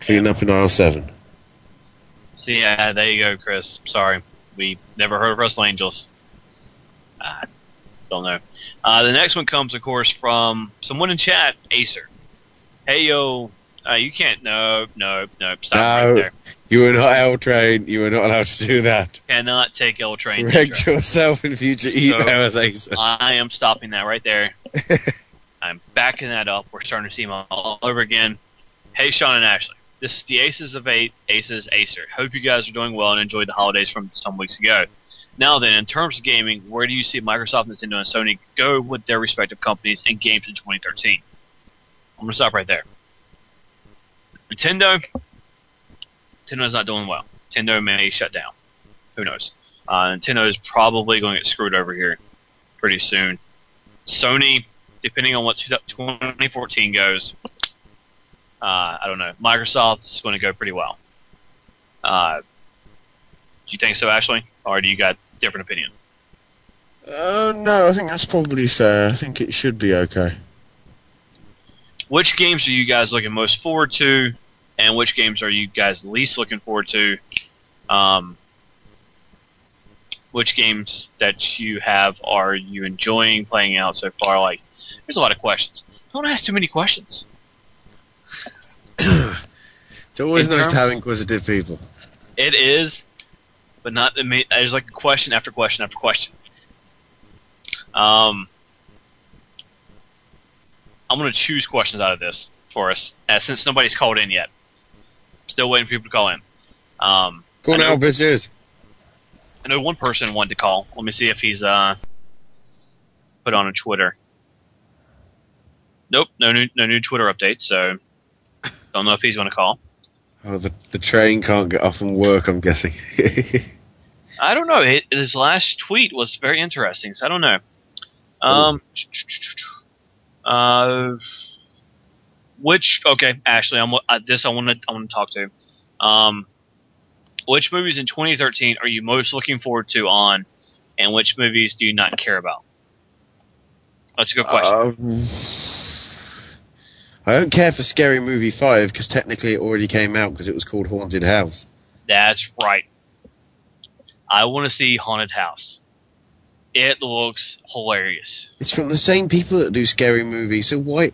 Clean up in aisle seven. So yeah, there you go, Chris. Sorry, we never heard of Wrestle Angels. Uh, don't know. Uh, the next one comes, of course, from someone in chat, Acer. Hey yo, uh, you can't. No, no, no. Stop right No, there. you were not L trained. You were not allowed to do that. Cannot take L train. Correct yourself in future emails, Acer. I am stopping that right there. I'm backing that up. We're starting to see them all over again. Hey, Sean and Ashley. This is the Aces of Eight, Aces Acer. Hope you guys are doing well and enjoyed the holidays from some weeks ago. Now then, in terms of gaming, where do you see Microsoft, Nintendo, and Sony go with their respective companies and games in 2013? I'm to stop right there. Nintendo, Nintendo's not doing well. Nintendo may shut down. Who knows? Uh, Nintendo is probably going to get screwed over here pretty soon. Sony, depending on what 2014 goes, uh, I don't know. Microsoft is going to go pretty well. Uh, do you think so, Ashley, or do you got different opinion? Uh, no, I think that's probably fair. I think it should be okay. Which games are you guys looking most forward to, and which games are you guys least looking forward to? Um, which games that you have are you enjoying playing out so far? Like, there's a lot of questions. Don't ask too many questions. It's always In nice to have inquisitive people. It is, but not There's like question after question after question. Um, I'm gonna choose questions out of this for us, uh, since nobody's called in yet. Still waiting for people to call in. Um, Go now, bitches. I know one person wanted to call. Let me see if he's uh put on a Twitter. Nope, no new no new Twitter update. So don't know if he's going to call. Oh, the the train can't get off and work. I'm guessing. I don't know. His last tweet was very interesting. So I don't know. Um, uh, which okay, Ashley, I'm uh, this I want to I want to talk to. Um, which movies in 2013 are you most looking forward to on, and which movies do you not care about? That's a good question. Um, I don't care for Scary Movie 5 because technically it already came out because it was called Haunted House. That's right. I want to see Haunted House. It looks hilarious. It's from the same people that do Scary movies, so why?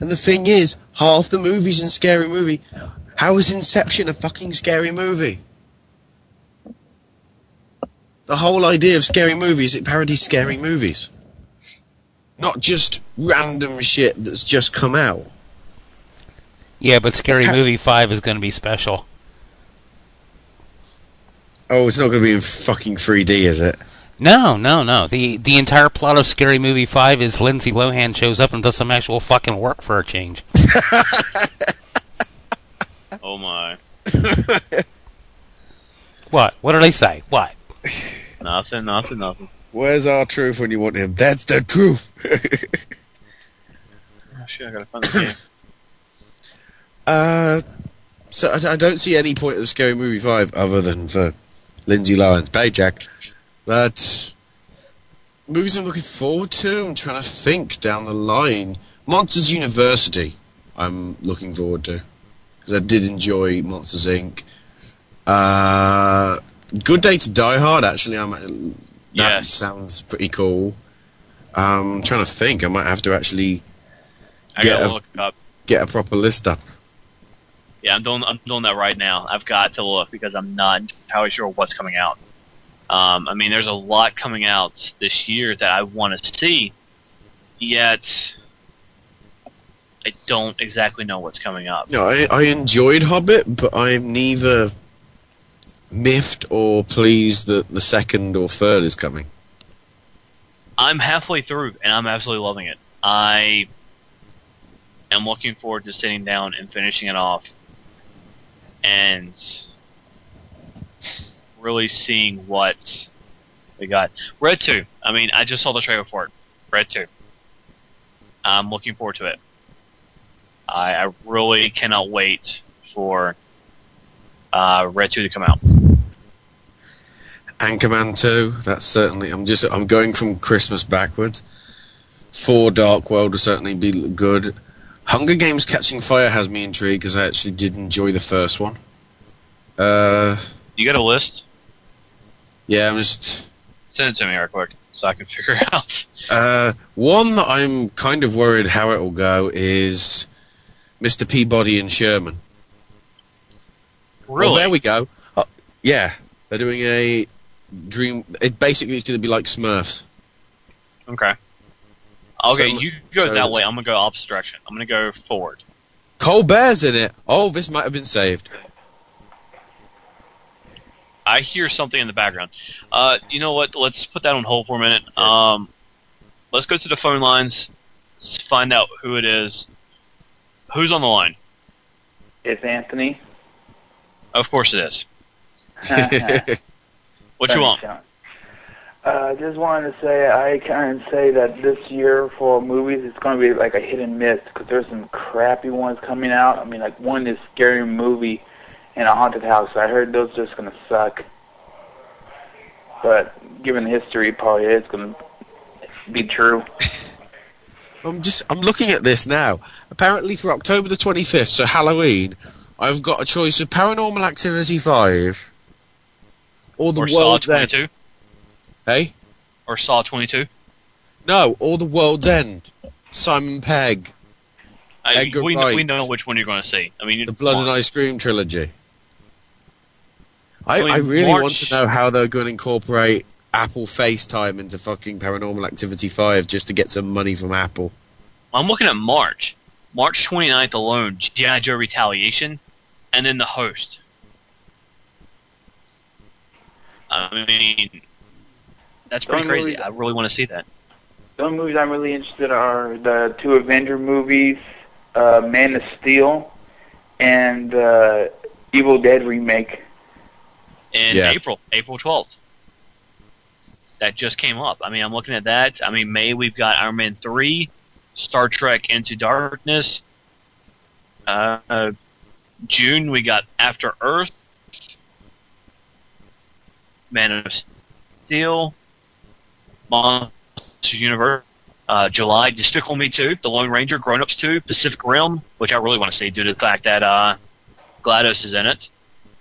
And the thing is, half the movies in Scary Movie. How is Inception a fucking scary movie? The whole idea of scary movies it parodies scary movies. Not just random shit that's just come out. Yeah, but Scary Movie 5 is going to be special. Oh, it's not going to be in fucking 3D, is it? No, no, no. The the entire plot of Scary Movie 5 is Lindsay Lohan shows up and does some actual fucking work for a change. Oh my. what? What did I say? What? Nothing, nothing, nothing. Where's our truth when you want him? That's the truth. Oh, shit, I gotta find the game. Uh, so I, I don't see any point of Scary Movie 5 other than for Lindsay Lohan's paycheck. But movies I'm looking forward to, I'm trying to think down the line. Monsters University, I'm looking forward to because I did enjoy Monsters Inc. Uh, Good Day to Die Hard, actually, I'm that Yes. sounds pretty cool. Um, I'm trying to think. I might have to actually get a, look up. get a proper list up. Yeah, I'm doing I'm doing that right now. I've got to look because I'm not entirely sure what's coming out. Um, I mean, there's a lot coming out this year that I want to see, yet I don't exactly know what's coming up. No, I, I enjoyed Hobbit, but I'm neither miffed or pleased that the second or third is coming. I'm halfway through and I'm absolutely loving it. I am looking forward to sitting down and finishing it off and really seeing what we got. Red 2. I mean, I just saw the trailer for it. Red 2. I'm looking forward to it. I, I really cannot wait for uh, Red 2 to come out. Anchorman 2, that's certainly. I'm just. I'm going from Christmas backwards. Thor Dark World will certainly be good. Hunger Games Catching Fire has me intrigued because I actually did enjoy the first one. Uh, You got a list? Yeah, I'm just. Send it to me real quick so I can figure out. Uh, one that I'm kind of worried how it will go is Mr. Peabody and Sherman. Really? Well, there we go. Oh, yeah, they're doing a dream. It basically is going to be like Smurfs. Okay. Okay, So- you go so that way. I'm gonna go opposite direction. I'm gonna go forward. Colbert's in it. Oh, this might have been saved. I hear something in the background. Uh, you know what? Let's put that on hold for a minute. Um, let's go to the phone lines. Let's find out who it is. Who's on the line? It's Anthony. Of course it is. What you want? Uh, just wanted to say I kind of say that this year for movies it's going to be like a hit and miss because there's some crappy ones coming out. I mean, like one is scary movie and a haunted house. I heard those are just going to suck. But given the history, probably it's going to be true. I'm just. I'm looking at this now. Apparently, for October the 25th, so Halloween, I've got a choice of Paranormal Activity 5 or the Or Saw World's End. 22? Hey? Or Saw 22? No, or the World's End. Simon Pegg. I, Edgar we, know, we know which one you're going to see. I mean, The Blood and Ice Cream trilogy. I, I mean, I really March- want to know how they're going to incorporate Apple FaceTime into fucking Paranormal Activity 5 just to get some money from Apple. I'm looking at March. March 29th alone, G.I. Joe Retaliation, and then The Host. I mean, that's pretty Don't crazy. really- I really want to see that. The only movies I'm really interested in are the two Avenger movies, uh, Man of Steel, and uh, Evil Dead remake. In Yeah. April, April 12th. That just came up. I mean, I'm looking at that. I mean, May we've got Iron Man 3, Star Trek Into Darkness. Uh, uh, June we got After Earth, Man of Steel, Monsters University, Uh, July, Despicable Me 2, The Lone Ranger, Grown Ups 2, Pacific Rim, which I really want to see due to the fact that uh, GLaDOS is in it.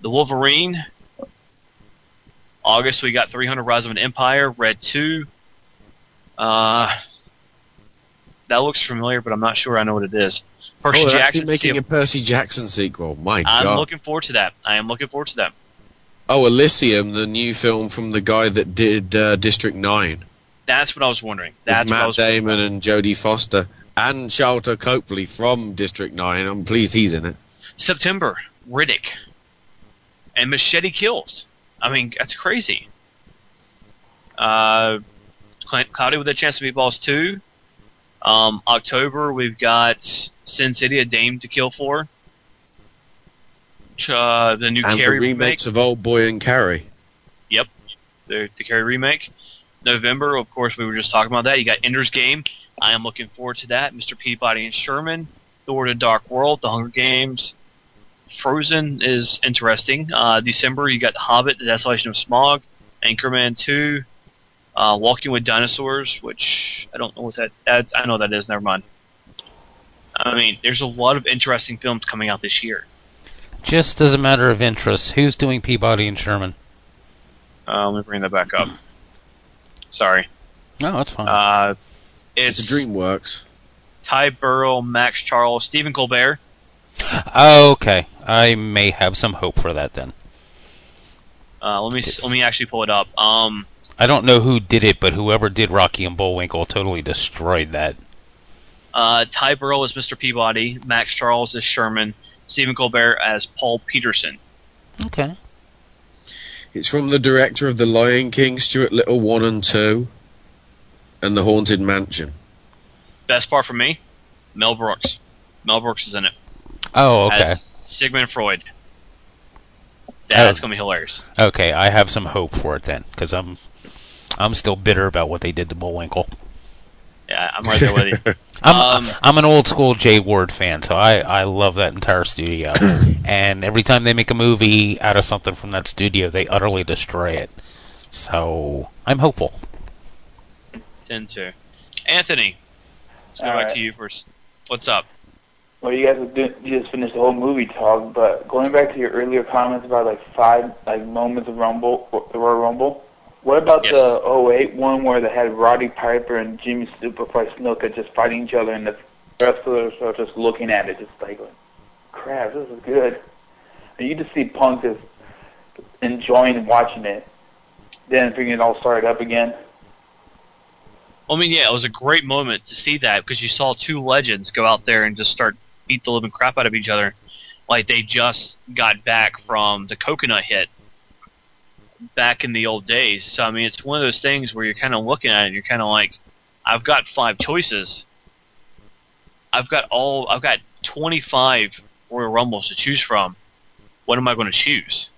The Wolverine. August, we got 300 Rise of an Empire, Red 2. Uh, that looks familiar, but I'm not sure I know what it is. Percy oh, they're Jackson. actually making a Percy Jackson sequel. My I'm God. looking forward to that. I am looking forward to that. Oh, Elysium, the new film from the guy that did uh, District 9. That's what I was wondering. That's Matt was Damon and Jodie Foster. And Sharlto Copley from District 9. I'm pleased he's in it. September, Riddick, and Machete Kills. I mean, that's crazy. Uh, Cl- Cloudy with a Chance to Be Boss 2. Um, October, we've got Sin City, A Dame to Kill For. Uh, the new and the Carrie remake. remakes of Old Boy and Carrie. Yep, the, the Carrie remake. November, of course, we were just talking about that. You got Ender's Game. I am looking forward to that. Mr. Peabody and Sherman, Thor: The Dark World, The Hunger Games. Frozen is interesting. Uh, December, you got Hobbit, The Desolation of Smaug, Anchorman 2, uh, Walking with Dinosaurs, which I don't know what that, that I know that is. Never mind. I mean, there's a lot of interesting films coming out this year. Just as a matter of interest, who's doing Peabody and Sherman? Uh, let me bring that back up. Sorry. No, that's fine. Uh, it's, It's DreamWorks. Ty Burrell, Max Charles, Stephen Colbert. okay, I may have some hope for that then. Uh, let me s let me actually pull it up. Um, I don't know who did it, but whoever did Rocky and Bullwinkle totally destroyed that. uh, Ty Burrell is Mr. Peabody, Max Charles is Sherman, Stephen Colbert as Paul Peterson. Okay. It's from the director of The Lion King, Stuart Little 1 and 2, and The Haunted Mansion. Best part for me, Mel Brooks. Mel Brooks is in it. Oh, okay. As Sigmund Freud. That's Oh. gonna be hilarious. Okay, I have some hope for it then, because I'm, I'm still bitter about what they did to Bullwinkle. Yeah, I'm right there with you. I'm, Um, I'm an old school Jay Ward fan, so I, I love that entire studio. and every time they make a movie out of something from that studio, they utterly destroy it. So I'm hopeful. Ten two. Anthony, let's go All back right. to you first. What's up? Well, you guys have do- you just finished the whole movie talk, but going back to your earlier comments about like five like moments of Rumble, the Royal Rumble. What about Yes. the 08 one where they had Roddy Piper and Jimmy Superfly Snuka just fighting each other, and the wrestlers are just looking at it, just like, crap, this is good. And you just see Punk just enjoying watching it, then figuring it all started up again. I mean, yeah, it was a great moment to see that because you saw two legends go out there and just start beat the living crap out of each other, like they just got back from the coconut hit back in the old days. So I mean, it's one of those things where you're kind of looking at it, you're kind of like, I've got five choices. I've got all, I've got 25 Royal Rumbles to choose from. What am I going to choose?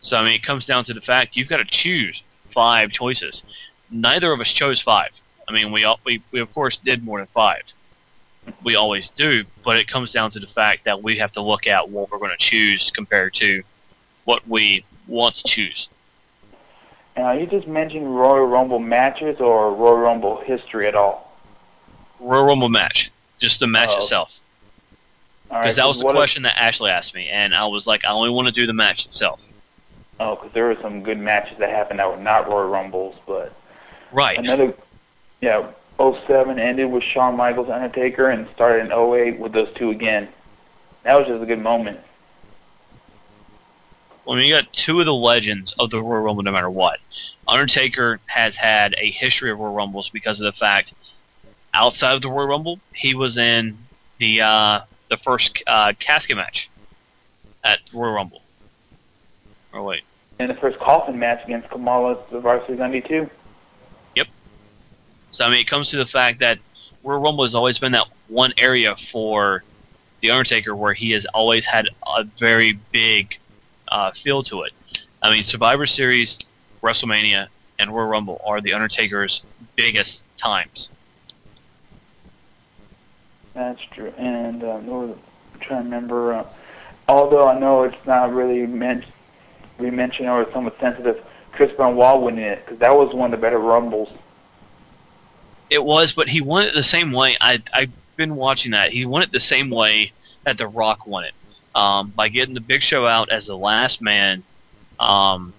So I mean, it comes down to the fact you've got to choose five choices neither of us chose five. I mean, we all, we we of course did more than five. We always do, but it comes down to the fact that we have to look at what we're going to choose compared to what we want to choose. Are you just mentioning Royal Rumble matches or Royal Rumble history at all? Royal Rumble match, just the match Oh. itself. All right, Because that was the what if- question that Ashley asked me, and I was like, I only want to do the match itself. Oh, because there were some good matches that happened that were not Royal Rumbles, but Right. another, yeah, 07 ended with Shawn Michaels Undertaker and started in 08 with those two again. That was just a good moment. I mean, you got two of the legends of the Royal Rumble no matter what. Undertaker has had a history of Royal Rumbles because of the fact, outside of the Royal Rumble, he was in the uh, the first uh, casket match at Royal Rumble. Oh wait, in the first coffin match against Kamala at Varsity 92. So I mean, it comes to the fact that Royal Rumble has always been that one area for the Undertaker where he has always had a very big uh, feel to it. I mean, Survivor Series, WrestleMania, and Royal Rumble are the Undertaker's biggest times. That's true. And uh? I'm trying to remember. Uh, although I know it's not really meant we mentioned or somewhat sensitive, Chris Benoit winning it because that was one of the better rumbles. It was, but he won it the same way. I I've been watching that. He won it the same way that The Rock won it, um, by getting the Big Show out as the last man, um,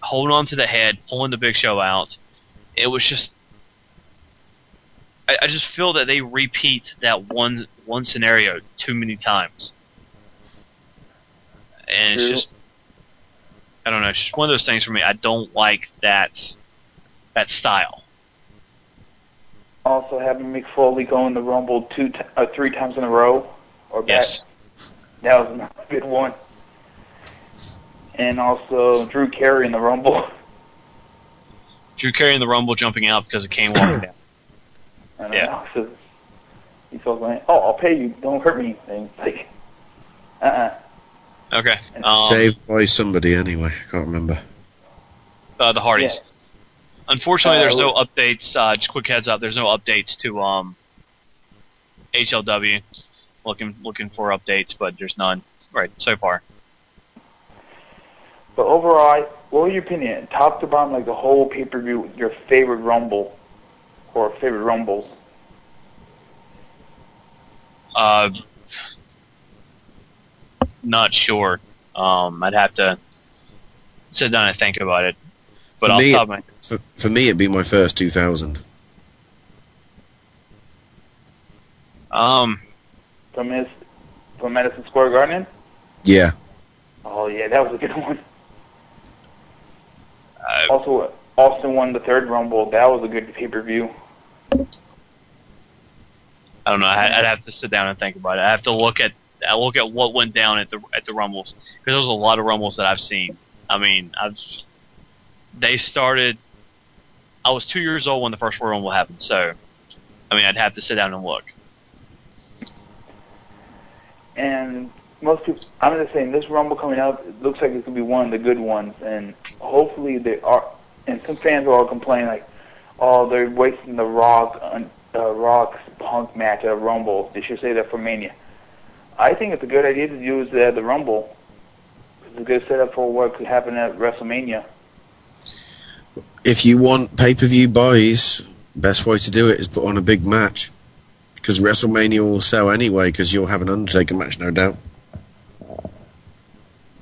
holding on to the head, pulling the Big Show out. It was just. I, I just feel that they repeat that one one scenario too many times, and it's just. I don't know. It's just one of those things for me. I don't like that that style. Also, having Mick Foley go in the Rumble two, t- uh, three times in a row, or back, Yes. that was a good one. And also Drew Carey in the Rumble. Drew Carey in the Rumble jumping out because it came walking down. I don't Yeah. know. He felt like, oh, I'll pay you. Don't hurt me. And it's like, uh-uh. Okay. Um, Saved by somebody anyway. I can't remember. uh, the Hardys. Yeah. Unfortunately, Uh, there's no updates. Uh, just quick heads up: there's no updates to um, HLW. Looking looking for updates, but there's none right so far. But overall, I- what was your opinion? Top to bottom, like the whole pay-per-view, your favorite Rumble or favorite Rumbles? Uh, not sure. Um, I'd have to sit down and think about it. But for, me, top for, for me, it'd be my first 2000. um, From his, from Madison Square Garden? Yeah. Oh, yeah, that was a good one. uh, Also, Austin won the third Rumble. That was a good pay-per-view. I don't know. I, I'd have to sit down and think about it. I have to look at I look at what went down at the at the Rumbles because there was a lot of Rumbles that I've seen. I mean, I've they started. I was two years old when the first Royal Rumble happened, so I mean, I'd have to sit down and look. And most people, I'm just saying, this Rumble coming up it looks like it's gonna be one of the good ones, and hopefully they are. And some fans are all complaining like, "Oh, they're wasting the Rock, uh, Rock's Punk match at Rumble. They should say that for Mania." I think it's a good idea to use the Rumble. It's a good setup for what could happen at WrestleMania. If you want pay per view buys, best way to do it is put on a big match. Because WrestleMania will sell anyway, because you'll have an Undertaker match, no doubt.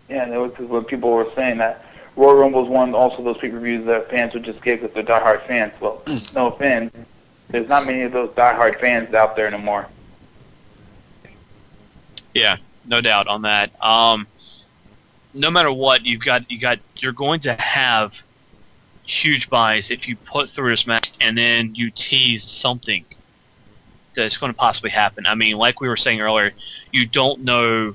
Yeah, and that was what people were saying that Royal Rumble's one also those pay-per-views that fans would just get because they're diehard fans. Well, no offense, there's not many of those diehard fans out there anymore. Yeah, no doubt on that. Um, no matter what, you've got you got you're going to have huge buys if you put through this match and then you tease something that's going to possibly happen. I mean, like we were saying earlier, you don't know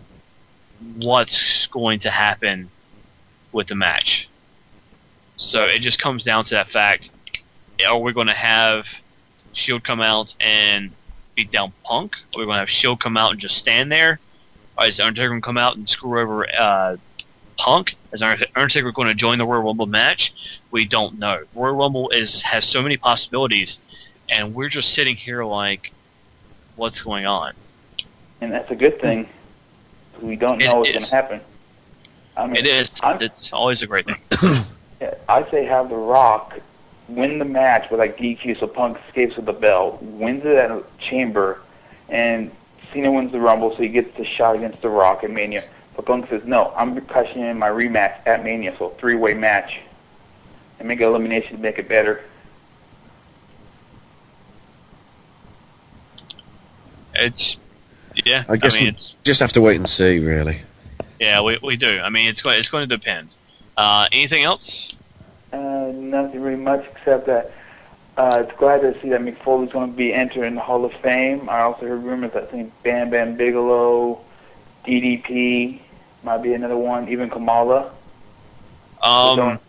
what's going to happen with the match. So it just comes down to that fact: Are we going to have Shield come out and beat down Punk? Are we going to have Shield come out and just stand there? Or is Undertaker going to come out and screw over uh, Punk? Is Undertaker going to join the Royal Rumble match? We don't know. Royal Rumble is has so many possibilities, and we're just sitting here like, what's going on? And that's a good thing. We don't know It what's going to happen. I mean, It is. I'm- It's always a great thing. Yeah, I say have The Rock win the match with like DQ, so Punk escapes with the belt, wins it at a Chamber, and Cena wins the Rumble, so he gets the shot against The Rock at Mania. But Punk says, no, I'm cashing in my rematch at Mania, so three-way match, and make an elimination to make it better. It's yeah. I guess mean, we it's just have to wait and see, really. yeah. We we do. I mean, it's going it's going to depend. Uh, anything else? Uh, nothing really much except that uh, it's glad to see that Mick Foley's going to be entering the Hall of Fame. I also heard rumors that I think Bam Bam Bigelow, DDP might be another one, even Kamala. Um,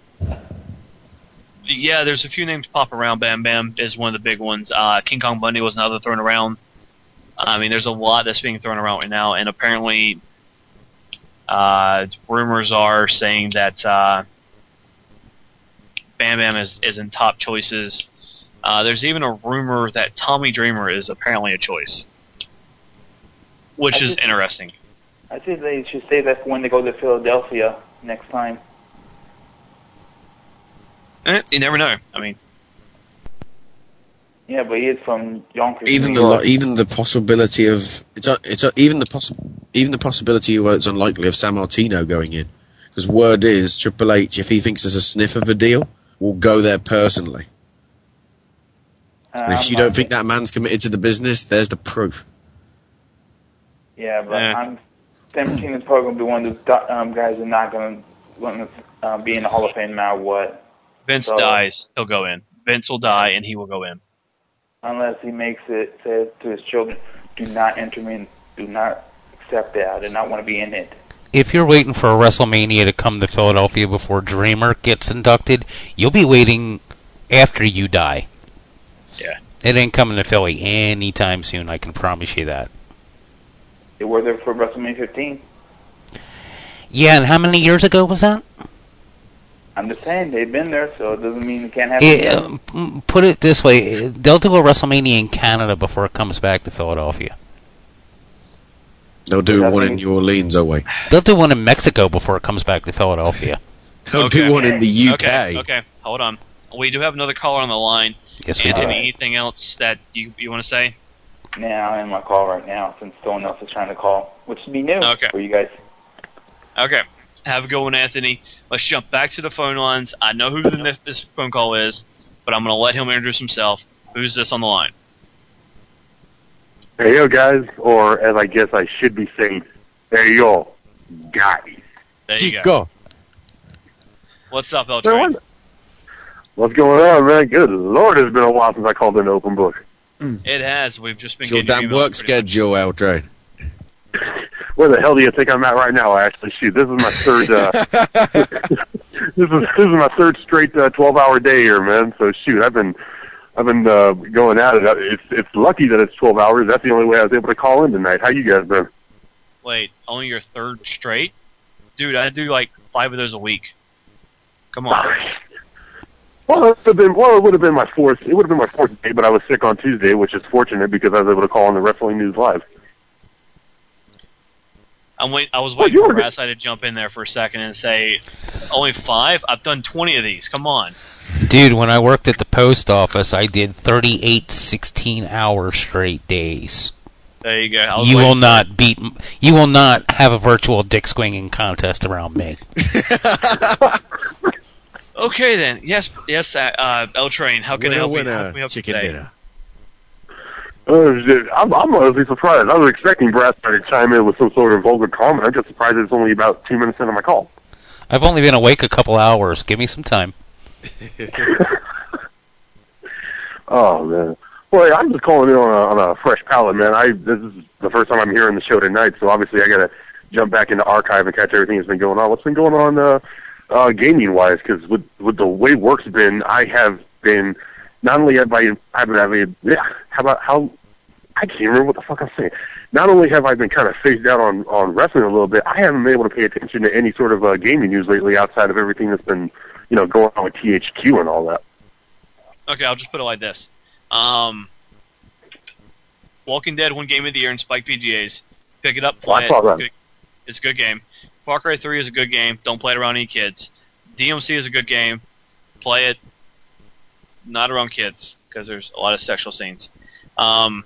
yeah, there's a few names pop around. Bam Bam is one of the big ones. Uh, King Kong Bundy was another thrown around. I mean, there's a lot that's being thrown around right now, and apparently, uh, rumors are saying that uh, Bam Bam is, is in top choices. Uh, there's even a rumor that Tommy Dreamer is apparently a choice, which I is just- interesting. I think they should say that when they go to Philadelphia next time. Eh, you never know. I mean, Yeah, but he is from Yonkers. even the York. even the possibility of it's a, it's a, even the poss- even the possibility of it's unlikely of Sammartino going in because word is Triple H if he thinks there's a sniff of a deal will go there personally. and if Um, you don't think that man's committed to the business, there's the proof. Yeah, but Yeah. I'm Sammartino's probably going to be one of those um, guys that are not going to uh, be in the Hall of Fame no matter what. Vince So- dies, he'll go in. Vince will die, and he will go in. Unless he makes it, says to his children, do not enter me, do not accept that. I do not want to be in it. If you're waiting for a WrestleMania to come to Philadelphia before Dreamer gets inducted, you'll be waiting after you die. Yeah. It ain't coming to Philly anytime soon, I can promise you that. They were there for WrestleMania 15. Yeah, and how many years ago was that? I'm just saying, they've been there, so it doesn't mean it can't happen. It, uh, put it this way, they'll do a WrestleMania in Canada before it comes back to Philadelphia. They'll do one in New Orleans away. They'll do one in Mexico before it comes back to Philadelphia. They'll do one in the UK. Okay, okay, hold on. We do have another caller on the line. Yes, we Anthony, do. anything else that you you want to say? Now I'm in my call right now since someone else is trying to call, which would be new Okay. for you guys. Okay. Have a good one, Anthony. Let's jump back to the phone lines. I know who the, this phone call is, but I'm going to let him introduce himself. Who's this on the line? Hey yo guys, or as I guess I should be saying, hey yo guys. There you go. What's up, El Train? What's going on, man? Good lord, it's been a while since I called in open book. It has. We've just been It's your damn work schedule, L Train. Where the hell do you think I'm at right now? Actually, shoot, this is my third. Uh, this is this is my third straight uh, twelve hour day here, man. So shoot, I've been I've been uh, going at it. It's it's lucky that it's twelve hours. That's the only way I was able to call in tonight. How you guys been? Wait, only your third straight? Dude, I do like five of those a week. Come on. Well, it would have been well, it would have been my fourth. It would have been my fourth day, but I was sick on Tuesday, which is fortunate because I was able to call on the Wrestling News Live. I'm wait. I was waiting you for were- to jump in there for a second and say, "Only five? I've done twenty of these. Come on." Dude, when I worked at the post office, I did 38 16 hour straight days. There you go. You will waiting- not beat. You will not have a virtual dick swinging contest around me. Okay then. Yes, yes. Uh, uh, L Train. How can I Winner, help you? winner, How can we help chicken today? dinner. Uh, I'm, I'm honestly surprised. I was expecting Brass to chime in with some sort of vulgar comment. I'm just surprised it's only about two minutes into my call. I've only been awake a couple hours. Give me some time. Oh man. Well, I'm just calling in on a, on a fresh palate, man. I this is the first time I'm hearing the show tonight, so obviously I got to jump back into archive and catch everything that's been going on. What's been going on, uh, uh, gaming wise? Because with with the way work's been, I have been not only have I I've been having yeah. How about how I can't remember what the fuck I'm saying. Not only have I been kind of phased out on on wrestling a little bit, I haven't been able to pay attention to any sort of uh, gaming news lately outside of everything that's been you know going on with THQ and all that. Okay, I'll just put it like this. Um, Walking Dead won Game of the Year in Spike VGAs. Pick it up, play saw it. It's a good game. Far Cry 3 is a good game. Don't play it around any kids. DMC is a good game. Play it not around kids because there's a lot of sexual scenes. Um,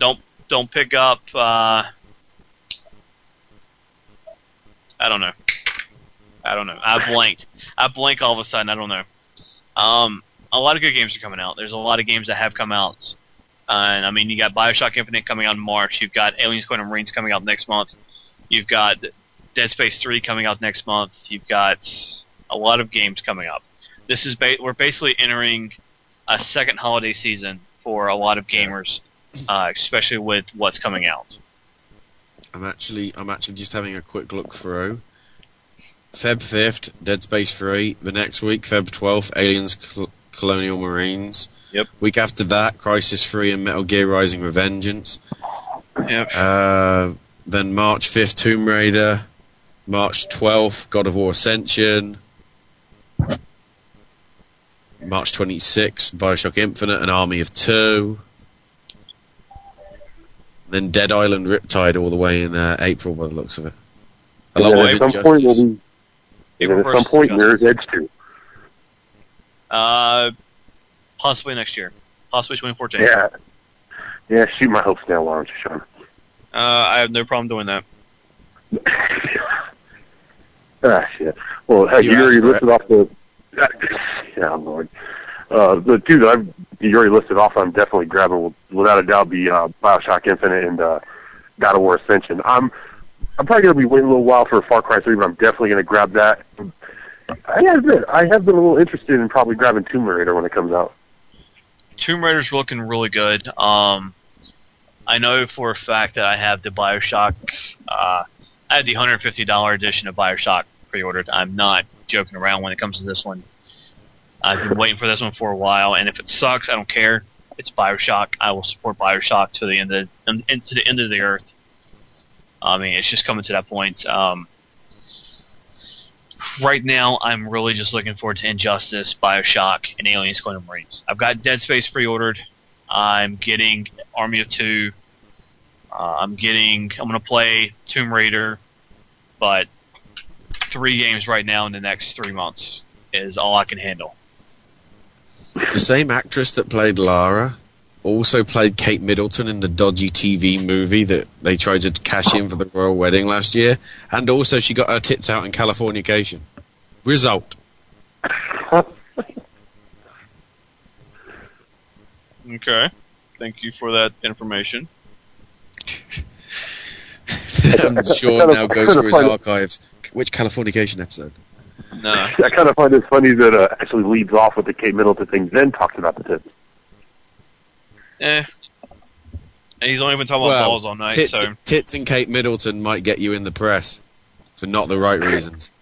don't don't pick up. Uh, I don't know. I don't know. I blanked. I blank all of a sudden. I don't know. Um, a lot of good games are coming out. There's a lot of games that have come out. Uh, and I mean, you got Bioshock Infinite coming out in March. You've got Aliens Quantum Marines coming out next month. You've got Dead Space 3 coming out next month. You've got a lot of games coming up. This is ba- we're basically entering a second holiday season for a lot of gamers, uh, especially with what's coming out. I'm actually I'm actually just having a quick look through. Feb fifth, Dead Space three. The next week, Feb twelfth, Aliens Col- Colonial Marines. Yep. Week after that, Crysis three and Metal Gear Rising: Revengeance. Yep. Uh, then March fifth, Tomb Raider. March twelfth, God of War Ascension. March twenty sixth, Bioshock Infinite, an Army of Two. Then Dead Island Riptide all the way in uh, April by the looks of it. Along And with then at some point Injustice. we'll be. And then at some versus point, Mirror's Edge too. Uh, Possibly next year. Possibly 2014. Yeah. Yeah, shoot my hopes down, why don't you, Sean? Uh, I have no problem doing that. Ah, shit. Well, hey, You you, already asked listed off the. Yeah, Lord. Uh, the two that I've you already listed off, I'm definitely grabbing will, without a doubt be uh, Bioshock Infinite and uh, God of War Ascension. I'm I'm probably gonna be waiting a little while for Far Cry 3, but I'm definitely gonna grab that. I gotta admit, I have been a little interested in probably grabbing Tomb Raider when it comes out. Tomb Raider's looking really good. Um, I know for a fact that I have the Bioshock. Uh, I have the hundred fifty dollar edition of Bioshock pre-ordered. I'm not joking around when it comes to this one. I've been waiting for this one for a while, and if it sucks, I don't care. It's Bioshock. I will support Bioshock to the end of um, to the end of the earth. I mean, it's just coming to that point. Um, right now, I'm really just looking forward to Injustice, Bioshock, and Aliens: Quantum Marines. I've got Dead Space pre-ordered. I'm getting Army of Two. Uh, I'm getting. I'm going to play Tomb Raider, but three games right now in the next three months is all I can handle. The same actress that played Lara also played Kate Middleton in the dodgy TV movie that they tried to cash in for the royal wedding last year, and also she got her tits out in Californication. Result. Okay. Thank you for that information. I'm sure now goes through his archives. Which Californication episode? No. I kind of find it funny that uh, actually leads off with the Kate Middleton thing, then talks about the tits. Eh. And he's only been talking about Well, balls all night, tits, so tits and Kate Middleton might get you in the press for not the right reasons.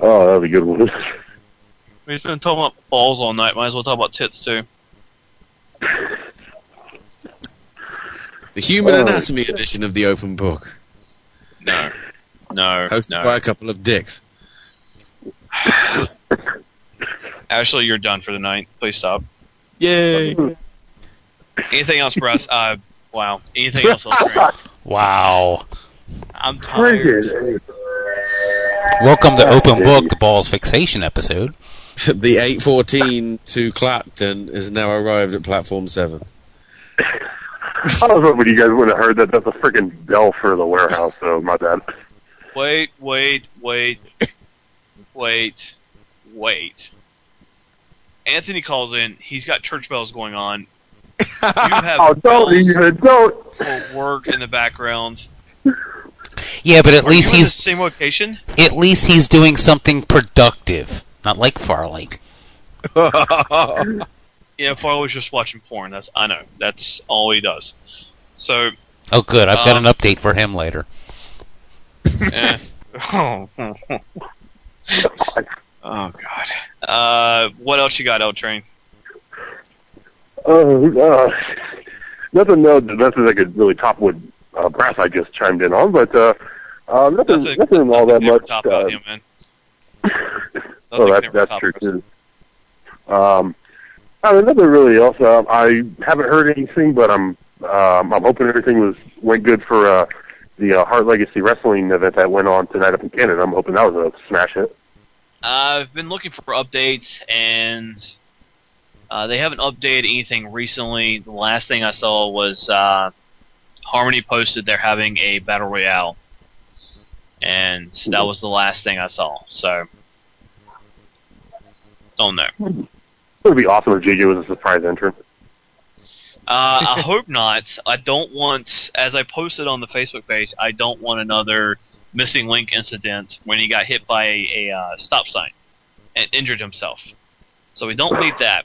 Oh, that'd be a good one. He's been talking about balls all night. Might as well talk about tits too. The Human Oh. Anatomy edition of the Open Book, No. No. hosted no. by a couple of dicks. Ashley, you're done for the night. Please stop. Yay! Anything else, Russ? Uh, wow. Anything else? Trent? Wow. I'm tired. Welcome to Open Book, the Balls Fixation episode. the 814 to Clapton has now arrived at platform 7. I was hoping you guys would have heard that. That's a freaking bell for the warehouse, so my bad. Wait, wait, wait, wait, wait. Anthony calls in. He's got church bells going on. You have Oh, don't even, don't. work in the background. Yeah, but at Are least you in he's the same location. at least he's doing something productive, not like Farlight. Yeah, Farley's just watching porn. That's I know. That's all he does. So, Oh, good. I've got Um, an update for him later. eh. oh, oh God. Uh, what else you got, L Train? Uh, uh, nothing. No, nothing that could really top what uh, brass I just chimed in on, but uh, uh, nothing, Nothing- nothing all that much. top Uh, out man. oh, Nothing that's that's true too. Um, nothing really else. Uh, I haven't heard anything, but I'm um, I'm hoping everything was went good for uh, the uh, Hart Legacy Wrestling event that went on tonight up in Canada. I'm hoping that was a smash hit. I've been looking for updates, and uh, they haven't updated anything recently. The last thing I saw was uh, Harmony posted they're having a battle royale, and that was the last thing I saw. So, don't know. It would be awesome if JJ was a surprise entrant. Uh, I hope not. I don't want, as I posted on the Facebook page, I don't want another missing link incident when he got hit by a, a uh, stop sign and injured himself. So we don't need that.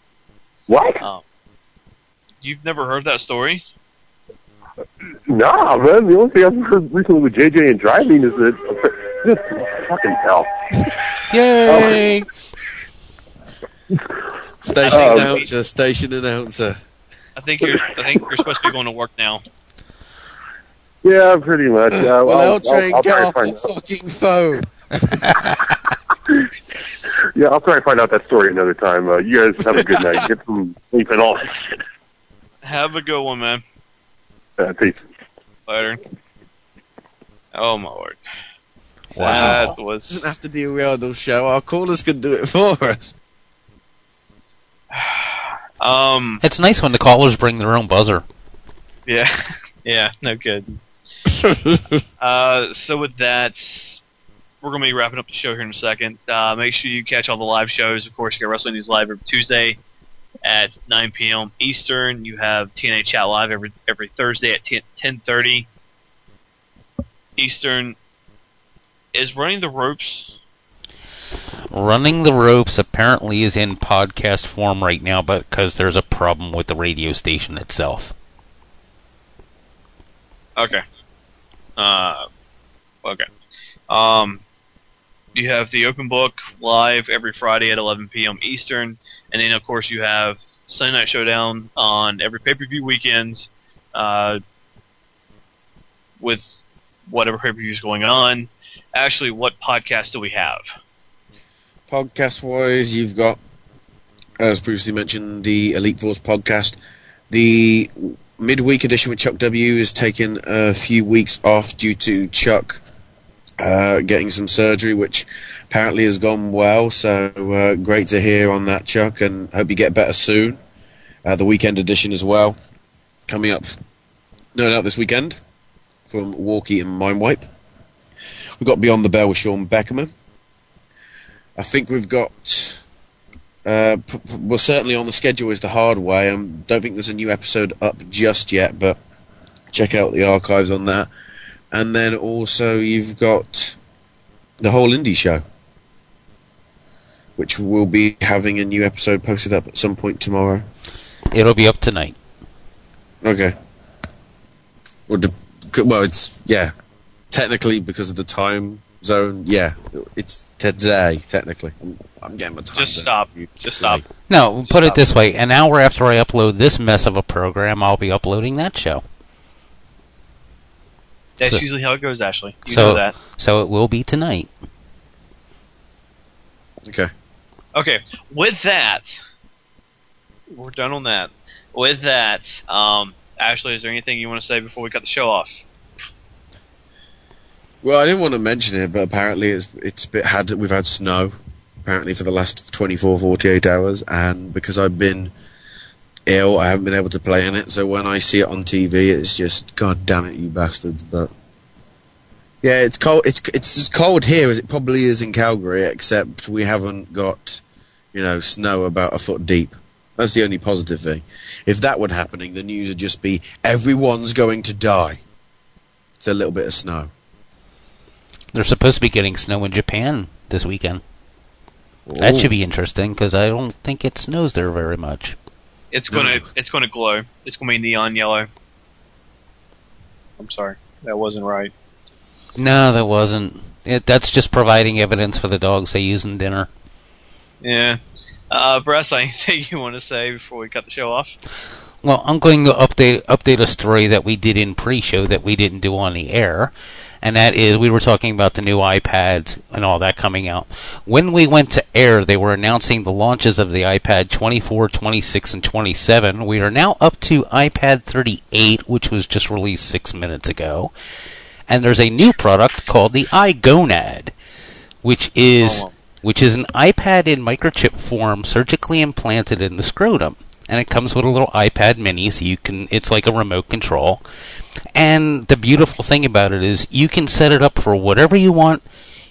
What? Um, you've never heard that story? Nah, man. The only thing I've heard recently with JJ and driving is that just fucking hell. Yay! Station Um, announcer, station announcer. I think you're. I think you're supposed to be going to work now. Yeah, pretty much. Uh, well, I'll, L Train, I'll, I'll get off find the fucking phone. Yeah, I'll try and find out that story another time. Uh, you guys have a good night. Get some sleep and all. Have a good one, man. Uh, peace. Later. Oh my lord. Wow. That was. Doesn't have to be a real show. Our callers can do it for us. Um, It's nice when the callers bring their own buzzer. yeah, yeah, no good. uh, so with that, we're going to be wrapping up the show here in a second. Uh, make sure you catch all the live shows. Of course, you got Wrestling News Live every Tuesday at 9 p.m. Eastern. You have TNA Chat Live every every Thursday at 10, 10.30 Eastern. Is Running the Ropes... Running the Ropes apparently is in podcast form right now, because there's a problem with the radio station itself. Okay. Uh, okay. Um, you have the open book live every Friday at 11 p.m. Eastern, and then of course you have Sunday Night Showdown on every pay-per-view weekends, uh, with whatever pay-per-view is going on. Actually, what podcast do we have? Podcast wise, you've got, as previously mentioned, the Elite Force podcast. The midweek edition with Chuck W is taking a few weeks off due to Chuck uh, getting some surgery, which apparently has gone well. So uh, great to hear on that, Chuck, and hope you get better soon. Uh, the weekend edition as well, coming up, no doubt this weekend from Walkie and Mindwipe. We've got Beyond the Bell with Sean Beckerman. I think we've got. Uh, p- p- well, certainly on the schedule is the hard way. I um, don't think there's a new episode up just yet, but check out the archives on that. And then also you've got the whole indie show, which will be having a new episode posted up at some point tomorrow. It'll be up tonight. Okay. Well, well, it's yeah. Technically, because of the time zone, yeah, it's today. Technically, I'm, I'm getting my time. Just zone. stop. Just stop. No, put it this way: an hour after I upload this mess of a program, I'll be uploading that show. That's So- usually how it goes, Ashley. You so, know that. so it will be tonight. Okay. Okay, with that, we're done on that. With that, um, Ashley, is there anything you want to say before we cut the show off? Well, I didn't want to mention it, but apparently it's it's bit had we've had snow apparently for the last 24, 48 hours, and because I've been ill, I haven't been able to play in it. So when I see it on TV, it's just God damn it, you bastards! But yeah, it's cold. It's it's as cold here as it probably is in Calgary, except we haven't got you know snow about a foot deep. That's the only positive thing. If that were happening, the news would just be everyone's going to die. It's a little bit of snow. They're supposed to be getting snow in Japan this weekend. That should be interesting because I don't think it snows there very much. It's gonna it's gonna glow. It's gonna be neon yellow. I'm sorry, that wasn't right. No, that wasn't. It, that's just providing evidence for the dogs they use in dinner. Yeah. Uh, Bress, anything you want to say before we cut the show off? Well, I'm going to update update a story that we did in pre-show that we didn't do on the air, and that is we were talking about the new iPads and all that coming out. When we went to air, they were announcing the launches of the iPad 24, 26, and 27. We are now up to iPad 38, which was just released six minutes ago, and there's a new product called the iGonad, which is oh, which is an iPad in microchip form surgically implanted in the scrotum. And it comes with a little iPad mini, so you can, it's like a remote control. And the beautiful thing about it is you can set it up for whatever you want.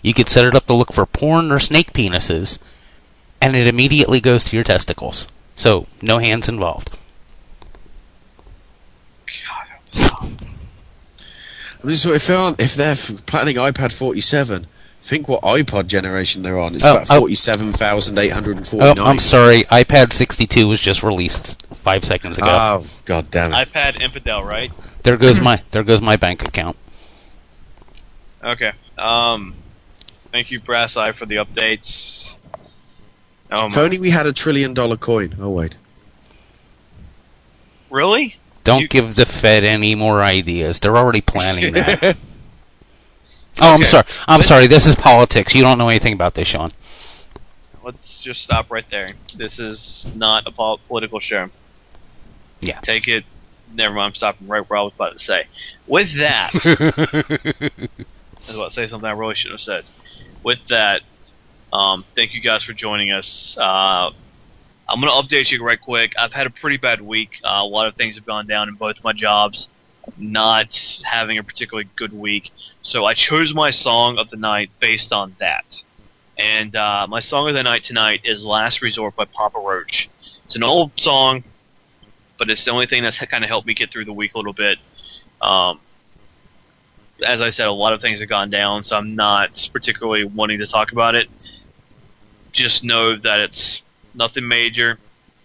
You could set it up to look for porn or snake penises, and it immediately goes to your testicles. So, no hands involved. God. I mean, so if they're if they're planning iPad 47, think what iPod generation they're on. It's Oh, about oh. 47,849. Oh, I'm sorry. iPad 62 was just released five seconds ago. Oh, god damn it. iPad infidel, right? there goes my there goes my bank account. Okay. Um, thank you, Brass Eye, for the updates. Oh if my, only we had a trillion dollar coin. Oh, wait. really? Don't give the Fed any more ideas. They're already planning that. Oh, I'm sorry. I'm sorry. This is politics. You don't know anything about this, Sean. Let's just stop right there. This is not a pol- political show. Yeah. Take it. Never mind. I'm stopping right where I was about to say. With that, I was about to say something I really shouldn't have said. With that, um, thank you guys for joining us. Uh, I'm going to update you right quick. I've had a pretty bad week. Uh, a lot of things have gone down in both my jobs. Not having a particularly good week, so I chose my song of the night based on that. And uh, my song of the night tonight is "Last Resort" by Papa Roach. It's an old song, but it's the only thing that's kind of helped me get through the week a little bit. Um, as I said, a lot of things have gone down, so I'm not particularly wanting to talk about it. Just know that it's nothing major.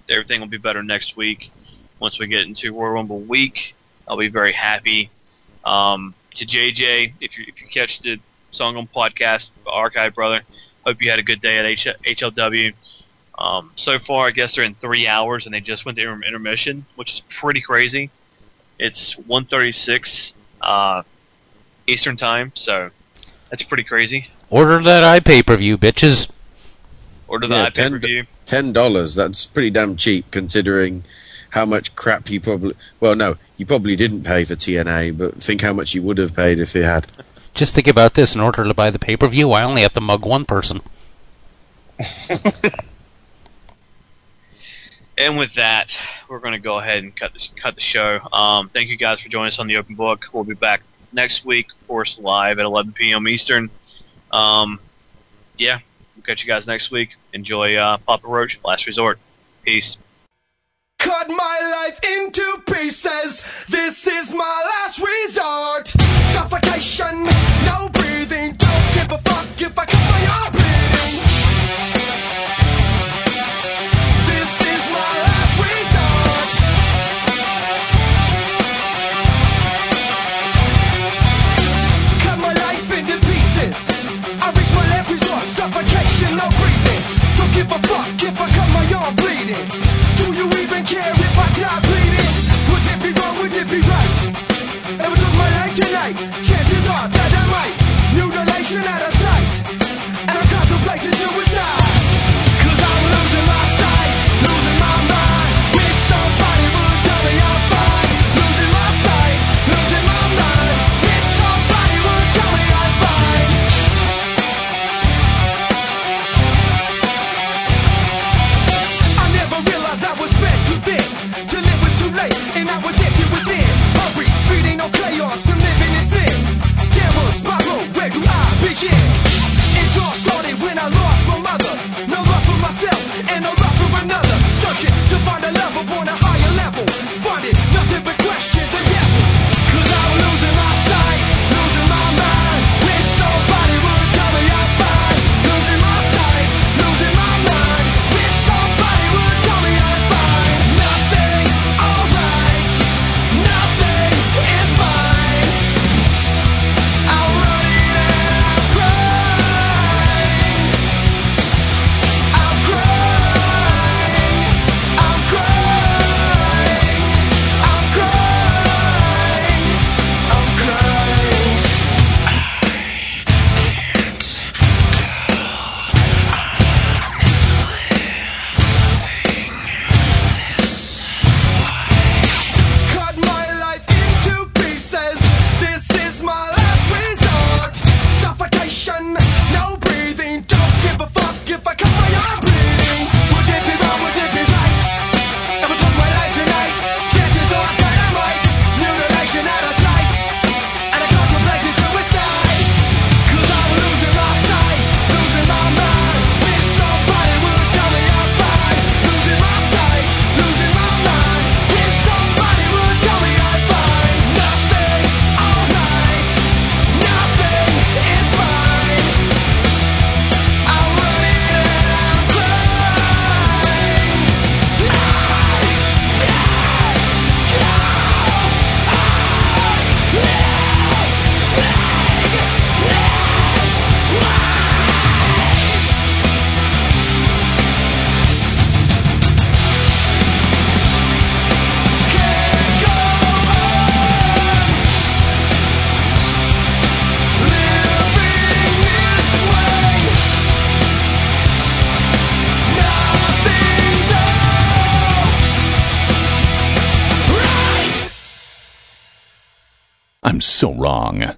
Everything will be better next week. Once we get into Royal Rumble week, I'll be very happy. Um, to JJ, if you if you catch the song on podcast archive, brother, hope you had a good day at H- HLW. Um, so far, I guess they're in three hours, and they just went to inter- intermission, which is pretty crazy. It's 1:36 uh, Eastern time, so that's pretty crazy. Order that eye pay per view, bitches. Order the Yeah, yeah, pay per view. ten dollars. That's pretty damn cheap considering how much crap you probably. Well, no, you probably didn't pay for TNA, but think how much you would have paid if you had. Just think about this: in order to buy the pay per view, I only have to mug one person. And with that, we're going to go ahead and cut this, cut the show. Um, thank you guys for joining us on the Open Book. We'll be back next week, of course, live at 11 p.m. Eastern. Um, yeah, we'll catch you guys next week. Enjoy uh, Papa Roach, Last Resort. Peace. Cut my life into pieces. This is my last resort. Suffocation, no breathing. Don't give a fuck if I cut my arm bleeding. This is my last resort. Cut my life into pieces. I reach my last resort. Suffocation, no breathing. Don't give a fuck if I cut my arm bleeding. Chances are that I might. Mutilation at of so wrong.